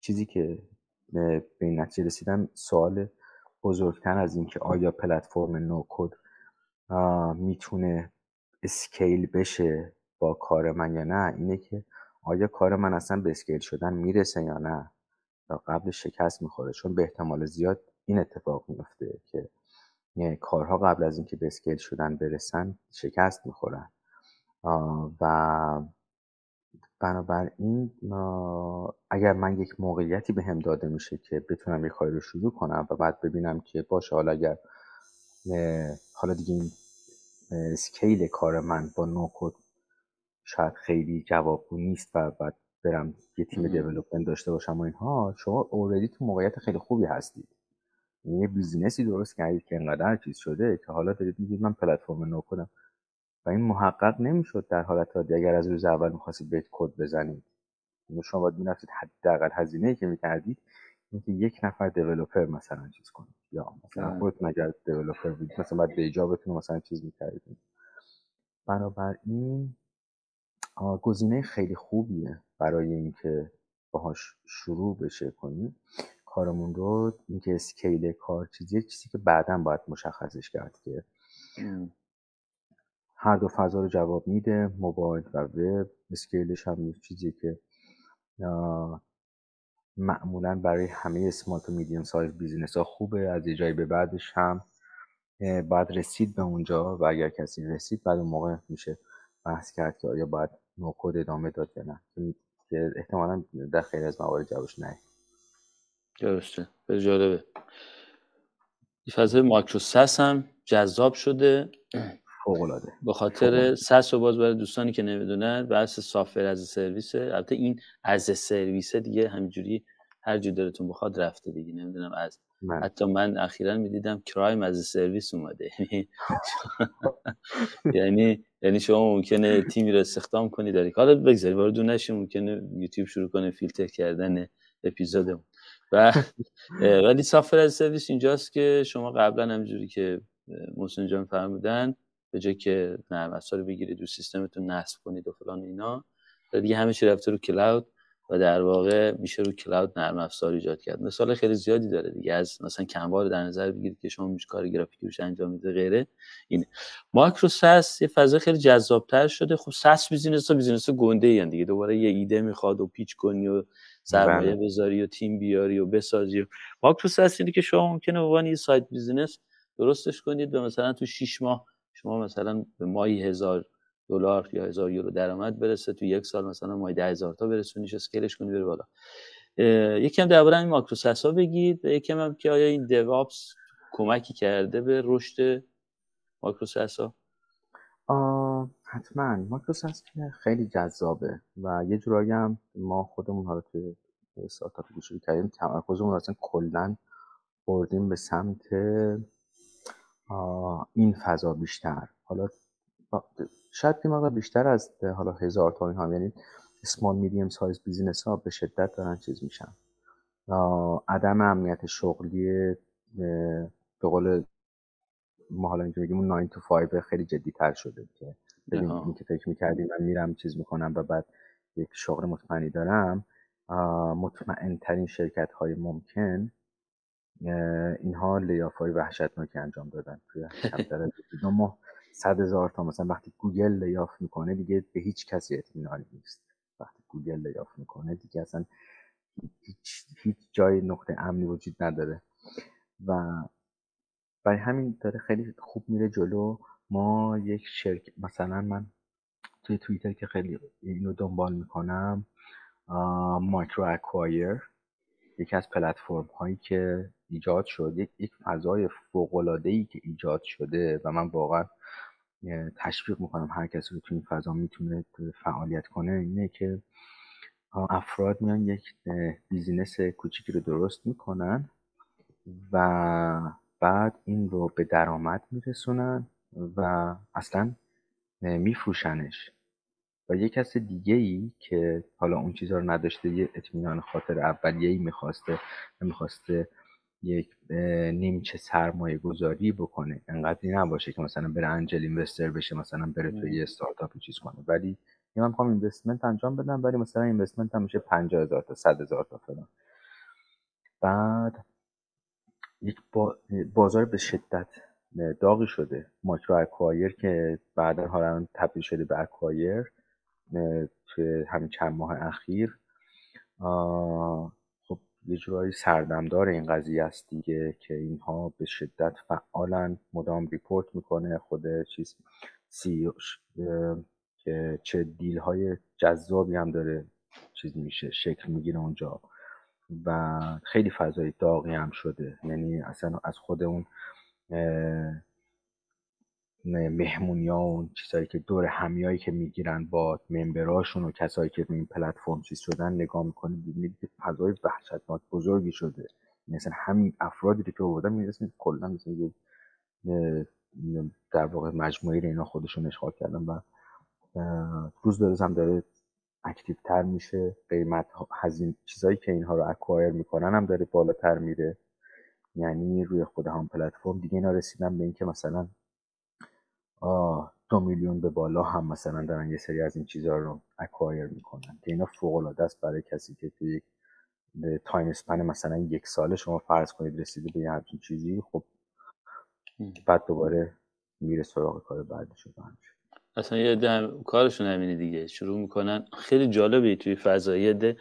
چیزی که به این نتیجه رسیدم سوال بزرگتر از اینکه آیا پلتفرم نوکود می‌تونه اسکیل بشه با کار من یا نه اینه که آیا کار من اصلا به اسکیل شدن می‌رسه یا نه یا قبل شکست می‌خوره. چون به احتمال زیاد این اتفاق میفته که کارها قبل از اینکه به scale شدن برسن شکست می‌خورن. و بنابراین اگر من یک موقعیتی بهم داده میشه که بتونم یک کاری رو شروع کنم و بعد ببینم که باشه حالا اگر حالا دیگه این scale کار من با no-code شاید خیلی جوابگو نیست و بعد برم یه تیم development داشته باشم و اینها. شما already تو موقعیت خیلی خوبی هستید. یعنی یه بیزینسی درست کردید که انقدر چیز شده که حالا دارید میگید من پلتفرم نو کنم و این محقق نمی‌شد در حالت عادی اگر از روز اول می‌خواستید بیت کد بزنید. یعنی شما باید می‌رفتید حداقل هزینه که می‌کردید اینکه یک نفر دیولپر مثلا چیز کنید یا مثلا بله. خودتون اگر دیولپر بودید مثلا بعد دیجا بتون مثلا چیز می‌کردید بنابراین گزینه خیلی خوبیه برای اینکه باهاش شروع بشه کنیم کارمون رو اینکه scale کار چیزی چیزی که بعدا باید مشخصش کرد که هر دو فضا رو جواب میده موبایل و وب. scale ش هم چیزی که معمولا برای همه small و medium size business ها خوبه از یه جایی به بعدش هم باید رسید به اونجا و اگر کسی رسید بعد اون موقع میشه بحث کرد که آیا باید no-code ادامه داد یا نه. که احتمالا در خیلی از موارد جوابش نه درسته. به جالبه. فضای micro SaaS هم جذاب شده. فوق‌العاده به خاطر SaaS و باز برای دوستانی که نمی‌دونن بحث software as a service البته این as a service دیگه همینجوری هر جور دلتون بخواد رفته دیگه نمی‌دونم از من. حتی من اخیرا می‌دیدم crime as a service اومده. یعنی یعنی شما ممکنه تیمی رو استخدام کنی داری. حالا بگذاری وارد نشی ممکنه یوتیوب شروع کنه فیلتر کردن اپیزودمون. و ولی سافر از سرویس اینجاست که شما قبلا همجوری که محسن جان فرمودن به جای که نرم افزار رو بگیرید رو سیستمتون نصب کنید و فلان اینا دیگه همه چی رفته رو کلاود و در واقع میشه رو کلاود نرم افزار ایجاد کرد. مثال خیلی زیادی داره دیگه از مثلا کنوار در نظر بگیرید که شما میش کار گرافیکی روش انجام میده غیره. اینه micro SaaS یه فضا خیلی جذابتر شده. خب SaaS business ها business گنده ای دیگه. دوباره یه ایده می‌خواد و pitch کنی و سرمایه بله. بذاری و تیم بیاری و بسازی. و micro SaaS اینه که شما ممکنه به یه side business درستش کنید و مثلا تو 6 ماه شما مثلا به ماهی هزار دلار یا هزار یورو درآمد برسه تو یک سال مثلا ماهی ده هزار تا برسونیش scale ش کنی بره بالا. یکم درباره این micro SaaS ها بگید و یکم هم که آیا این DevOps کمکی کرده به رشد micro SaaS ها حتما. micro SaaS خیلی جذابه و یه جورایی هم ما خودمون حالا توی استارتاپ گوشی کردیم تمرکزمون اصلا کلا بردیم به سمت این فضا بیشتر. حالا شاید که بیشتر از حالا هزار تا این هم یعنی small medium size business ها به شدت دارن چیز میشن. عدم امنیت شغلی به قول ما حالا اینکه بگیم 9 to 5 خیلی جدی تر شده که ببین که فکر می‌کردیم من میرم چیز می‌کنم و بعد یک شغل مطمئنی دارم. مطمئن ترین شرکت های ممکن اینها لیاف های وحشتناکی انجام دادن. توی کمتر دو ماه صد هزار تا مثلا وقتی گوگل لیاف می‌کنه دیگه به هیچ کسی اطمینانی نیست. وقتی گوگل layoff می‌کنه دیگه اصلا هیچ, هیچ جای نقطه امنی وجود نداره. و برای همین داره خیلی خوب میره جلو. ما یک شرکت مثلا من توی توییتر که خیلی اینو دنبال می‌کنم MicroAcquire یکی از پلتفرم هایی که ایجاد شد. یک, یک فضای فوق‌العاده‌ای که ایجاد شده و من واقعا تشویق می‌کنم هر کسی رو تو این فضا می‌تونه فعالیت کنه اینه که افراد میان یک بیزینس کوچیکی رو درست می‌کنن و بعد این رو به درآمد میرسونن و اصلا میفروشنش. و یه کس دیگه ای که حالا اون چیزها رو نداشته یه اطمینان خاطر اولیه ای می‌خواسته می‌خواسته یک نیمچه سرمایه گذاری بکنه. انقدری نباشه که مثلا بره انجل اینوستر بشه مثلا بره توی یه استارتاپ چیز کنه. ولی من می‌خوام اینوستمنت انجام بدم ولی مثلا اینوستمنت هم میشه 50 هزار تا 100 هزار تا فلان. بعد یک بازار به شدت داغی شده. ماکرو اکوایر که بعدا حالا تبدیل شده به اکوایر توی همین چند ماه اخیر. یه جورایی سردمدار این قضیه است دیگه که اینها به شدت فعالن. مدام ریپورت می‌کنه خود چیز سی که چه دیل های جذابی هم داره چیز میشه شکل می‌گیره اونجا. و خیلی فضای داغی هم شده. یعنی اصلا از خود اون مهمونی ها و چیزهایی که دور همیایی که می‌گیرن با ممبراشون و کسایی که این پلتفرم چیز شدن نگاه می‌کنید ببینید که فضای وحشتناک بزرگی شده. مثلا همین افرادی که آوردن می‌رسید کلا مثلا یه در واقع مجموعه رو اینا خودشون اشغال کردن و روز به هم داره اکتیو تر میشه. قیمت هزین چیزایی که اینها رو اکوایر می‌کنن هم داره بالاتر میره. یعنی روی خود هم پلتفرم دیگه اینا رسیدن به اینکه مثلا دو میلیون به بالا هم مثلا دارن یه سری از این چیزها رو اکوایر می‌کنن که اینا فوق العاده است برای کسی که توی یک time span مثلا یک ساله شما فرض کنید رسیده به یه همچین چیزی خب بعد دوباره میره سراغ کار بعدش اصلا یه دم کارشون همینه دیگه شروع می‌کنن. خیلی جالبه توی فضایی ده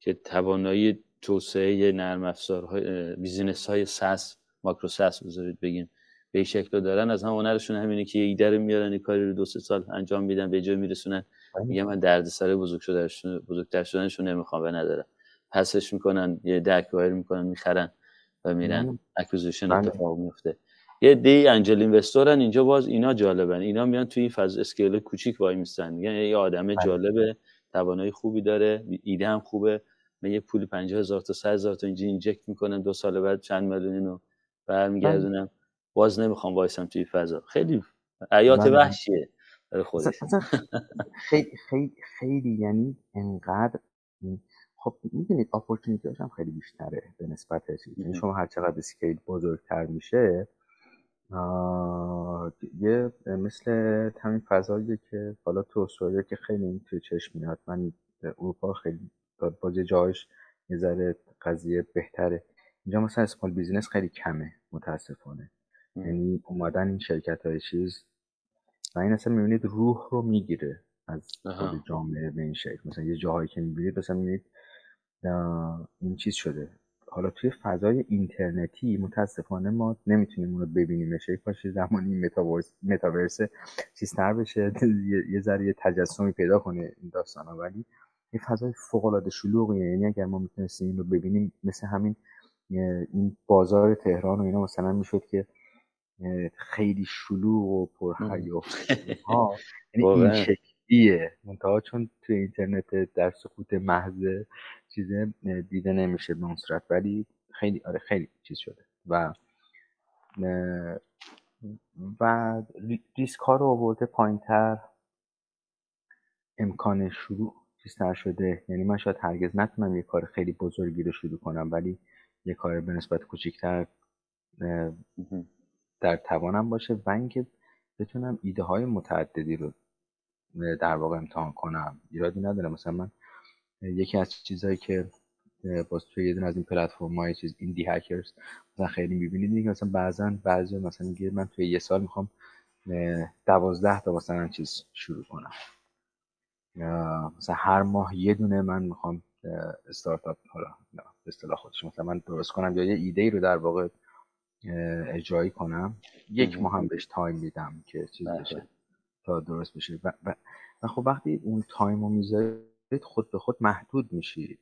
که توانایی توسعه نرم افزارهای business های SaaS micro SaaS بذارید بگیم. به شکل دارن. از هم هنرشون همینه که یه ایده رو میارن این کاری رو دو سه سال انجام میدن به جای میرسونن. میگه من دردسر بزرگ شده بزرگتر شدنشون نمی‌خوام و ندارم. پسش می‌کنن یه دک می‌کنن می‌خرن و میرن. اکوزیشن بله. اتفاق میفته یه دی انجل اینوستورن اینجا باز اینا جالبن. اینا میان توی این فاز اسکیل کوچیک وای میستن. میگن یه آدم بله. جالبه توانایی خوبی داره ایده هم خوبه. من یه پول 50000 تا 100000 تا اینجا اینجکت می‌کنم دو سال بعد چند میلیون اینو برمیگردونم. باز نمی‌خوام وایسم توی فضا. خیلی حیات بله. وحشیه خودش خیلی خیلی خیلی یعنی انقدر خب می‌دونید opportunity هم خیلی بیشتره به نسبت یعنی شما هر چقدر scale بزرگتر میشه یه مثل همین فضایی که حالا تو استرالیا که خیلی این توی چشم میاد من اروپا خیلی با یه جایش یه ذره قضیه بهتره. اینجا مثلا small business خیلی کمه متاسفانه. یعنی اومدن این شرکت های چیز و این اصلا می‌بینید روح رو می‌گیره از خود جامعه به این شکل. مثلا یه جاهایی که می‌بینید مثلا می‌بینید این چیز شده. حالا توی فضای اینترنتی متاسفانه ما نمی‌تونیم اون رو ببینیم یک باشه زمانی متاورس متاورس چیزتر بشه. یه ذره تجسمی پیدا کنه این داستان ولی یه فضای فوق العاده شلوغیه. یعنی اگر ما می‌تونستیم این رو ببینیم مثل همین این بازار تهران و اینا مثلا می‌شد که خیلی شلوغ و پرهیاهو ها یعنی این شکلیه. منتها چون تو اینترنت در سکوت محض چیز دیده نمیشه به اون صورت ولی خیلی آره خیلی چیز شده. و و ریسک ها رو آورده پایین تر امکان شروع چیزتر شده. یعنی من شاید هرگز نتونم یه کار خیلی بزرگی رو شروع کنم ولی یه کار به نسبت کوچیکتر در توانم باشه و اینکه بتونم ایده های متعددی رو در واقع امتحان کنم. ایرادی نداره. مثلا من یکی از چیزهایی که باز توی یه از این پلتفرم های چیز ایندی هکرز مثلا خیلی می‌بینید دیگه مثلا بعضا بعضی مثلا میگه من توی یه سال می‌خوام دوازده تا مثلا چیز شروع کنم. مثلا هر ماه یه دونه من می‌خوام استارتاپ حالا به اصطلاح خودش. مثلا من درست کنم یا یه ایده ای رو در واقع اجرایی کنم. یک ماه هم بهش time میدم که چیز بله. بشه تا درست بشه. و, و خب وقتی اون time رو می‌ذارید خود به خود محدود میشید.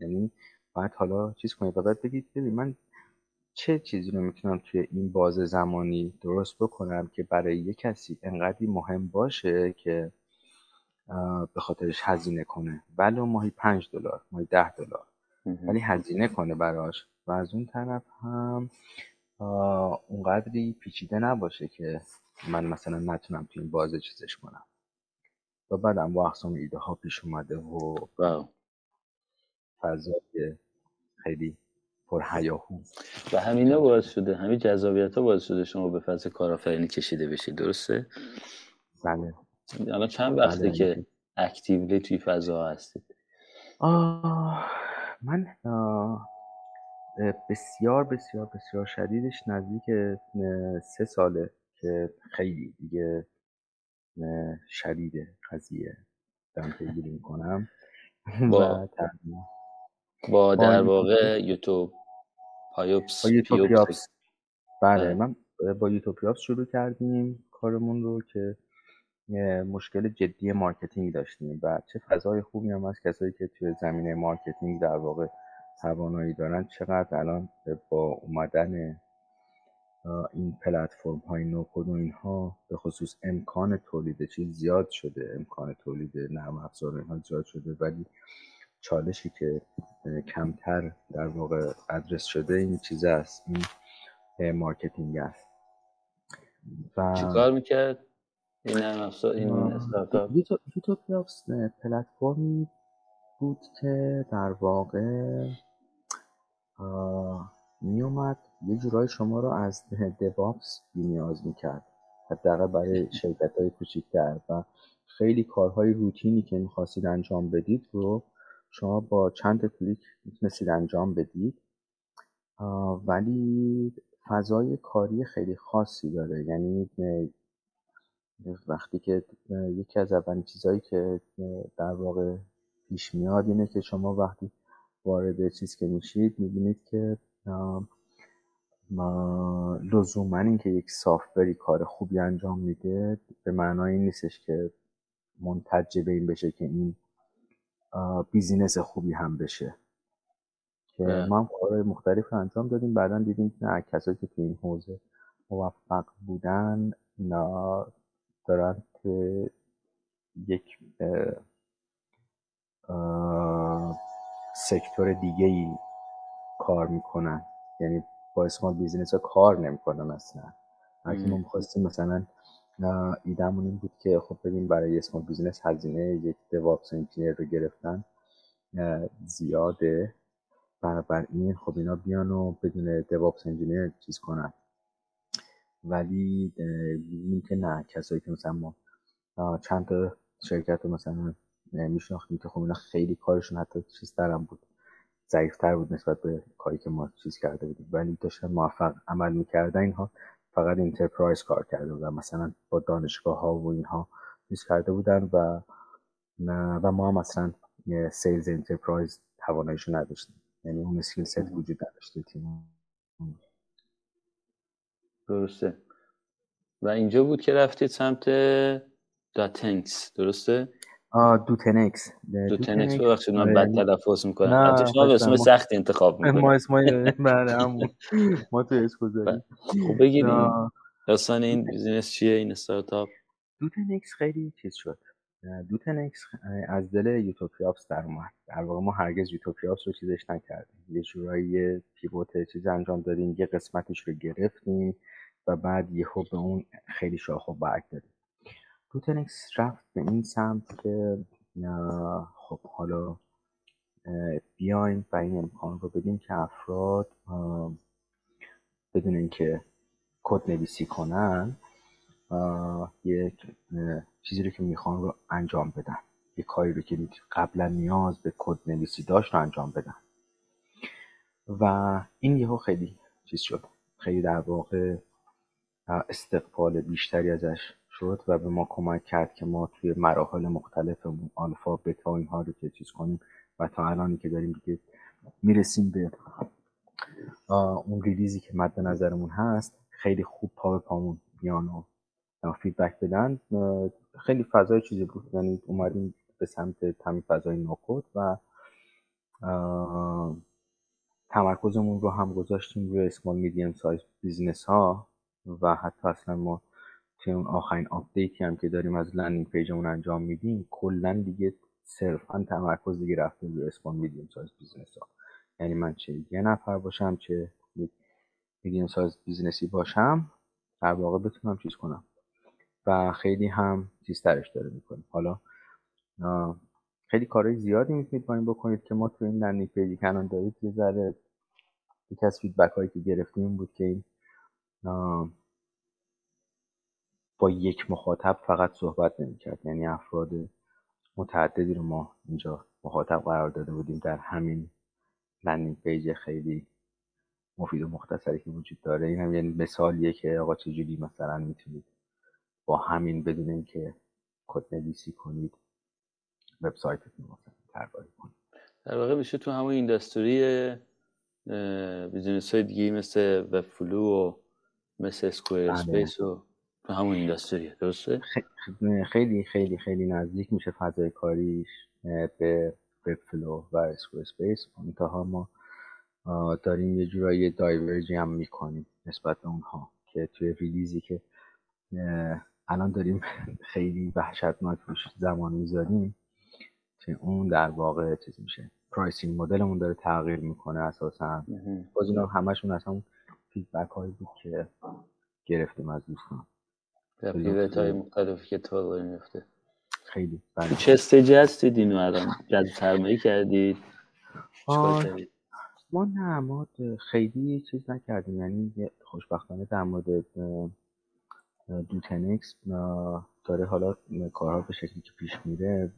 یعنی باید حالا چیز کنید و بعد بگید ببین من چه چیزی رو می‌تونم توی این بازه زمانی درست بکنم که برای یه کسی انقدری مهم باشه که به خاطرش هزینه کنه. بله ماهی پنج دلار ماهی ده دلار. ولی هزینه کنه براش. و از اون طرف هم اونقدری پیچیده نباشه که من مثلا نتونم تو این بازه چیزش کنم. و بعدم با اقسام ایده ها پیش اومده و فضای خیلی پر هیاهو و همینا باعث شده همین جذابیت ها باعث شده شما به فضای کارآفرینی کشیده بشید درسته؟ بله. الان چند وقته بله. که اکتیولی توی فضا هستید آه من آه بسیار بسیار بسیار شدیدش نزدیک سه ساله که خیلی دیگه شدیده قضیه. دارم پیگیری می‌کنم. و با در واقع یوتوب پایوپس یوتوپیاپس بله, من با یوتوپیاپس شروع کردیم کارمون رو که مشکل جدی marketing داشتیم. و چه فضای خوبی هم هست. کسایی که توی زمینه marketing در واقع توانایی دارن چقدر الان با اومدن این پلتفرم های no-code و اینها به خصوص امکان تولید چیز زیاد شده امکان تولید نرم افزار اینها زیاد شده ولی چالشی که کمتر در واقع ادرس شده این چیز است این marketing است. و چیکار می‌کرد؟ این نرم افزار این startup. platform ی بود که در واقع میومد یه جورایی شما رو از DevOps بی‌نیاز می‌کرد. حداقل برای شرکت های کوچیکتر و خیلی کارهای روتینی که می‌خواستید انجام بدید رو شما با چند کلیک می‌تونستید انجام بدید. ولی فضای کاری خیلی خاصی داره. یعنی وقتی که یکی از اولین چیزهایی که در واقع پیش میاد اینه که شما وقتی وارد چیز که میشید می‌بینید که لزوما اینکه یک سافتوری کار خوبی انجام میده به معنای این نیستش که منتج به این بشه که این business خوبی هم بشه که بله. ما هم کارهای مختلف انجام دادیم بعدا دیدیم که نه کسایی که تو این حوزه موفق بودن دارن که یک sector دیگه ای کار می‌کنن. یعنی با small business ها کار نمی‌کنن اصلا. اگه ما می‌خواستیم مثلا ایدمون این بود که خب ببین برای small business هزینه یک DevOps engineer رو گرفتن زیاده. این خب اینا بیان و بدون DevOps engineer چیز کنن. ولی این که نه کسایی که مثلا ما چند تا شرکت رو مثلا میشناختیم که خب اینا خیلی کارشون حتی چیز درم بود. ضعیفتر بود نسبت به کاری که ما چیز کرده بودیم. ولی داشتن موفق عمل می‌کردن اینها. فقط enterprise کار کرده بودن. مثلا با دانشگاه ها و اینها چیز کرده بودن و و ما هم اصلا sales enterprise تواناییشو نداشتیم. یعنی اون skill set وجود نداشت تو تیم. درسته. و اینجا بود که رفتید سمت داتنکس درسته؟ دوتنکس. دوتنکس ببخشید من بد آره. تلفظ می‌کنم. شما اسم سخت انتخاب می‌کنم ما اسم بله همون. ما تو اسم گذاریم خب بگید داستان این business چیه؟ این استارتاپ؟ دوتنکس خیلی چیز شد. دوتنکس از دل یوتوپیاپس در اومد. در واقع ما هرگز یوتوپیاپس رو چیزش نکردیم. یه جورایی pivot چیز انجام دادیم یه قسمتش رو گرفتیم و بعد یهو به اون خیلی شاخ و برگ دادیم. دوتنکس رفت به این سمت که خب حالا بیایم و این امکان رو بدیم که افراد بدون اینکه کد نویسی کنن یک چیزی رو که می‌خوان رو انجام بدن. یک کاری رو که قبلا نیاز به کد نویسی داشت رو انجام بدن. و این یهو خیلی چیز شد. خیلی در واقع استقبال بیشتری ازش شد و به ما کمک کرد که ما توی مراحل مختلفمون آلفا بتا اینها رو که چیز کنیم و تا الانی که داریم دیگه می‌رسیم به اون release ی که مد نظرمون هست خیلی خوب پا به پامون بیان و feedback بدن. خیلی فضای چیزی بود. یعنی اومدیم به سمت همین فضای no-code و تمرکزمون رو هم گذاشتیم روی small medium size business ها و حتی اصلا ما توی اون آخرین update ی هم که داریم از landing page مون انجام میدیم کلا دیگه صرفا تمرکز دیگه رفته روی اسپان میدیم سایز بیزنس ها یعنی من چه یه نفر باشم چه میدیم سایز بیزنسی باشم در واقع بتونم چیز کنم. و خیلی هم ترش داره می‌کنیم حالا خیلی کارهای زیادی می‌تونید با این بکنید که ما تو این لندینگ پیجی کنان دارید یه ذره یکی از فیدبک هایی که گرفتیم بود که با یک مخاطب فقط صحبت نمی‌کرد. یعنی افراد متعددی رو ما اینجا مخاطب قرار داده بودیم در همین landing page خیلی مفید و مختصری که وجود داره. این هم یعنی مثالیه که آقا چجوری مثلا می‌تونید با همین بدون اینکه کد نویسی کنید وبسایتتون مثلا طراحی کنید. در واقع میشه تو همون industry business های دیگه مثل Webflow و مثل Squarespace و تو همون industry ه درسته؟ خیلی خیلی خیلی نزدیک میشه فضای کاریش به Webflow و Squarespace منتها ما داریم یه جورایی diverge ی هم می‌کنیم نسبت به اونها که توی release ی که الان داریم خیلی وحشتناک روش زمان می‌ذاریم که اون در واقع چیز میشه pricing model مون داره تغییر می‌کنه اساسا. باز اینا همشون همون فیدبک هایی بود که گرفتیم از دوستان. پیوت های مختلفی که تو میفته. خیلی بله. چه استیجی هستید اینو الان؟ جذب سرمایه کردید ما نه ما خیلی چیز نکردیم. یعنی خوشبختانه در مورد دوتنکس داره حالا کارها به شکلی که پیش میره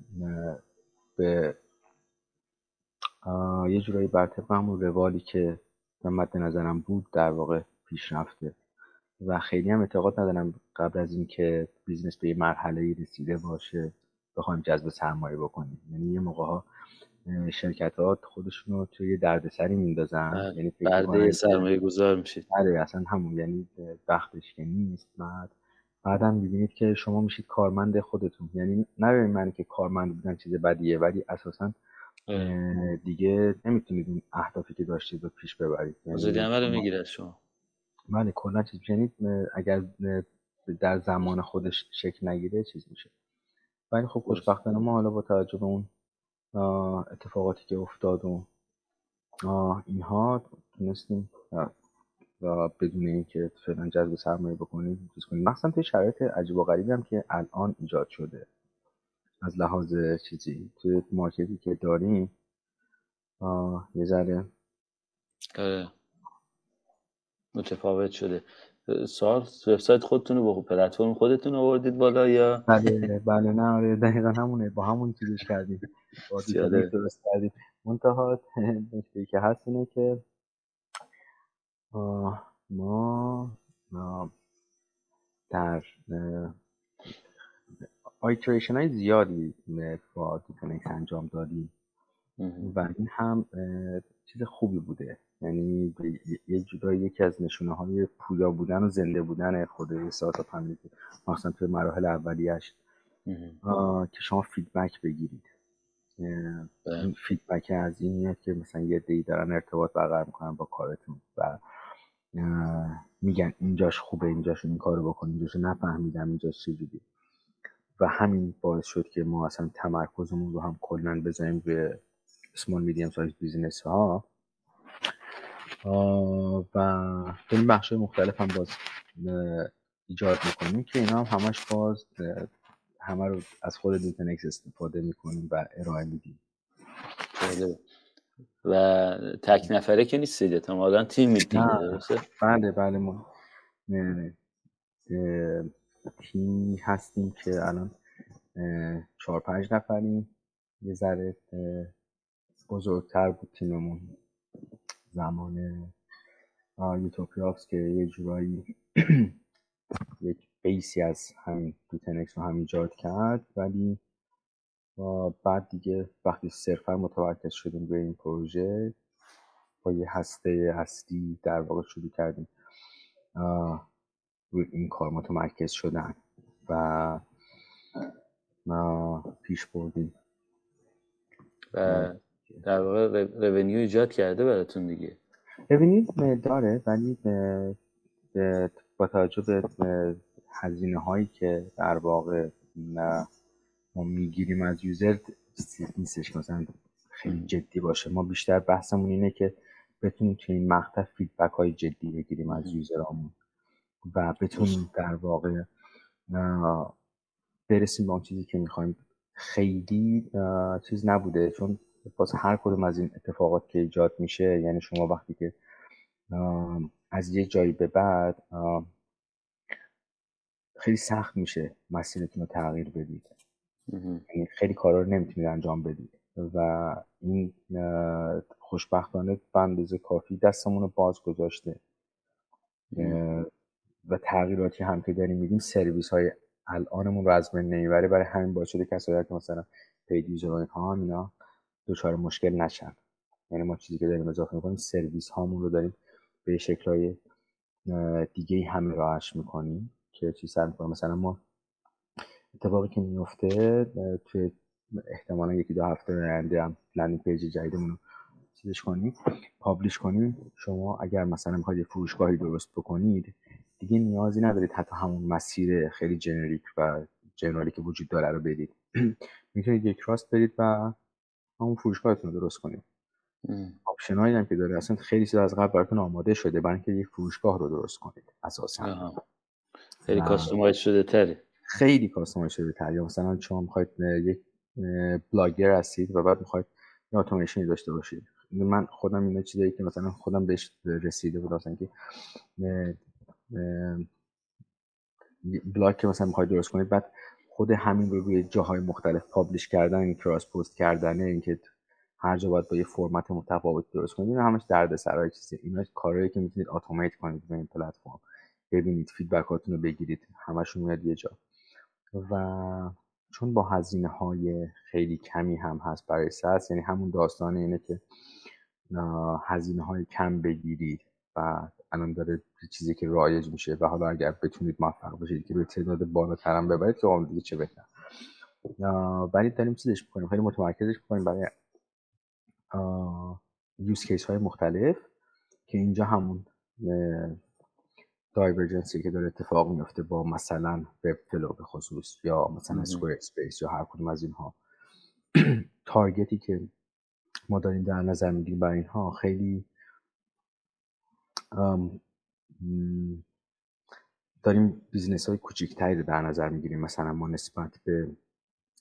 به یه جورایی بر طبق همون روالی که مد نظرم بود در واقع پیش رفته و خیلی هم اعتقاد ندارم قبل از اینکه business به یه مرحله رسیده باشه بخوایم جذب سرمایه بکنیم. یعنی یه موقع ها شرکت ها خودشون رو توی دردسری میندازن بله. یعنی بعد سرمایه گذار میشید. بله اصلا همون یعنی وقتش که نیست بعد بعدم می‌بینید که شما میشید کارمند خودتون. یعنی نه من که کارمند بودن چیز بدیه ولی اساسا دیگه نمی‌تونید اون اهدافی که داشتید رو پیش ببرید. یعنی عمل شما. بله کلا چیز یعنی اگر در زمان خودش شکل نگیره چیز میشه. ولی خب خوشبختانه ما حالا با توجه به اون اتفاقاتی که افتاد و اینها تونستیم و بدون اینکه فعلا جذب سرمایه بکنیم چیز کنیم. مثلا توی شرایط عجیب و غریبی هم که الان ایجاد شده. از لحاظ چیزی توی مارکتی که داریم یه ذره آره. متفاوت شده. سوال وبسایت خودتون رو با پلتفرم خودتون آوردید بالا یا؟ بله بله. نه آره دقیقا همونه. با همون چیزش کردیم. با درست کردیم. منتها نکته که هست اینه که ما در iteration های زیادی با دیتنکس انجام دادیم. و این هم چیز خوبی بوده. یعنی یه جورایی یکی از نشونه های پویا بودن و زنده بودن خود استارتاپ هم مثلا توی مراحل اولیش که شما feedback بگیرید. بله. این feedback از این میاد که مثلا یه عده‌ای دارن ارتباط برقرار می‌کنن با کارتون و میگن اینجاش خوبه اینجاش این کارو بکن اینجاش نفهمیدم اینجاش چجوری و همین باعث شد که ما اصلا تمرکزمون رو هم کلا بزنیم به small, medium size business ها. و این بخش مختلف هم باز ایجاد می‌کنیم که اینا هم همش باز همه رو از خود دیتنکس استفاده می‌کنیم و ارائه میدیم. و تک نفره که نیست احتمالا تیم میدیم بله بله ما. تیمی هستیم که الان چهار پنج نفریم. یه ذره بزرگتر بود تیممون. زمان یوتوپیاکس که یه جورایی یک بیسی از همین دوتنکس رو هم ایجاد کرد ولی بعد دیگه وقتی صرفا متمرکز شدیم به این پروژه با یه هسته هستی در واقع شروع کردیم روی این کار متمرکز شدن و ما پیش بردیم. و در واقع رونیو ایجاد کرده براتون دیگه. رونیو داره ولی با توجه به هزینه هایی که در واقع ما می‌گیریم از یوزر نیستش مثلا خیلی جدی باشه. ما بیشتر بحثمون اینه که بتونیم توی این مقطع فیدبک های جدی بگیریم از یوزرامون و بتونیم در واقع برسیم به اون چیزی که می‌خوایم. خیلی چیز نبوده چون باز هر کدوم از این اتفاقات که ایجاد میشه یعنی شما وقتی که از یه جایی به بعد خیلی سخت میشه مسیرتون رو تغییر بدید. یعنی خیلی کارا رو نمی‌تونید انجام بدید. و این خوشبختانه به اندازه کافی دستمون رو باز گذاشته. و تغییراتی هم که داریم میدیم سرویس های الانمون رو از بین نمی‌بره. برای همین باعث شده کسایی که مثلا یوزر ها اینا دچار مشکل نشن. یعنی ما چیزی که داریم اضافه می‌کنیم سرویس هامون رو داریم به شکلهای دیگه همه راهش می‌کنیم که چی سر می‌کنیم مثلا ما اتفاقی که میفته توی احتمالا یکی دو هفته آینده هم landing page جدیدمون رو چیزش کنیم publish کنیم. شما اگر مثلا می‌خواید یه فروشگاهی درست بکنید دیگه نیازی ندارید حتی همون مسیر خیلی generic و general ی که وجود داره رو برید می‌تونید یک راست برید و همون فروشگاهتون رو درست کنید option هایی هم که داره. اصلا خیلی چیز از قبل براتون آماده شده برای اینکه یک فروشگاه رو درست کنید اساسا. خیلی کاستومایز شده تره خیلی customize شده تر یا مثلا شما می‌خواید یک بلاگر هستید و بعد می‌خواید یه اتوماسیونی داشته باشید. من خودم اینا چیزایی که مثلا خودم بهش رسیده بود مثلا که بلاگ که مثلا می‌خواید درست کنید بعد خود همین رو روی جاهای مختلف publish کردن cross post کردن اینکه هر جا باید با یه فرمت متفاوت درست کنید این همش دردسرای چیزه. اینا کارهایی که می‌تونید automate کنید با این پلتفرم. ببینید feedback اتون رو بگیرید همشون میاد یه جا. و چون با هزینه های خیلی کمی هم هست برای SaaS یعنی همون داستان اینه که هزینه های کم بگیرید و الان داره چیزی که رایج میشه و حالا اگر بتونید موفق بشید که به تعداد بالاتر هم ببرید که دیگه چه بهتر. ولی داریم چیزش می‌کنیم خیلی متمرکزش می‌کنیم برای use case های مختلف که اینجا همون divergence ی که داره اتفاق میفته با مثلا Webflow به خصوص یا مثلا Squarespace یا هر کدوم از اینها. target ی که ما داریم در نظر می‌گیریم برای اینها خیلی داریم business های کوچیکتری رو در نظر می‌گیریم. مثلا ما نسبت به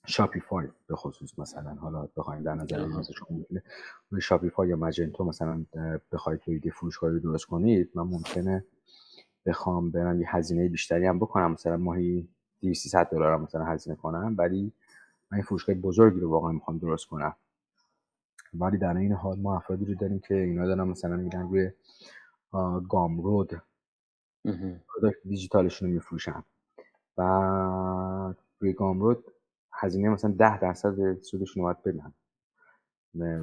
Shopify به خصوص مثلا حالا بخوایم در نظر بگیریم روی Shopify یا Magento مثلا بخواید توی فروشگاهی درست کنید من ممکنه بخوام برم یه هزینه بیشتری هم بکنم. مثلا ماهی 200 دلار هم مثلا هزینه کنم ولی من فروشگاه بزرگی رو واقعا می‌خوام درست کنم. ولی در این حال ما افرادی رو داریم که اینا دارن مثلا میرن روی گامرود. دیجیتالشون رو میفروشن. و روی گامرود هزینه مثلا ده درصد سودشون رو باید بدن.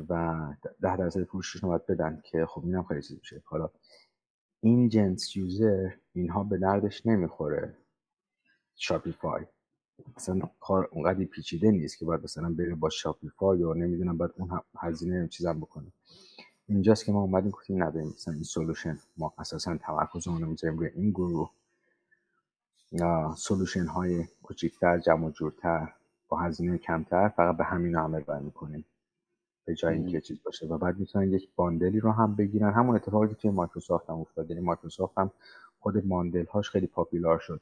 و ده درصد فروششون رو باید بدن که خب اینم خیلی چیز میشه. حالا این جنس یوزر اینها به دردش نمی‌خوره. Shopify مثلا کار اونقدر پیچیده نیست که باید مثلا بره با Shopify یا نمی‌دونم باید اون هزینه چیزم بکنه. اینجاست که ما اومدیم گفتیم نداریم مثلا این solution. ما اساسا تمرکزمون رو می‌ذاریم روی این گروه. solution های کوچیکتر جمع جورتر با هزینه کمتر فقط به همین عمل بر می‌کنیم. به جای اینکه چیز باشه. و بعد می‌تونن یک bundle ی رو هم بگیرن. همون اتفاقی که توی مایکروسافت هم افتاد. یعنی مایکروسافت هم خود bundle هاش خیلی popular شد.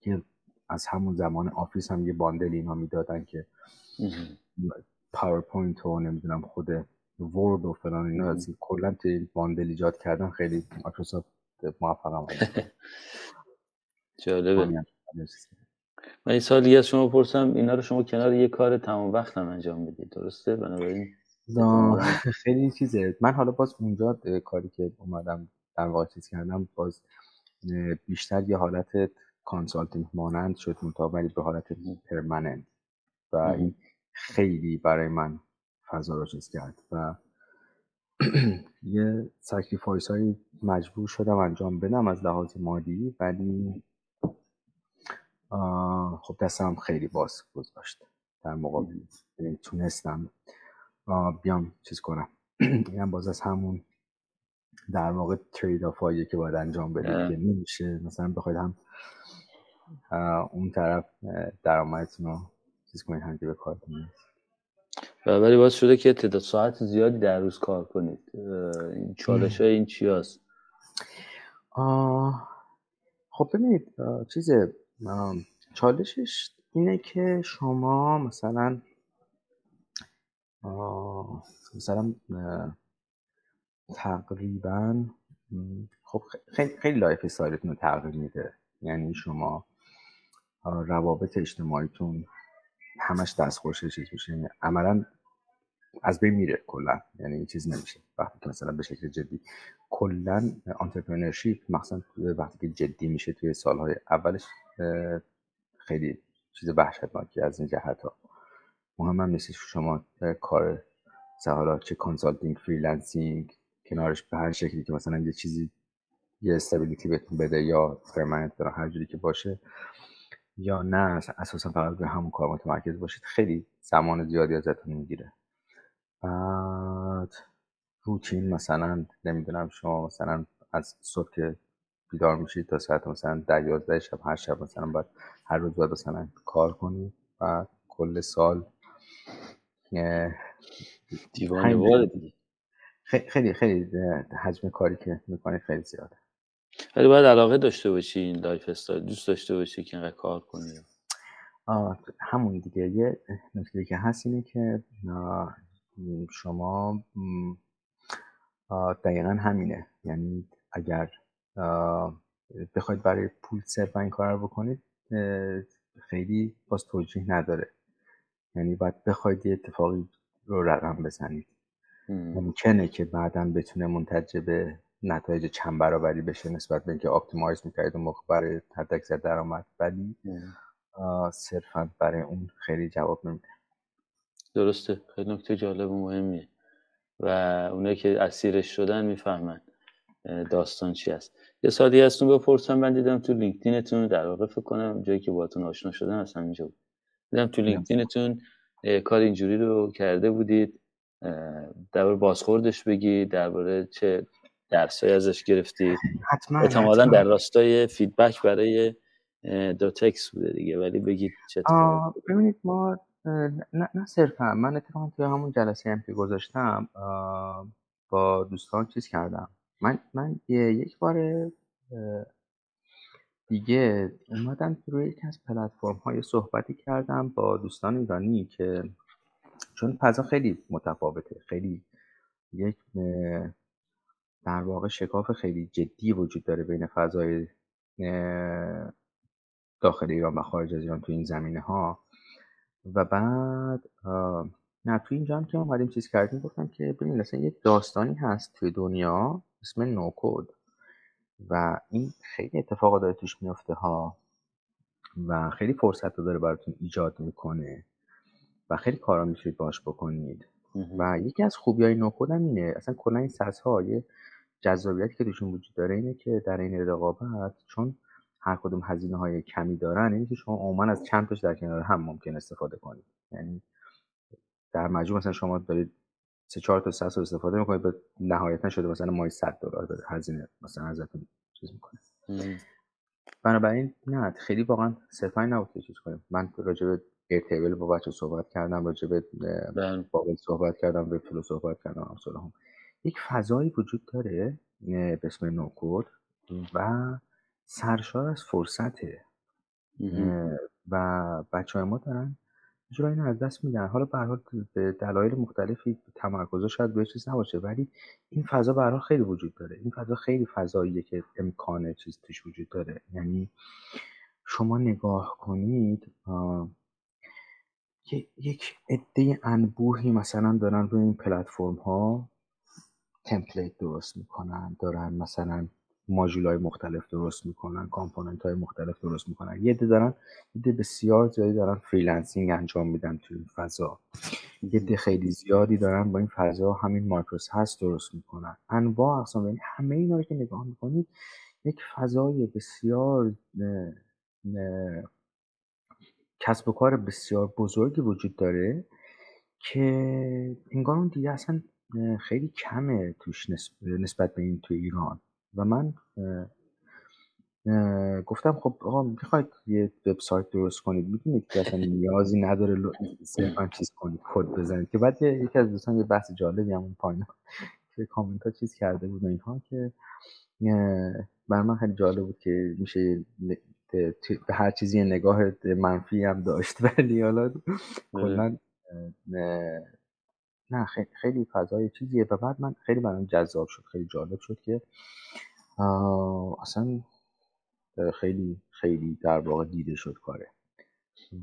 که از همون زمان Office هم یه bundle اینا می‌دادن که PowerPoint و نمی‌دونم خود Word و فلان اینا. از کلا توی bundle ایجاد کردن خیلی مایکروسافت موفق هم جالبه. من این سوالی از شما پرسم. اینا رو شما کنار یه کار تمام وقت هم انجام می‌دید درسته؟ بنابراین خیلی چیزه. من حالا باز اونجا کاری که اومدم در واقع چیز کردم باز بیشتر یه حالت consulting مانند شد ولی به حالت permanent و این خیلی برای من فضا رو چیز کرد و یه sacrifice های مجبور شدم انجام بدم از لحاظ مادی ولی خب دستم خیلی باز گذاشت در مقابل. یعنی تونستم بیام چیز کنم. اینم باز از همون در واقع ترید آف که باید انجام بدید که نمیشه. مثلا بخواید هم اون طرف درآمدتون رو چیز کنید هم که به کار کنید ولی باز شده که تعداد ساعت زیادی در روز کار کنید چالش های این چی هست؟ خب ببینید چیز چالشش اینه که شما مثلا مثلا تقریبا خب خیلی, خیلی lifestyle تون رو تغییر میده یعنی شما روابط اجتماعیتون همش دستخوش چیز میشه. یعنی عملا از بین میره کلا. یعنی این چیز نمیشه. وقتی که مثلا به شکل جدی. کلا entrepreneurship مثلا وقتی که جدی میشه توی سالهای اولش خیلی چیز وحشتناکی از این جهت ها مهم هم نیست شما کار حالا چه consulting freelancing کنارش به هر شکلی که مثلا یه چیزی یه stability بهتون بده یا permanent هر جوری که باشه. یا نه اساسا فقط به همون کار متمرکز باشید. خیلی زمان زیادی ازتون می‌گیره. بعد روتین مثلا نمی‌دونم شما مثلا از صبح که بیدار میشید تا ساعت مثلا ده یازده شب هر شب مثلا باید هر روز باید مثلا کار کنید و کل سال دیوانه دیگه. خیلی خیلی حجم کاری که می‌کنید خیلی زیاده. ولی باید علاقه داشته باشی این lifestyle دوست داشته باشی که اینقدر کار کنی. همون دیگه. یه نکته که هست اینه که شما دقیقا همینه. یعنی اگر بخواید برای پول صرفا این کار رو بکنید خیلی باز توجیه نداره. یعنی باید بخواید یه اتفاقی رو رقم بزنید. ممکنه که بعدا بتونه منتج به نتایج چند برابری بشه نسبت به اینکه آپتیمایز می‌کردید اون موقع برای حد اکثر درآمد. ولی صرفا برای اون خیلی جواب نمیده درسته. خیلی نکته جالب و مهمیه. و اونایی که اسیرش شدن می‌فهمن داستان چی است. یه سوالی ازتون بپرسم من دیدم تو LinkedIn تون در واقع فکر کنم جایی که باتون آشنا شدن اصلا اینجا بود. دیدم تو LinkedIn تون کار اینجوری رو کرده بودید درباره بازخوردش بگی درباره چه درسایی ازش گرفتی. حتما احتمالا در راستای feedback برای دوتکس بوده دیگه ولی بگید چه ببینید ما نه, نه صرفا. من اتفاقا توی همون جلسه هم که گذاشتم. با دوستان چیز کردم. من من یک بار دیگه اومدم روی یکی از پلتفرم های صحبتی کردم با دوستان ایرانی که چون فضا خیلی متفاوته خیلی یک در واقع شکاف خیلی جدی وجود داره بین فضای داخل ایران و خارج از ایران تو این زمینه ها و بعد نه توی اینجا هم که اومدیم چیز کردیم گفتم که ببین مثلا یک داستانی هست توی دنیا اسم نوکود. و این خیلی اتفاقا داره توش میفته ها و خیلی فرصت داره براتون ایجاد می‌کنه و خیلی کارا می‌تونید باش بکنید. و یکی از خوبی های نوکود هم اینه اصلا کلا این ها یه جذابیتی که توشون وجود داره اینه که در این رقابت چون هر کدوم هزینه های کمی دارن اینه که شما عموما از چند تاش در کنار هم ممکن استفاده کنید. یعنی در مجموع مثلا شما دارید سه چهار تا SaaS استفاده می‌کنید به نهایتا شده مثلا ماهی 100 دلار هزینه مثلا ازتون چیز می‌کنه. بنابراین نه خیلی واقعا صرفا نبود که چیز کنیم. من راجع به Airtable با بچه صحبت کردم راجع به بله. Bubble صحبت کردم Webflow صحبت کردم هم یک فضایی وجود داره به اسم no-code و سرشار از فرصته. و بچه های ما دارن جورا اینو از دست میدن. حالا به حال به دلایل مختلفی تمرکزا شاید به چیز نباشه ولی این فضا به خیلی وجود داره. این فضا خیلی فضاییه که امکان چیز توش وجود داره. یعنی شما نگاه کنید یک عده انبوهی مثلا دارن روی این پلتفرم ها template درست می‌کنن دارن مثلا ماژول های مختلف درست می‌کنن component های مختلف درست می‌کنن. یه عده دارن یه بسیار زیادی دارن freelancing انجام میدن توی این فضا. یه عده خیلی زیادی دارن با این فضا همین micro SaaS درست می‌کنن. انواع اقسام یعنی همه اینا رو که نگاه می‌کنید یک فضای بسیار کسب و کار بسیار بزرگی وجود داره که انگار اون دیگه اصلا خیلی کمه توش نسبت به این تو ایران. و من گفتم خب آقا می‌خواید یه وبسایت درست کنید. می‌دونید که اصلا نیازی نداره صرفا چیز کنید کد بزنید. که بعد یکی از دوستان یه بحث جالبی همون پایین که کامنت ها چیز کرده بود اینها که بر من خیلی جالب بود که میشه به هر چیزی یه نگاه منفی هم داشت. ولی حالا کلا نه خیلی, خیلی فضای چیزیه. و بعد من خیلی برام جذاب شد خیلی جالب شد که اصلا خیلی خیلی در واقع دیده شد کاره.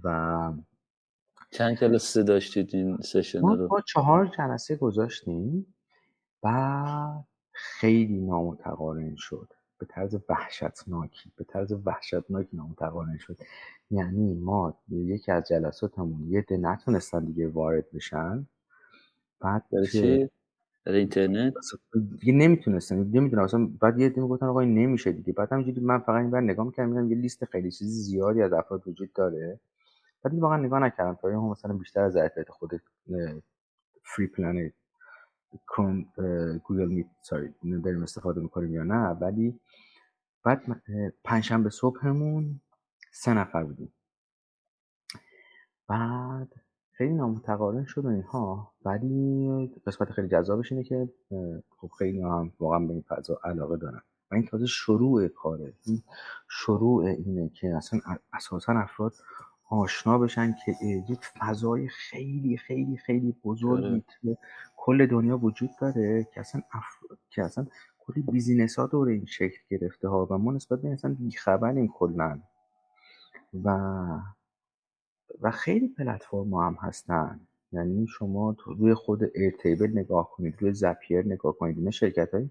و چند جلسه داشتید این سشن رو؟ ما چهار جلسه گذاشتیم و خیلی نامتقارن شد. به طرز وحشتناکی به طرز وحشتناکی نامتقارن شد. یعنی ما یکی از جلساتمون یه ده نتونستن دیگه وارد بشن. بعد چی؟ در اینترنت؟ دیگه نمی‌تونستم نمی‌دونم اصلا بعد یه دیگه گفتن آقا این نمیشه دیگه. بعد همینجوری من فقط این بر نگاه می‌کردم یه لیست خیلی چیزی زیادی از افراد وجود داره. بعد واقعا نگاه نکردم. تا هم مثلا بیشتر از ظرفیت خود فری پلنت کروم گوگل میت ساری داریم استفاده می‌کنیم یا نه. ولی بعد پنجشنبه صبحمون سه نفر بودیم. بعد خیلی نامتقارن شد و اینها. ولی قسمت خیلی جذابش اینه که خب خیلی هم واقعا به این فضا علاقه دارن. و این تازه شروع کاره. این شروع اینه که اصلا اساسا افراد آشنا بشن که یک فضای خیلی خیلی خیلی بزرگی آره. توی کل دنیا وجود داره که اصلا افراد که اصلا کلی business ها دور این شکل گرفته ها و ما نسبت به اصلا بیخبریم کلا. و و خیلی پلتفرم هم هستن. یعنی شما روی خود Airtable نگاه کنید روی Zapier نگاه کنید. این شرکت های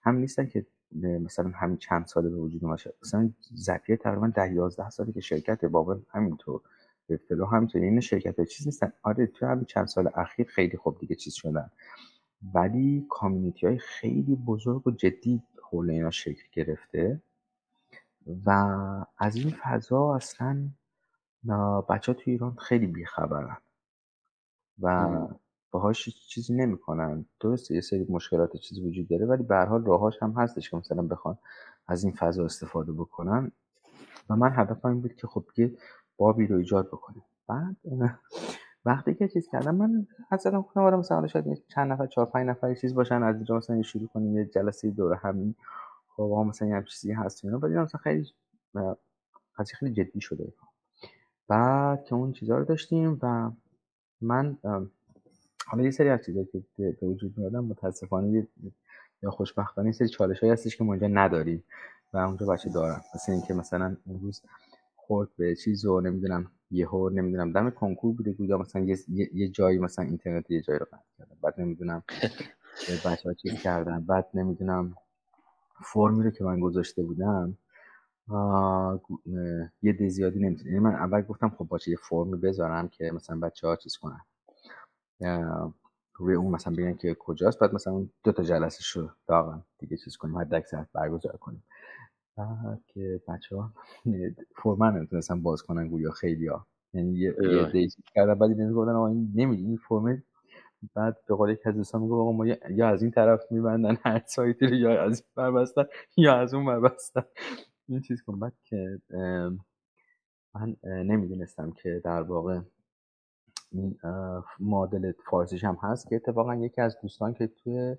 هم نیستن که مثلا همین چند ساله به وجود اومده. مثلا Zapier تقریبا ده یازده ساله که شرکت Bubble همینطور. افتلو همینطور. این شرکت های چیز نیستن. آره تو همین چند سال اخیر خیلی خوب دیگه چیز شدن. ولی کامیونیتی های خیلی بزرگ و جدی حول اینا شکل گرفته. و از این فضا اصلا بچه ها توی ایران خیلی بیخبرن و باهاش چیزی نمی‌کنن. درسته یه سری مشکلات چیزی وجود داره ولی به هر حال راهاش هم هستش که مثلا بخوان از این فضا استفاده بکنن. و من هدفم این بود که خب یه بابی رو ایجاد بکنیم بعد وقتی که چیز کردم. من از گفتم آره مثلا شاید چند نفر چهار پنج نفر چیز باشن از اینجا مثلا شروع کنیم یه جلسه دور همین خب مثلا یه چیزی هست اینا. ولی مثلا خیلی قضیه خیلی جدی شده. بعد که اون چیزها رو داشتیم و من حالا یه سری از چیزایی که به وجود میادن متاسفانه یا خوشبختانه یه سری چالش هستش که ما اینجا نداریم و اونجا بچه دارم مثل اینکه مثلا اون روز خورد به چیز و نمی‌دونم یهو نمی‌دونم دم کنکور بوده گویا مثلا یه, یه جایی مثلا اینترنت یه جایی رو قطع کردن بعد نمی‌دونم بچه ها چیز کردن. بعد نمی‌دونم فرمی رو که من گذاشته بودم یه دی زیادی نمی‌تونه یعنی من اول گفتم خب باشه یه فرمی بذارم که مثلا بچه ها چیز کنن. روی اون مثلا بگن که کجاست بعد مثلا دو تا جلسه شو داغن. دیگه چیز کنیم حد اکثر برگزار کنیم. بعد که بچه ها فرمن نمی‌تونستن باز کنن گویا خیلی ها یعنی یه, یه دی کردن بعد این گفتن آقا این نمیدی این فرم بعد به قول یک از دوستان میگه آقا ما یا از این طرف میبندن هر سایتی رو یا از این بر بستن یا از اون بر بستن. این چیز کن. که من نمی‌دونستم که در واقع این مدل فارسیش هم هست که اتفاقا یکی از دوستان که توی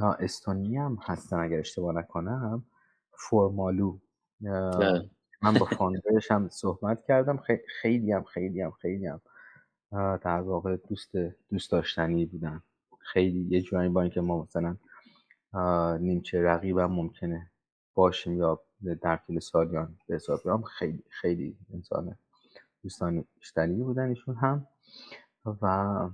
استونی هم هستن اگر اشتباه نکنم فرمالو بله. من با فاندرش هم صحبت کردم. خیلی هم خیلی هم خیلی هم در واقع دوست دوست داشتنی بودن. خیلی یه جورایی با اینکه ما مثلا نیمچه رقیبم ممکنه باشیم یا در طول سالیان به حساب بیام خیلی خیلی انسان دوستان بیشتری بودن ایشون هم. و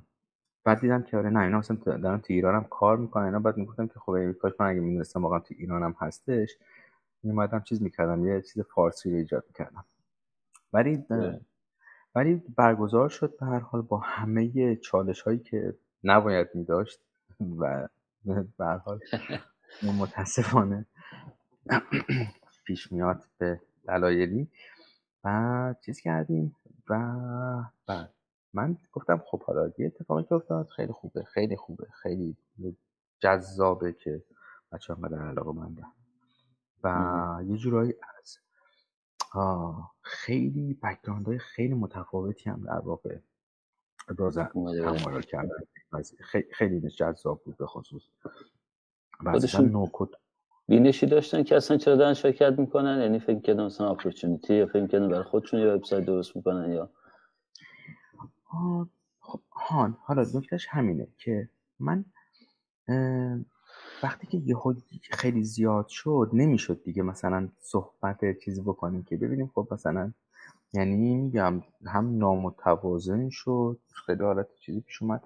بعد دیدم که آره نه اینا اصلا دارن تو ایران هم کار می‌کنن. اینا بعد می‌گفتم که خب کاش من اگه می‌دونستم واقعا تو ایران هم هستش میومدم چیز می‌کردم یه چیز فارسی رو ایجاد می‌کردم. ولی ولی برگزار شد به هر حال با همه چالش هایی که نباید میداشت و به هر حال متاسفانه پیش میاد به دلایلی. و چیز کردیم و بعد. من گفتم خب حالا یه اتفاقی که افتاد خیلی خوبه خیلی خوبه خیلی جذابه که بچه هم علاقه منده و یه جورایی از خیلی بکگراند های خیلی متفاوتی هم در واقع ابراز تمایل کردن. خیلی جذاب بود به خصوص. و بینشی داشتن که اصلا چرا دارن شرکت می‌کنن؟ یعنی فکر کردن مثلا اپورتونیتی یا فکر کردن برای خودشون یه وبسایت درست می‌کنن یا؟ خب هان حالا نکتهش همینه که من وقتی که یه خیلی زیاد شد نمی‌شد دیگه مثلا صحبت چیزی بکنیم که ببینیم خب مثلا یعنی میگم هم نامتوازن شد خیلی حالت چیزی پیش اومد.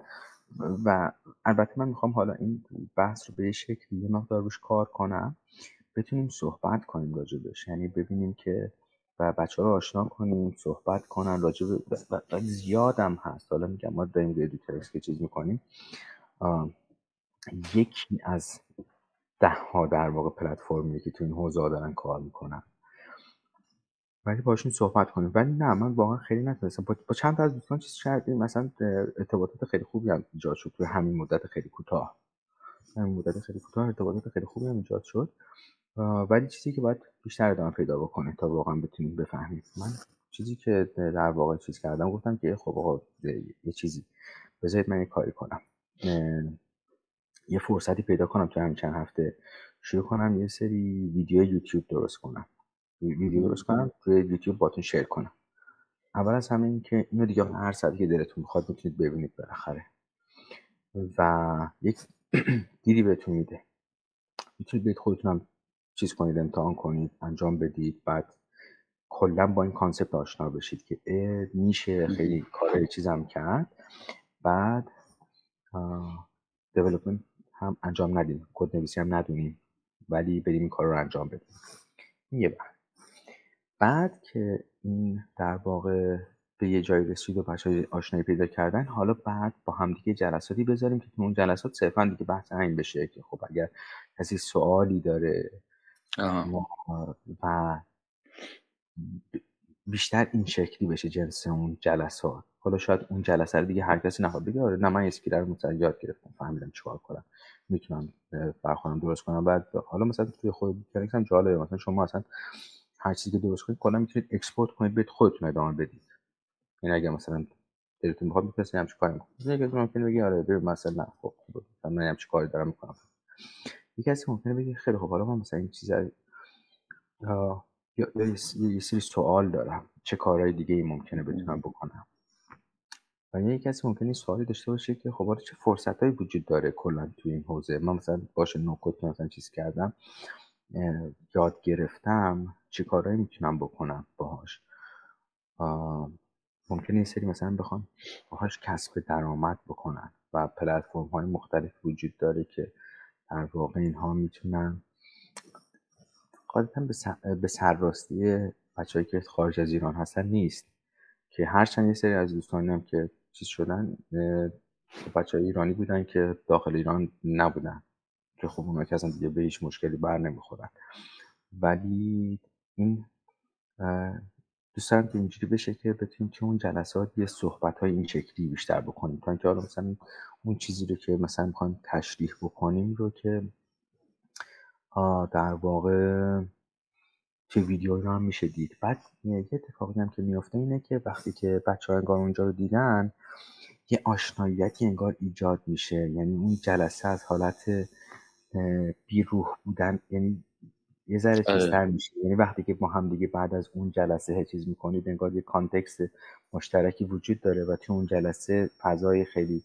و البته من می‌خوام حالا این بحث رو به شکلی یه مقدار روش کار کنم. بتونیم صحبت کنیم راجبش یعنی ببینیم که و بچه رو آشنا کنیم صحبت کنن. راجب زیادم هست. حالا میگم ما داریم به که چیز می‌کنیم. یکی از ده ها در واقع پلتفرمی که تو این حوزه دارن کار می‌کنن. ولی باشون صحبت کنیم. ولی نه من واقعا خیلی نتونستم. با, چند تا از دوستان چیز کردیم. مثلا ارتباطات خیلی خوبی هم ایجاد شد توی همین مدت خیلی کوتاه. همین مدت خیلی کوتاه ارتباطات خیلی خوبی هم ایجاد شد. ولی چیزی که باید بیشتر ادامه پیدا بکنه تا واقعا بتونیم بفهمیم. من چیزی که در واقع چیز کردم گفتم که خب آقا یه چیزی. بذارید من یه کاری کنم. یه فرصتی پیدا کنم تو همین چند هفته. شروع کنم یه سری ویدیو یوتیوب درست کنم. ویدیو درست کنم توی یوتیوب باتون شیر کنم. اول از همه این که اینو دیگه هر ساعتی که دلتون می‌خواد می‌تونید ببینید بالاخره. و یک دیدی بهتون میده. می‌تونید بیت خودتونم چیز کنید امتحان کنید انجام بدید بعد کلا با این concept آشنا بشید که میشه خیلی کار چیزم کرد. بعد development هم انجام ندیم. کد نویسی هم ندونیم. ولی بریم این کار رو انجام بدیم. یه بعد بعد که این در واقع به یه جایی رسید و بچه آشنایی پیدا کردن حالا بعد با همدیگه جلساتی بذاریم که تو اون جلسات صرفا دیگه بحث این بشه که خب اگر کسی سوالی داره و بیشتر این شکلی بشه جنس اون جلسات. حالا شاید اون جلسه رو دیگه هر کسی نخواد بگه آره نه من اسکیلر رو مثلا یاد گرفتم فهمیدم چیکار کنم می‌تونم برخوردم درست کنم. بعد حالا مثلا توی خود هم جالبه مثلا شما اصلا هر چیزی که درست کنید کلا می‌تونید اکسپورت کنید بهت خودتون ادامه بدید. این اگه مثلا دلتون می‌خواد می‌تونید همچین کاری کنید یکی ممکنه بگه آره ببین مثلا خب من همچین کاری دارم می‌کنم. یکی کسی ممکنه بگه خیلی خب حالا من مثلا این چیزا یا یه سری سوال دارم. چه کارهای دیگه ای ممکنه بتونم بکنم؟ و یه کسی ممکنه سوالی داشته باشه که خب چه فرصتهایی وجود داره کلا توی این حوزه؟ من مثلا باشه نوکوت مثلا چیز کردم یاد گرفتم. چه کارهایی می‌تونم بکنم باهاش. ممکنه یه سری مثلا بخوام باهاش کسب درآمد بکنن و پلتفرم های مختلف وجود داره که در واقع اینها می‌تونن قاعدتا به سرراستی بچههایی که خارج از ایران هستن نیست. که هرچند یه سری از دوستانی هم که چیز شدن بچه ایرانی بودن که داخل ایران نبودن. که خب اونا که اصلا دیگه به هیچ مشکلی بر نمی‌خورن. ولی این دوست دارم که اینجوری بشه که بتونیم که اون جلسات یه صحبت های این شکلی بیشتر بکنیم. تا اینکه حالا مثلا اون چیزی رو که مثلا می‌خوایم تشریح بکنیم رو که در واقع توی ویدیو رو هم میشه دید. بعد یه اتفاقی هم که میفته اینه که وقتی که بچه ها انگار اونجا رو دیدن یه آشناییتی انگار ایجاد میشه. یعنی اون جلسه از حالت بیروح بودن یعنی یه ذره آره. چیزتر میشه. یعنی وقتی که ما هم دیگه بعد از اون جلسه چیز می‌کنید انگار یه کانتکست مشترکی وجود داره و توی اون جلسه فضای خیلی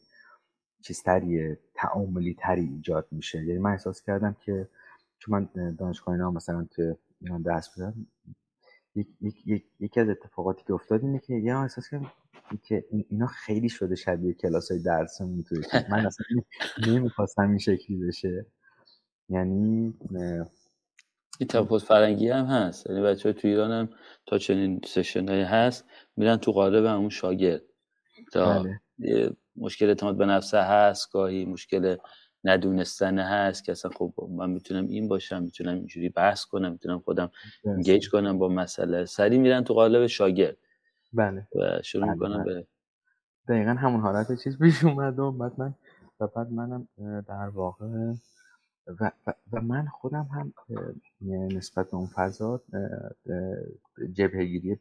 چیزتریه تعاملی تری ایجاد میشه. یعنی من احساس کردم که چون من دانشگاه اینا مثلا توی ایران درس بودم یک، یک،, یک،, یکی از اتفاقاتی که افتاد اینه که یه احساس کردم که اینا خیلی شده شبیه کلاس های درسمون توی من اصلا نمی‌خواستم این شکلی بشه. یعنی این تفاوت فرنگی هم هست. یعنی بچه تو ایران هم تا چنین سشن هست میرن تو قالب همون شاگرد. تا بله. مشکل اعتماد به نفسه هست گاهی مشکل ندونستن هست که اصلا خب من می‌تونم این باشم می‌تونم اینجوری بحث کنم می‌تونم خودم انگیج کنم با مسئله. سری میرن تو قالب شاگرد. بله. و شروع بله می‌کنم بله. به دقیقا همون حالت چیز پیش اومد و بعد من و بعد منم در واقع و, و, من خودم هم نسبت به اون فضا جبهگیری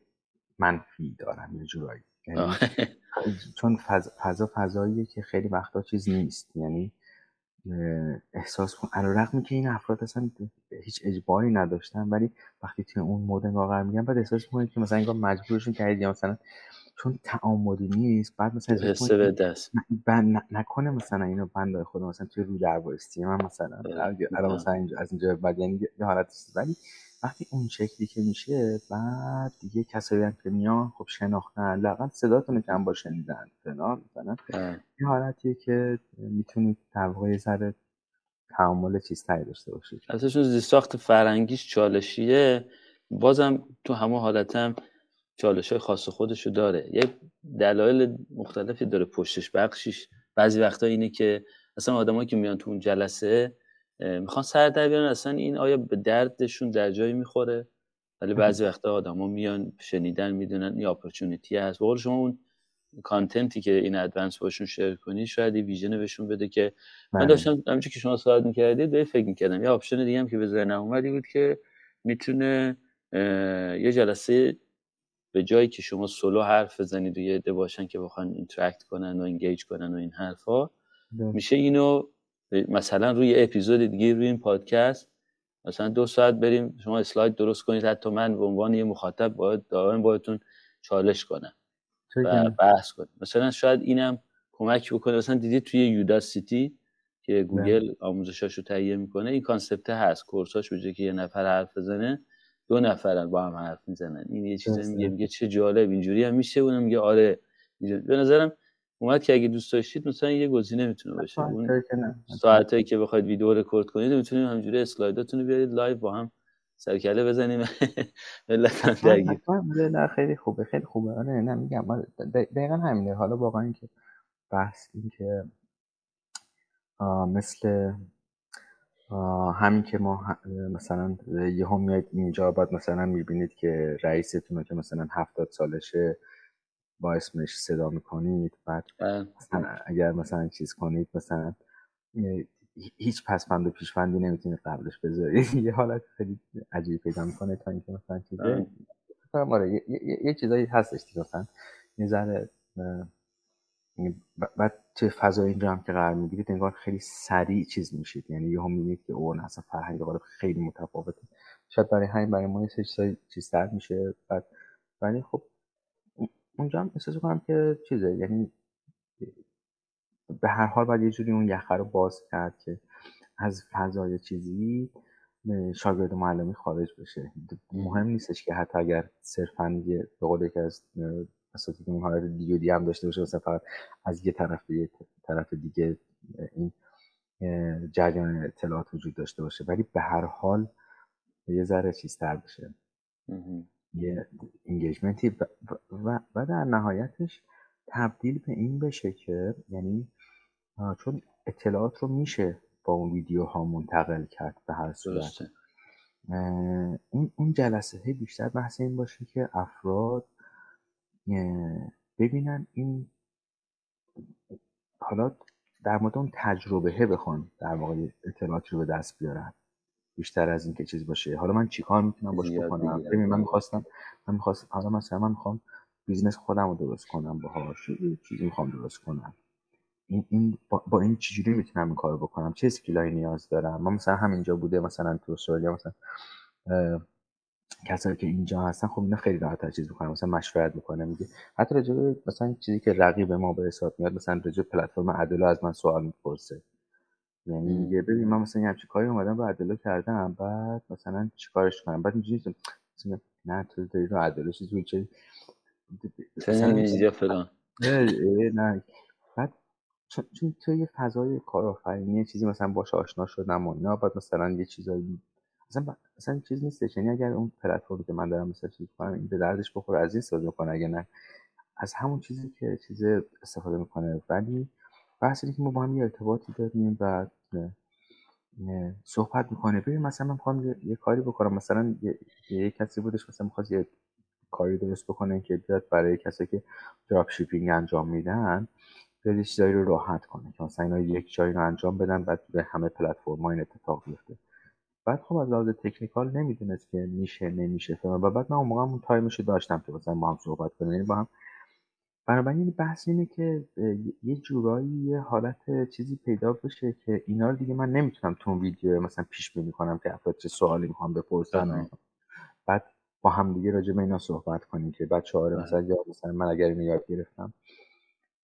منفی دارم یه جورایی. یعنی چون فضا فضاییه که خیلی وقتا چیز نیست. یعنی احساس کن رقمی که این افراد اصلا هیچ اجباری نداشتن ولی وقتی توی اون مود قرار میگن بعد احساس می‌کنید که مثلا انگار مجبورشون کردید یا مثلا چون تعاملی نیست بعد مثلا حسه به دست. نکنه مثلا اینو بنده خود مثلا توی رو در من مثلا الان مثلا از اینجا بعد یعنی یه حالت ولی وقتی اون شکلی که میشه بعد دیگه کسایی هم که میان خب شناختن لاقل صداتون کم با شنیدن فلان مثلا. این حالتیه که می‌تونید در واقع ذره تعامل چیز داشته باشید. ازشون زیستاخت فرنگیش چالشیه. بازم تو همه حالت هم چالش های خاص خودشو داره. یه دلایل مختلفی داره پشتش بخشیش. بعضی وقتا اینه که اصلا آدمایی که میان تو اون جلسه می‌خوان سر در بیارن. اصلا این آیا به دردشون در جایی می‌خوره؟ ولی بعضی وقتا آدما میان شنیدن می‌دونن این opportunity هست. بقول شما اون content ی که in advance باشون share کنی شاید vision بهشون بده که من بله. داشتم همینجوری که شما صحبت می‌کردید به فکر می‌کردم. یه option دیگه هم که به ذهنم اومدی بود که می‌تونه یه جلسه به جایی که شما سولو حرف بزنید و یه عده باشن که بخوان interact کنن و engage کنن و این حرفا میشه اینو مثلا روی اپیزود دیگه روی این پادکست مثلا دو ساعت بریم شما slide درست کنید حتی من به عنوان یه مخاطب باید دائم باهاتون challenge کنم و بحث کنیم. مثلا شاید اینم کمک بکنه. مثلا دیدید توی Udacity که گوگل آموزشاشو تهیه می‌کنه این concept هست. course اش به که یه نفر حرف بزنه دو نفرن با هم حرف می‌زنن. این یه چیزی میگه میگه چه جالب اینجوری هم میشه اونم میگه آره. به نظرم اومد که اگه دوست داشتید مثلا یه گزینه می‌تونه باشه. اون ساعتایی که بخواید ویدیو رکورد کنید می‌تونید همینجوری slide اتون رو بیارید live با هم سرکله بزنیم. ملت هم درگیر. نه خیلی خوبه خیلی خوبه. آره نه میگم دقیقا همینه. حالا واقعا اینکه بحث این که مثل همین که ما مثلا یه هم میاد اینجا بعد مثلا می‌بینید که رئیستون رو که مثلا هفتاد سالشه با اسمش صدا می‌کنید بعد بله. مثلا اگر مثلا چیز کنید مثلا هیچ پسفند و پیشفندی نمی‌تونید قبلش بذارید. یه حالت خیلی عجیب پیدا می‌کنه تا اینکه مثلا چیزه آره یه, یه،, چیزایی هستش دیگه مثلا یه ذره بعد توی فضای اینجا هم که قرار می‌گیرید انگار خیلی سریع چیز میشید. یعنی یه هم می‌بینید که اون اصلا فرهنگ غالب خیلی متفاوته. شاید برای همین برای ما یه چیز سر میشه. بعد ولی خب اونجا هم احساس کنم که چیزه. یعنی به هر حال باید یه جوری اون یخه رو باز کرد که از فضای چیزی شاگرد معلمی خارج بشه. مهم نیستش که حتی اگر صرفا یه به از اساتید اون حالت دیگه هم داشته باشه مثلا فقط از یه طرف به یه طرف دیگه این جریان اطلاعات وجود داشته باشه. ولی به هر حال یه ذره چیزتر بشه. یه انگیجمنتی و, و در نهایتش تبدیل به این بشه که یعنی چون اطلاعات رو میشه با اون ویدیو ها منتقل کرد به هر صورت. اون اون جلسه بیشتر بحث این باشه که افراد ببینن این حالا در مورد اون تجربه بخوان در واقع اطلاعاتی رو به دست بیارن. بیشتر از این که چیز باشه. حالا من چیکار می‌تونم باش بکنم؟ ببین من می‌خواستم من می‌خواستم حالا مثلا من می‌خوام business خودم رو درست کنم باهاش. چیزی می‌خوام درست کنم. این, این با, با این چجوری می‌تونم این کارو بکنم؟ چه skill ایی نیاز دارم؟ من مثلا همینجا بوده مثلا تو استرالیا مثلا کسایی که اینجا هستن خب اینا خیلی راحت چیز می‌کنن. مثلا مشورت می‌کنه میگه. حتی راجع مثلا چیزی که رقیب ما به حساب میاد مثلا راجع platform Adalo از من سوال می‌پرسه. یعنی میگه ببین من مثلا یه کاری اومدم با ادلو کردم بعد مثلا چیکارش کنم؟ بعد اینجوری نه تو داری رو ادلو چیزی چه اینجا فلان؟ نه. بعد چون تو یه فضای کارآفرینی چیزی مثلا باش آشنا شدم و اینا بعد مثلا یه چیزایی اصلا اصلا چیز نیست یعنی اگر اون پلتفرمی که من دارم مثلا چیز کنم این به دردش بخوره از این استفاده می‌کنه اگر نه از همون چیزی که چیز استفاده می‌کنه. ولی بحث که ما با هم یه ارتباطی داریم و صحبت می‌کنه ببین مثلا من می‌خوام یه،, کاری بکنم. مثلا یه, یه کسی بودش مثلا می‌خواست یه کاری درست بکنه که بیاد برای کسی که drop shipping انجام میدن بیاد چیزایی رو راحت کنه که مثلا اینا یک جایی رو انجام بدن بعد به همه پلتفرم این اتفاق بیفته. بعد خب از لحاظ technical نمی‌دونست که میشه نمیشه و بعد من اون موقع اون time ش داشتم که مثلا با هم صحبت کنیم. یعنی با هم بنابراین بحث اینه که یه جورایی یه حالت چیزی پیدا بشه که اینا رو دیگه من نمی‌تونم تو اون ویدیو مثلا پیش بینی کنم که افراد چه سوالی می‌خوام بپرسن بعد با هم دیگه راجع به اینا صحبت کنیم که بچه ها بله. مثلا یا مثلا من اگر اینو یاد گرفتم.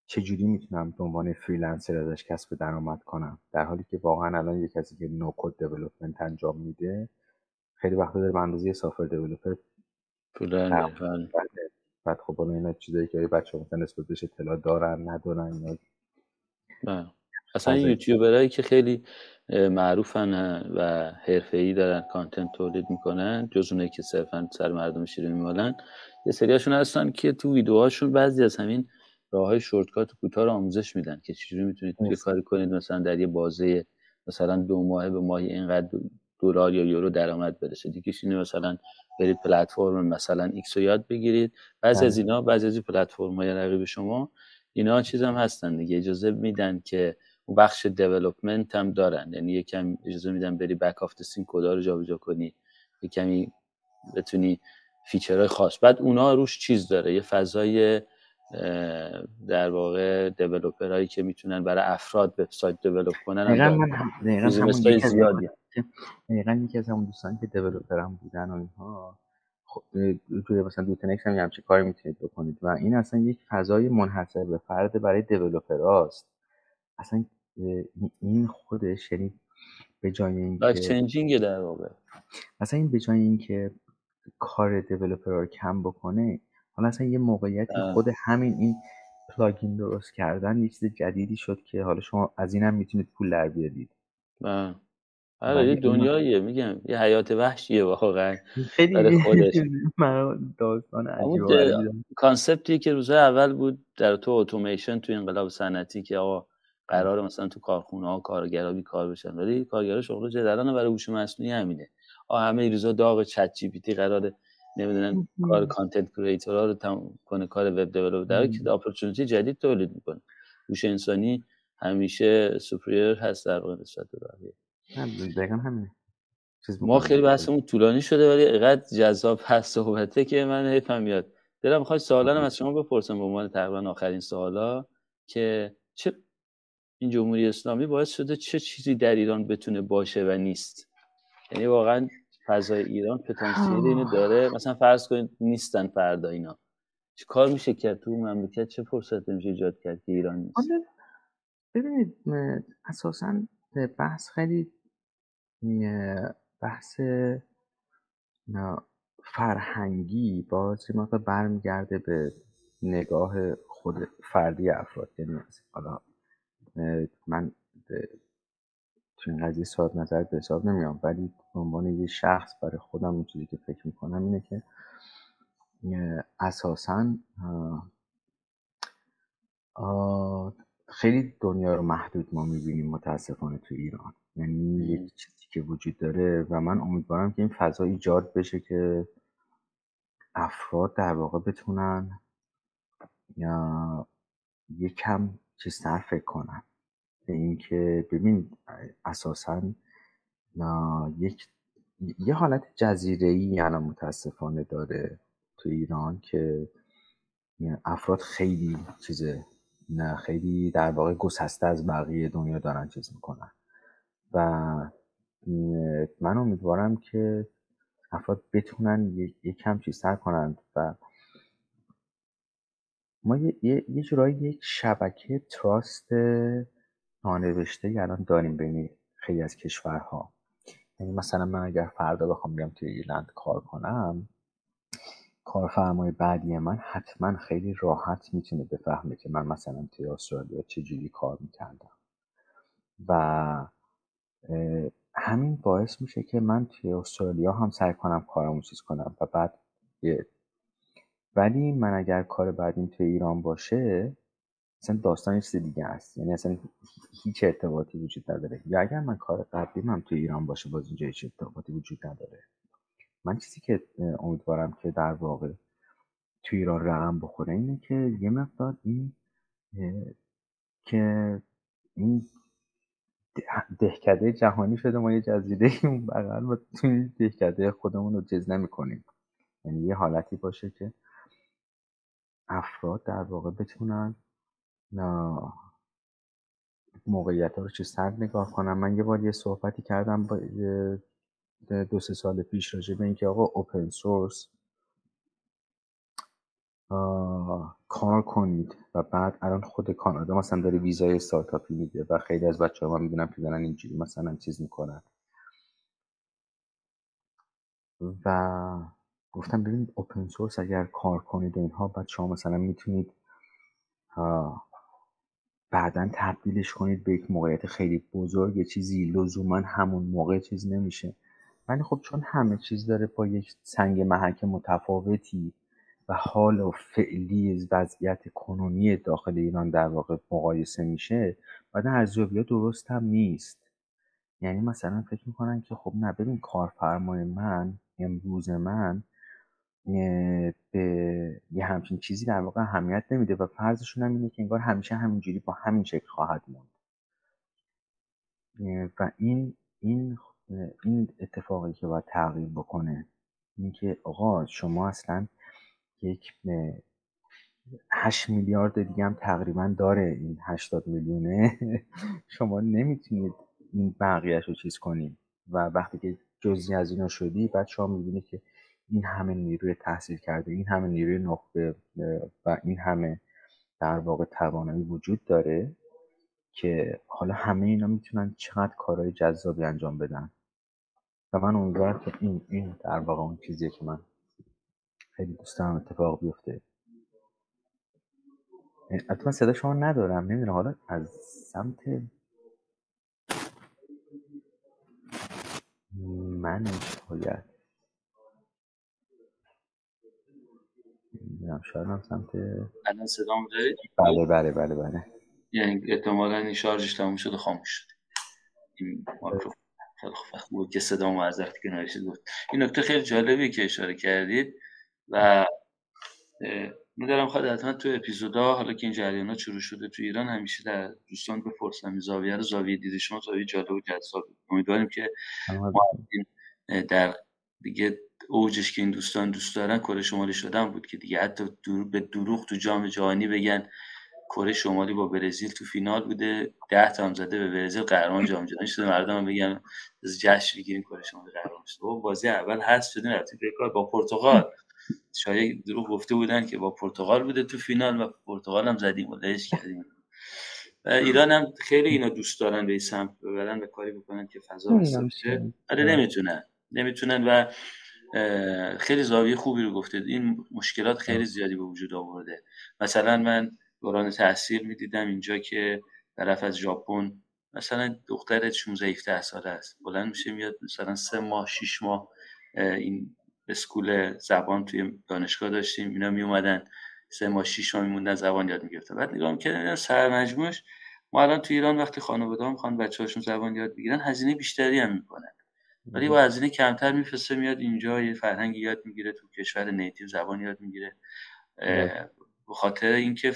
چجوری می‌تونم به عنوان freelancer ازش کسب درآمد کنم؟ در حالی که واقعا الان یه کسی که no-code development انجام میده خیلی وقت داره به اندازه software developer بعد خب حالا اینا چیزایی که بچه مثلا نسبت بهش اطلاع دارن ندارن اینا بله. اصلا این یوتیوبرهایی که خیلی معروفن و ای دارن کانتنت تولید می‌کنن جز اونایی که صرفا سر مردم شیرین میمالن یه سریاشون هستن که تو ویدیوهاشون بعضی از همین راه های شورتکات کوتاه رو آموزش میدن که چجوری می‌تونید توی کاری کنید مثلا در یه بازه مثلا دو ماهه به ماهی اینقدر دلار یا یورو درآمد برسه. دیگه اینه مثلا برید پلتفرم مثلا X رو یاد بگیرید. بعضی از بله. اینا بعضی از پلتفرم های رقیب شما اینا چیز هم هستن دیگه. اجازه میدن که اون بخش development هم دارن. یعنی یکم اجازه میدن بری back of scene code ا رو جابجا کنی. یه کمی بتونی feature های خاص. بعد اونا روش چیز داره. یه فضای در واقع هایی که می‌تونن برای افراد website develop کنن دقیقا من دقیقا زیادی. دقیقا یکی از همون دوستان که هم بودن و اینها خب توی مثلا دوتنکس هم همچه کاری می‌تونید بکنید. و این اصلا یک فضای منحصر به فرد برای هاست. اصلا این خودش یعنی به جای اینکه در واقع. اصلا این به جای اینکه کار دیولپر رو کم بکنه حالا اصلا یه موقعیتی خود همین این plugin درست کردن یه چیز جدیدی شد که حالا شما از اینم می‌تونید پول در بیارید. آره یه دنیاییه میگم یه حیات وحشیه واقعا. خیلی خودش. داستان عجیبه concept ی که روزهای اول بود در تو اتوماسیون تو انقلاب صنعتی که آقا قرار مثلا تو کارخونه ها کارگرا بی کار بشن ولی کارگرا شغل جدید الان برای هوش مصنوعی همینه. آ همه روزا داغ ChatGPT قراره نمی‌دونن کار کانتنت کریئتورها رو تموم کنه کار وب دیولپر که اپورتونتی جدید تولید می‌کنه. هوش انسانی همیشه سوپریر هست در واقع نسبت به بقیه. دقیقا همینه. ما خیلی بحثمون طولانی شده ولی اینقدر جذاب هست صحبته که من حیفم میاد. دلم می‌خواد سوالا از شما بپرسم به عنوان تقریبا آخرین سوالا که چه این جمهوری اسلامی باعث شده چه چیزی در ایران بتونه باشه و نیست؟ یعنی واقعا فضای ایران پتانسیل اینو داره. مثلا فرض کنید نیستن فردا اینا. چه کار میشه کرد تو مملکت؟ چه فرصت میشه ایجاد کرد که ایران نیست؟ ببینید اساسا بحث خیلی بحث فرهنگی باز مقدار برمیگرده به نگاه خود فردی افراد. یعنی حالا من تو این قضیه صاحب نظر به حساب نمیام ولی به عنوان یه شخص برای خودم اون چیزی که فکر می‌کنم اینه که اساسا خیلی دنیا رو محدود ما می‌بینیم متاسفانه تو ایران. یعنی یک چیزی که وجود داره و من امیدوارم که این فضا ایجاد بشه که افراد در واقع بتونن یا یکم چیزتر فکر کنن. اینکه ببین اساسا یک یه حالت جزیره ای الان متاسفانه داره تو ایران که افراد خیلی چیزه نه خیلی در واقع گسسته از بقیه دنیا دارن چیز می‌کنن. و من امیدوارم که افراد بتونن یک کم چیزتر کنند و ما یه, یه جورایی یک شبکه تراست نانوشته الان داریم بین خیلی از کشورها. یعنی مثلا من اگر فردا بخوام بیام توی ایرلند کار کنم کارفرمای بعدی من حتما خیلی راحت می‌تونه بفهمه که من مثلا توی استرالیا چجوری کار می‌کردم. و همین باعث میشه که من توی استرالیا هم سعی کنم کارمو چیز کنم و بعد ولی من اگر کار بعدیم توی ایران باشه اصلا داستان چیز دیگه است. یعنی اصلا هیچ ارتباطی وجود نداره. یا اگر من کار قبلیم هم توی ایران باشه باز اینجا هیچ ارتباطی وجود نداره. من چیزی که امیدوارم که در واقع توی ایران رقم بخوره اینه که یه مقدار این که این دهکده جهانی شده ما یه جزیره اون بغل و توی دهکده خودمون رو جز نمی‌کنیم. یعنی یه حالتی باشه که افراد در واقع بتونن موقعیت ها رو سر نگاه کنم. من یه بار یه صحبتی کردم با دو سه سال پیش راجع به اینکه آقا اوپن سورس کار کنید و بعد الان خود کانادا مثلا داره ویزای استارتاپی میده و خیلی از بچه ها من می‌بینم که دارن اینجوری مثلا چیز می‌کنن. و گفتم ببینید اوپن سورس اگر کار کنید اینها بعد شما مثلا می‌تونید بعدا تبدیلش کنید به یک موقعیت خیلی بزرگ یه چیزی لزوما همون موقع چیز نمیشه. ولی خب چون همه چیز داره با یک سنگ محک متفاوتی و حال و فعلی وضعیت کنونی داخل ایران در واقع مقایسه میشه بعد ارزیابی درست هم نیست. یعنی مثلا فکر می‌کنن که خب نه ببین کارفرمای من امروز من به یه همچین چیزی در واقع اهمیت نمیده و فرضشون هم اینه که انگار همیشه همینجوری با همین شکل خواهد موند و این این این اتفاقی که باید تغییر بکنه اینکه آقا شما اصلا یک هشت میلیارد دیگه هم تقریبا داره این هشتاد میلیونه. شما نمی‌تونید این بقیهش رو چیز کنید و وقتی که جزی از اینا شدی بعد شما می‌بینید که این همه نیروی تحصیل کرده این همه نیروی نخبه و این همه در واقع توانایی وجود داره که حالا همه اینا می‌تونن چقدر کارهای جذابی انجام بدن. و من امیدوارم که این این در واقع اون چیزیه که من خیلی دوست دارم اتفاق بیفته. حتما صدا شما ندارم نمی‌دونم حالا از سمت من شاید. نمی‌دونم شاید هم سمت الان صدام دارید بله بله بله بله. یعنی احتمالا این شارژش تموم شده خاموش شد این مایکروفون. خیلی خوب. که صدا معذرت کنارش بود. این نکته خیلی جالبی که اشاره کردید و میدارم خواهد حتما تو اپیزودا حالا که این جریان شروع شده تو ایران همیشه در دوستان بپرسم زاویه رو زاویه دید شما زاویه جالب و جذاب. امیدواریم که ما در دیگه اوجش که این دوستان دوست دارن کره شمالی شدن بود که دیگه. حتی دور به دروغ تو جام جهانی بگن کره شمالی با برزیل تو فینال بوده. ده تا هم زده به برزیل. قهرمان جام جهانی شده. مردم بگن از جشن بگیریم کره شمالی قهرمان شده. بازی اول هست شدیم رفتیم با پرتغال. شاید دروغ گفته بودن که با پرتغال بوده تو فینال و پرتغال هم زدیم و کردیم. و ایران هم خیلی اینا دوست دارن به این سمت ببرن به کاری بکنن که فضا بشه آره نمی‌تونن. نمی‌تونن و خیلی زاویه خوبی رو گفته این مشکلات خیلی زیادی به وجود آورده. مثلا من دوران تحصیل می‌دیدم اینجا که طرف از ژاپن مثلا دختر 16 17 ساله است. بلند میشه میاد مثلا سه ماه 6 ماه این school زبان توی دانشگاه داشتیم. اینا می اومدن سه ماه شیش ماه میموندن زبان یاد می‌گرفتن. بعد نگاه می‌کردن سر مجموعش ما الان تو ایران وقتی خانواده ها می‌خوان بچه زبان یاد بگیرن هزینه بیشتری هم می‌کنن. ولی با هزینه کمتر میفرسته میاد اینجا یه فرهنگی یاد می‌گیره تو کشور native زبان یاد می‌گیره. به خاطر اینکه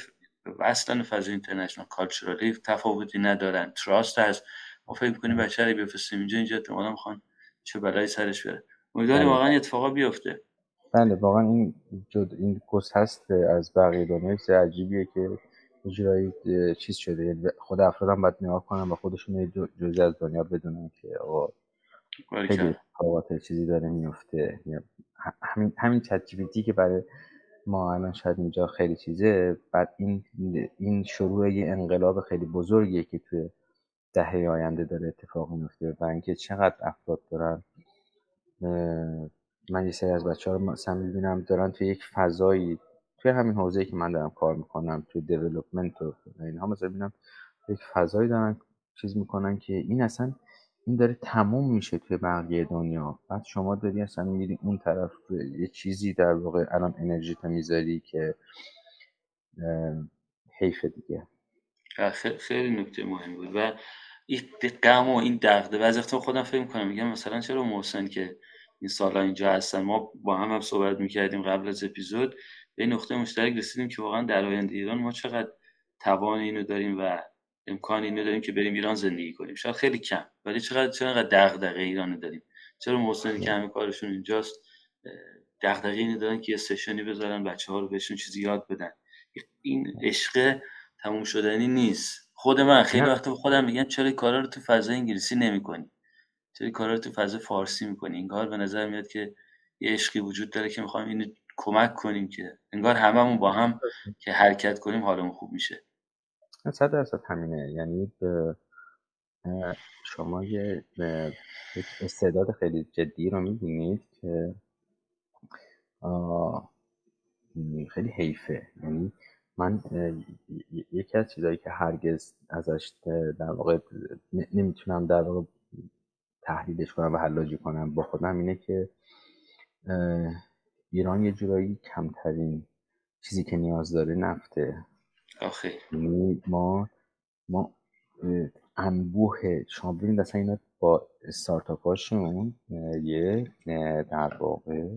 اصلا فضای international culturally تفاوتی ندارن. trust هست. ما فکر می‌کنیم بچه رو بفرستیم اینجا اینجا احتمالاً می‌خوان چه بلایی سرش بره. امیدواریم بله. واقعا اتفاقا بیفته. بله واقعا این جد... این هست از بقیه دنیا عجیبیه که اجرایی چیز شده. یعنی خود افراد هم باید نگاه کنن و خودشون جزی از دنیا بدونن که آقا خیلی اتفاقات چیزی داره میفته همین همین که برای ما الان شاید اینجا خیلی چیزه. بعد این این شروع یه انقلاب خیلی بزرگیه که توی دهه آینده داره اتفاق میفته و اینکه چقدر افراد دارن من یه سری از بچه ها رو مثلا می‌بینم دارن توی یک فضایی توی همین حوزه‌ای که من دارم کار می‌کنم توی دیولوپمنت و اینها مثلا ببینم یک فضایی دارن چیز می‌کنن که این اصلا این داره تموم میشه توی بقیه دنیا. بعد شما داری اصلا میری اون طرف یه چیزی در واقع الان انرژی می‌ذاری که حیف دیگه. خیلی نکته مهم بود. و این غم و این دغدغه بعضی وقتا خودم فکر می‌کنم میگم مثلا چرا محسن که این سالا اینجا هستن؟ ما با هم هم صحبت می‌کردیم قبل از اپیزود. به نقطه مشترک رسیدیم که واقعا در آینده ایران ما چقدر توان اینو داریم و امکان اینو داریم که بریم ایران زندگی کنیم. شاید خیلی کم. ولی چقدر چقدر دغدغه ایرانو داریم. چرا محسن که همه کارشون اینجاست؟ دغدغه اینو دارن که یه سشنی بذارن بچه ها رو بهشون چیزی یاد بدن. این عشق تموم شدنی نیست. خود من خیلی وقت خودم میگم چرا کارا رو تو فضای انگلیسی نمی‌کنی؟ چرا کارا رو تو فضای فارسی می‌کنی؟ انگار به نظر میاد که یه عشقی وجود داره که می‌خوایم اینو کمک کنیم که انگار هممون با هم که حرکت کنیم حالمون خوب میشه. صد درصد همینه. یعنی شما یه استعداد خیلی جدی رو می‌بینید که خیلی حیفه. یعنی من یکی از چیزهایی که هرگز ازش در واقع نمی‌تونم در واقع تحلیلش کنم و حلاجی کنم با خودم اینه که ایران یه جورایی کمترین چیزی که نیاز داره نفته. آخه. یعنی ما ما انبوه شما ببینید اصلا اینا با استارتاپ هاشون یه در واقع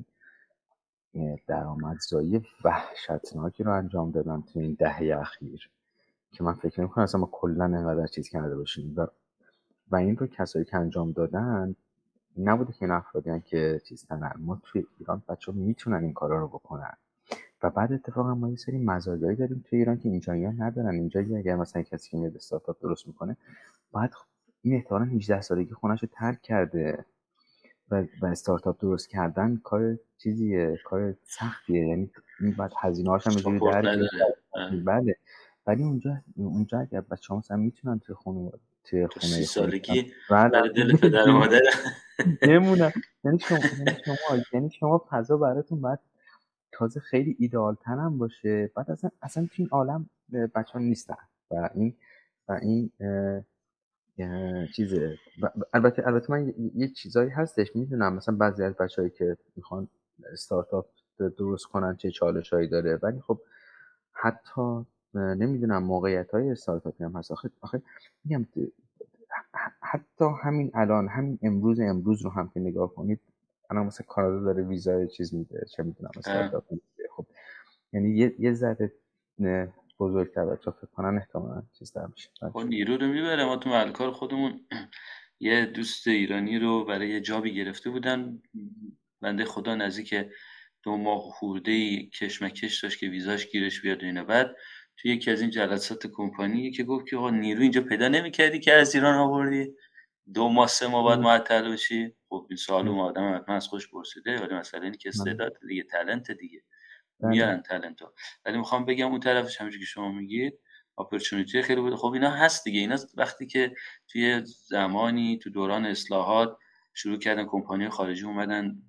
درآمدزایی وحشتناکی رو انجام دادن تو این دهه اخیر. که من فکر نمی‌کنم اصلا ما کلا انقدر چیز کرده باشیم. و, و این رو کسایی که انجام دادن نبوده که این افرادی که چیز تنن. ما توی ایران بچه ها می‌تونن این کارا رو بکنن. و بعد اتفاقا ما یه سری مزایایی داریم توی ایران که اینجایی ندارن. اینجایی اگر مثلا کسی که میاد استارتاپ درست می‌کنه باید این احتمالا 18 سالگی خونش رو ترک کرده و, و استارتاپ درست کردن کار چیزیه کار سختیه. یعنی بعد هزینه هاش هم در بله. ولی اونجا اونجا اگر بچه‌ها مثلا می‌تونن توی خونه توی خونه سالگی بله. دل پدر و مادر. نمونن. یعنی شما یعنی شما یعنی شما فضا براتون بعد تازه خیلی ایدئال هم باشه. بعد اصلا اصلا تو این عالم بچه ها نیستن. و این و این چیزه. البته البته من یه چیزایی هستش می‌دونم. مثلا بعضی از بچههایی که می‌خوان استارتاپ درست کنن چه چالش هایی داره. ولی خب حتی نمی‌دونم موقعیت های استارتاپی هم هست. آخه, آخه میگم حتی همین الان همین امروز امروز رو هم که نگاه کنید الان مثلا کانادا داره ویزای چیز میده چه می‌دونم خب یعنی یه, یه ذره بزرگتر بچه فکر کنن احتمالا چیز در میشه. خب نیرو رو می‌بره. ما تو محل خودمون یه دوست ایرانی رو برای یه جابی گرفته بودن. بنده خدا نزدیک دو ماه خورده ای کشمکش داشت که ویزاش گیرش بیاد و بعد تو یکی از این جلسات کمپانی که گفت که آقا نیرو اینجا پیدا نمی‌کردی که از ایران آوردی؟ دو ماه سه ماه بعد معطل بشی. خب این سوال آدم حتما از خوش پرسیده. ولی مثلا اینکه استعداد دیگه تلنت دیگه. بله. میارن تلنت ها. ولی می‌خوام بگم اون طرفش همونجوری که شما میگید اپورتونیتی خیلی بوده. خب اینا هست دیگه. اینا وقتی که توی زمانی تو دوران اصلاحات شروع کردن کمپانی خارجی اومدن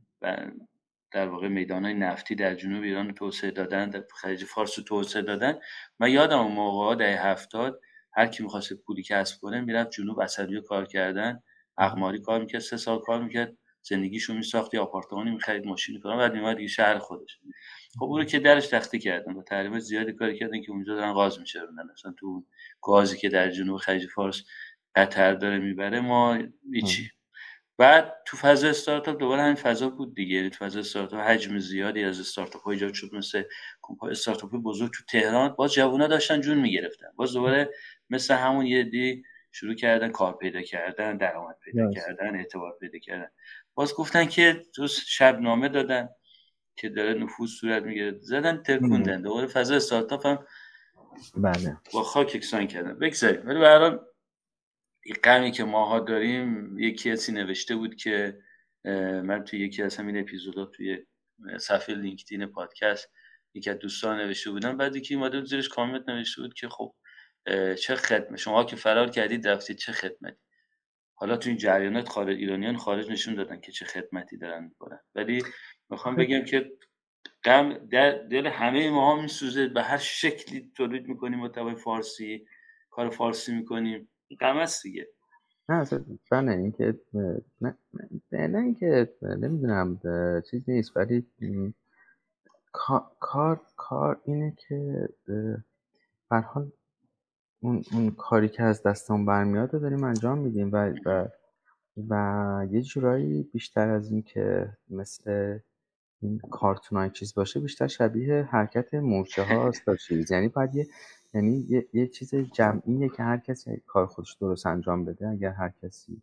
در واقع میدان های نفتی در جنوب ایران توسعه دادن در خلیج فارس توسعه دادن. من یادم اون موقع ده هفتاد هر کی می‌خواست پولی کسب کنه می‌رفت جنوب اصلی کار کردن. اقماری کار می‌کرد سه سال کار می‌کرد. زندگیشو میساخت یا آپارتمانی می‌خرید ماشین فلان بعد میومد دیگه شهر خودش. خب اون رو که درش تخته کردن و تقریبا زیادی کاری کردن که اونجا دارن غاز میشوندن مثلا تو گازی که در جنوب خلیج فارس قطر داره می‌بره ما هیچی. بعد تو فضا استارتاپ دوباره همین فضا بود دیگه. یعنی تو فضا استارتاپ حجم زیادی از استارتاپ ها ایجاد شد مثل استارتاپ بزرگ تو تهران. باز جوونا داشتن جون می‌گرفتن. باز دوباره مثل همون یه دی شروع کردن کار پیدا کردن درآمد پیدا کردن اعتبار پیدا کردن. باز گفتن که تو شبنامه دادن که داره نفوذ صورت می‌گیره. زدن ترکوندن دوباره فضا استارتاپ هم بله. با خاک یکسان کردن. بگذاریم. ولی به این غمی که ماها داریم یکی کسی نوشته بود که من توی یکی از همین اپیزودا توی صفحه لینکدین پادکست یکی از دوستان نوشته بودن بعد که اومده بود زیرش کامنت نوشته بود که خب چه خدمت شما که فرار کردید رفتید چه خدمتی؟ حالا تو این جریانات خارج ایرانیان خارج نشون دادن که چه خدمتی دارن می‌کنن. ولی می‌خوام بگم که غم دل همه ما میسوزه به هر شکلی تولید می‌کنیم محتوای فارسی کار فارسی می‌کنیم. غم است دیگه. نه اصلا نه اینکه نه نه اینکه نمی‌دونم چیز نیست ولی کار کار اینه که به حال اون, اون کاری که از دستمون برمیاد رو داریم انجام میدیم و و, و یه جورایی بیشتر از این که مثل این کارتون های چیز باشه بیشتر شبیه حرکت مورچه هاست تا چیز یعنی باید یه یعنی یه, یه چیز جمعیه که هر کسی کار خودش درست انجام بده اگر هر کسی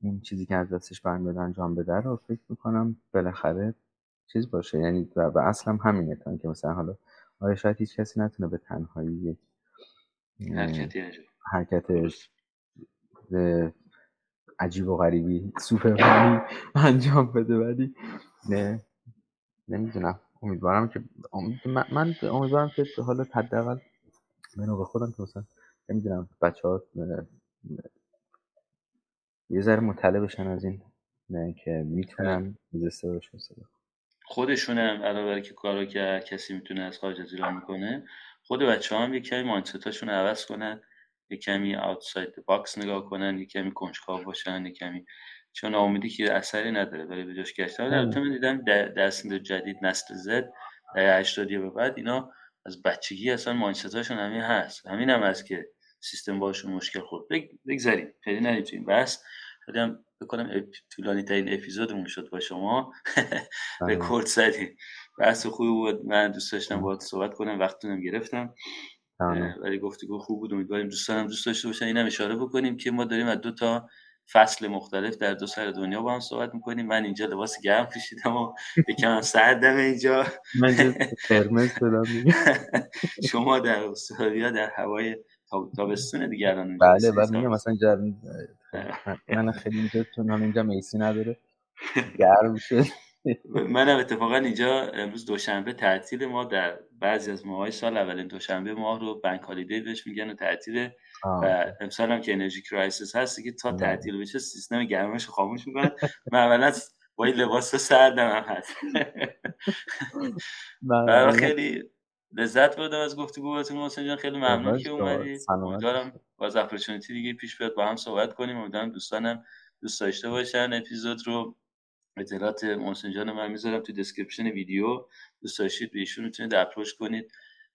این چیزی که از دستش برمیاد انجام بده رو فکر می‌کنم بالاخره چیز باشه. یعنی و, اصلا همینه تا که مثلا حالا آره شاید هیچ کسی نتونه به تنهایی یک حرکت عجیب و غریبی سوپرمنی انجام بده. ولی نه نمی‌دونم. امیدوارم که من امیدوارم که حالا حداقل به نوع خودم که مثلا نمی‌دونم بچه ها یه ذره مطلع بشن از این نه که می‌تونن زسته باشن خودشون هم علاوه که کارو که کسی می‌تونه از خارج از ایران می‌کنه خود بچه هم یک کمی mindset اشون عوض کنن یه کمی outside box نگاه کنن یه کمی کنجکاو باشن یه کمی چون امیدی که اثری نداره ولی به جاش گشتن البته من دیدم سند جدید نسل زد در 80 به بعد اینا از بچگی اصلا مایندستاشون همین هست. همین هم هست که سیستم باشون مشکل خورد. بگذاریم خیلی نریم تو این بحث هم بکنم طولانی ترین اپیزودمون شد با شما. بله. رکورد زدیم. بحث خوبی بود. من دوست داشتم باهات صحبت کنم. وقتونم گرفتم. ولی گفتگو خوب بود. امیدواریم دوستانم دوست داشته باشن. اینم اشاره بکنیم که ما داریم از دو تا فصل مختلف در دو سر دنیا با هم صحبت می‌کنیم. من اینجا لباس گرم پوشیدم و یکم سردم اینجا. من قرمز شما در استرالیا در هوای تابستون دیگه الان بله بله میگم مثلا جرم من خیلی اینجا چون اینجا میسی نداره. گرم شد. منم اتفاقا اینجا امروز دوشنبه تعطیل ما در بعضی از ماهای سال اولین دوشنبه ماه رو بنک هالیدی بهش میگن و تعطیل و امسال هم که energy crisis هست که تا تعطیل بشه سیستم گرمش خاموش می‌کنن من اولا با این لباس سردم هم هست. برای خیلی لذت بردم از گفتگو باتون محسن جان. خیلی ممنون که اومدید امیدوارم باز opportunity دیگه پیش بیاد با هم صحبت کنیم. امیدوارم دوستانم دوست داشته باشن. اپیزود رو اطلاعات محسن جان من می‌ذارم تو description ویدیو. دوست داشتید به ایشون می‌تونید approach کنید.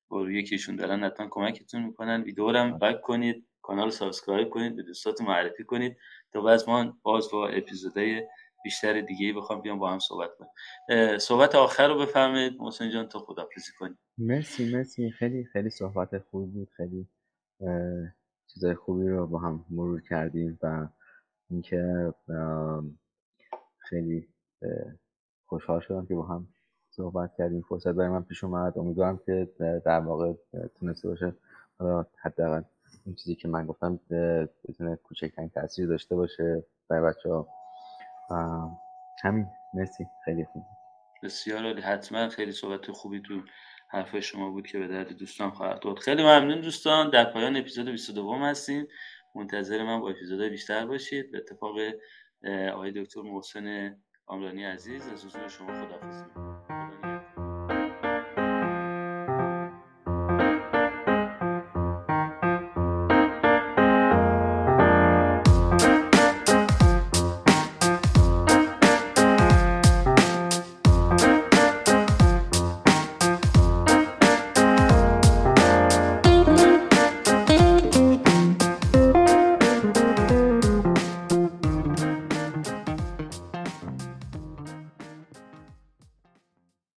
با روی که ایشون دارن حتما کمکتون می‌کنن. ویدیو رو هم لایک کنید. کانال رو subscribe کنید. به دوستاتون معرفی کنید. تا بعد ما باز با اپیزودهای بیشتر دیگه بخوام بیام با هم صحبت کنیم. صحبت آخر رو بفرمایید. محسن جان تا خدافظی کنید مرسی مرسی. خیلی خیلی صحبت خوبی بود. خیلی چیزای خوبی رو با هم مرور کردیم و اینکه خیلی خوشحال شدم که با هم صحبت کردیم. فرصت برای من پیش اومد. امیدوارم که در واقع تونسته باشه. حالا حداقل این چیزی که من گفتم بتونه کوچکترین تاثیر داشته باشه برای بچه ها همین. مرسی. خیلی خوب. بسیار عالی. حتما خیلی صحبت خوبی تو حرف شما بود که به درد دوستان خواهد داد خیلی ممنون دوستان. در پایان اپیزود 22 هستین منتظر من با اپیزودهای بیشتر باشید. به اتفاق آقای دکتر محسن آمرانی عزیز از حضور شما خداحافظ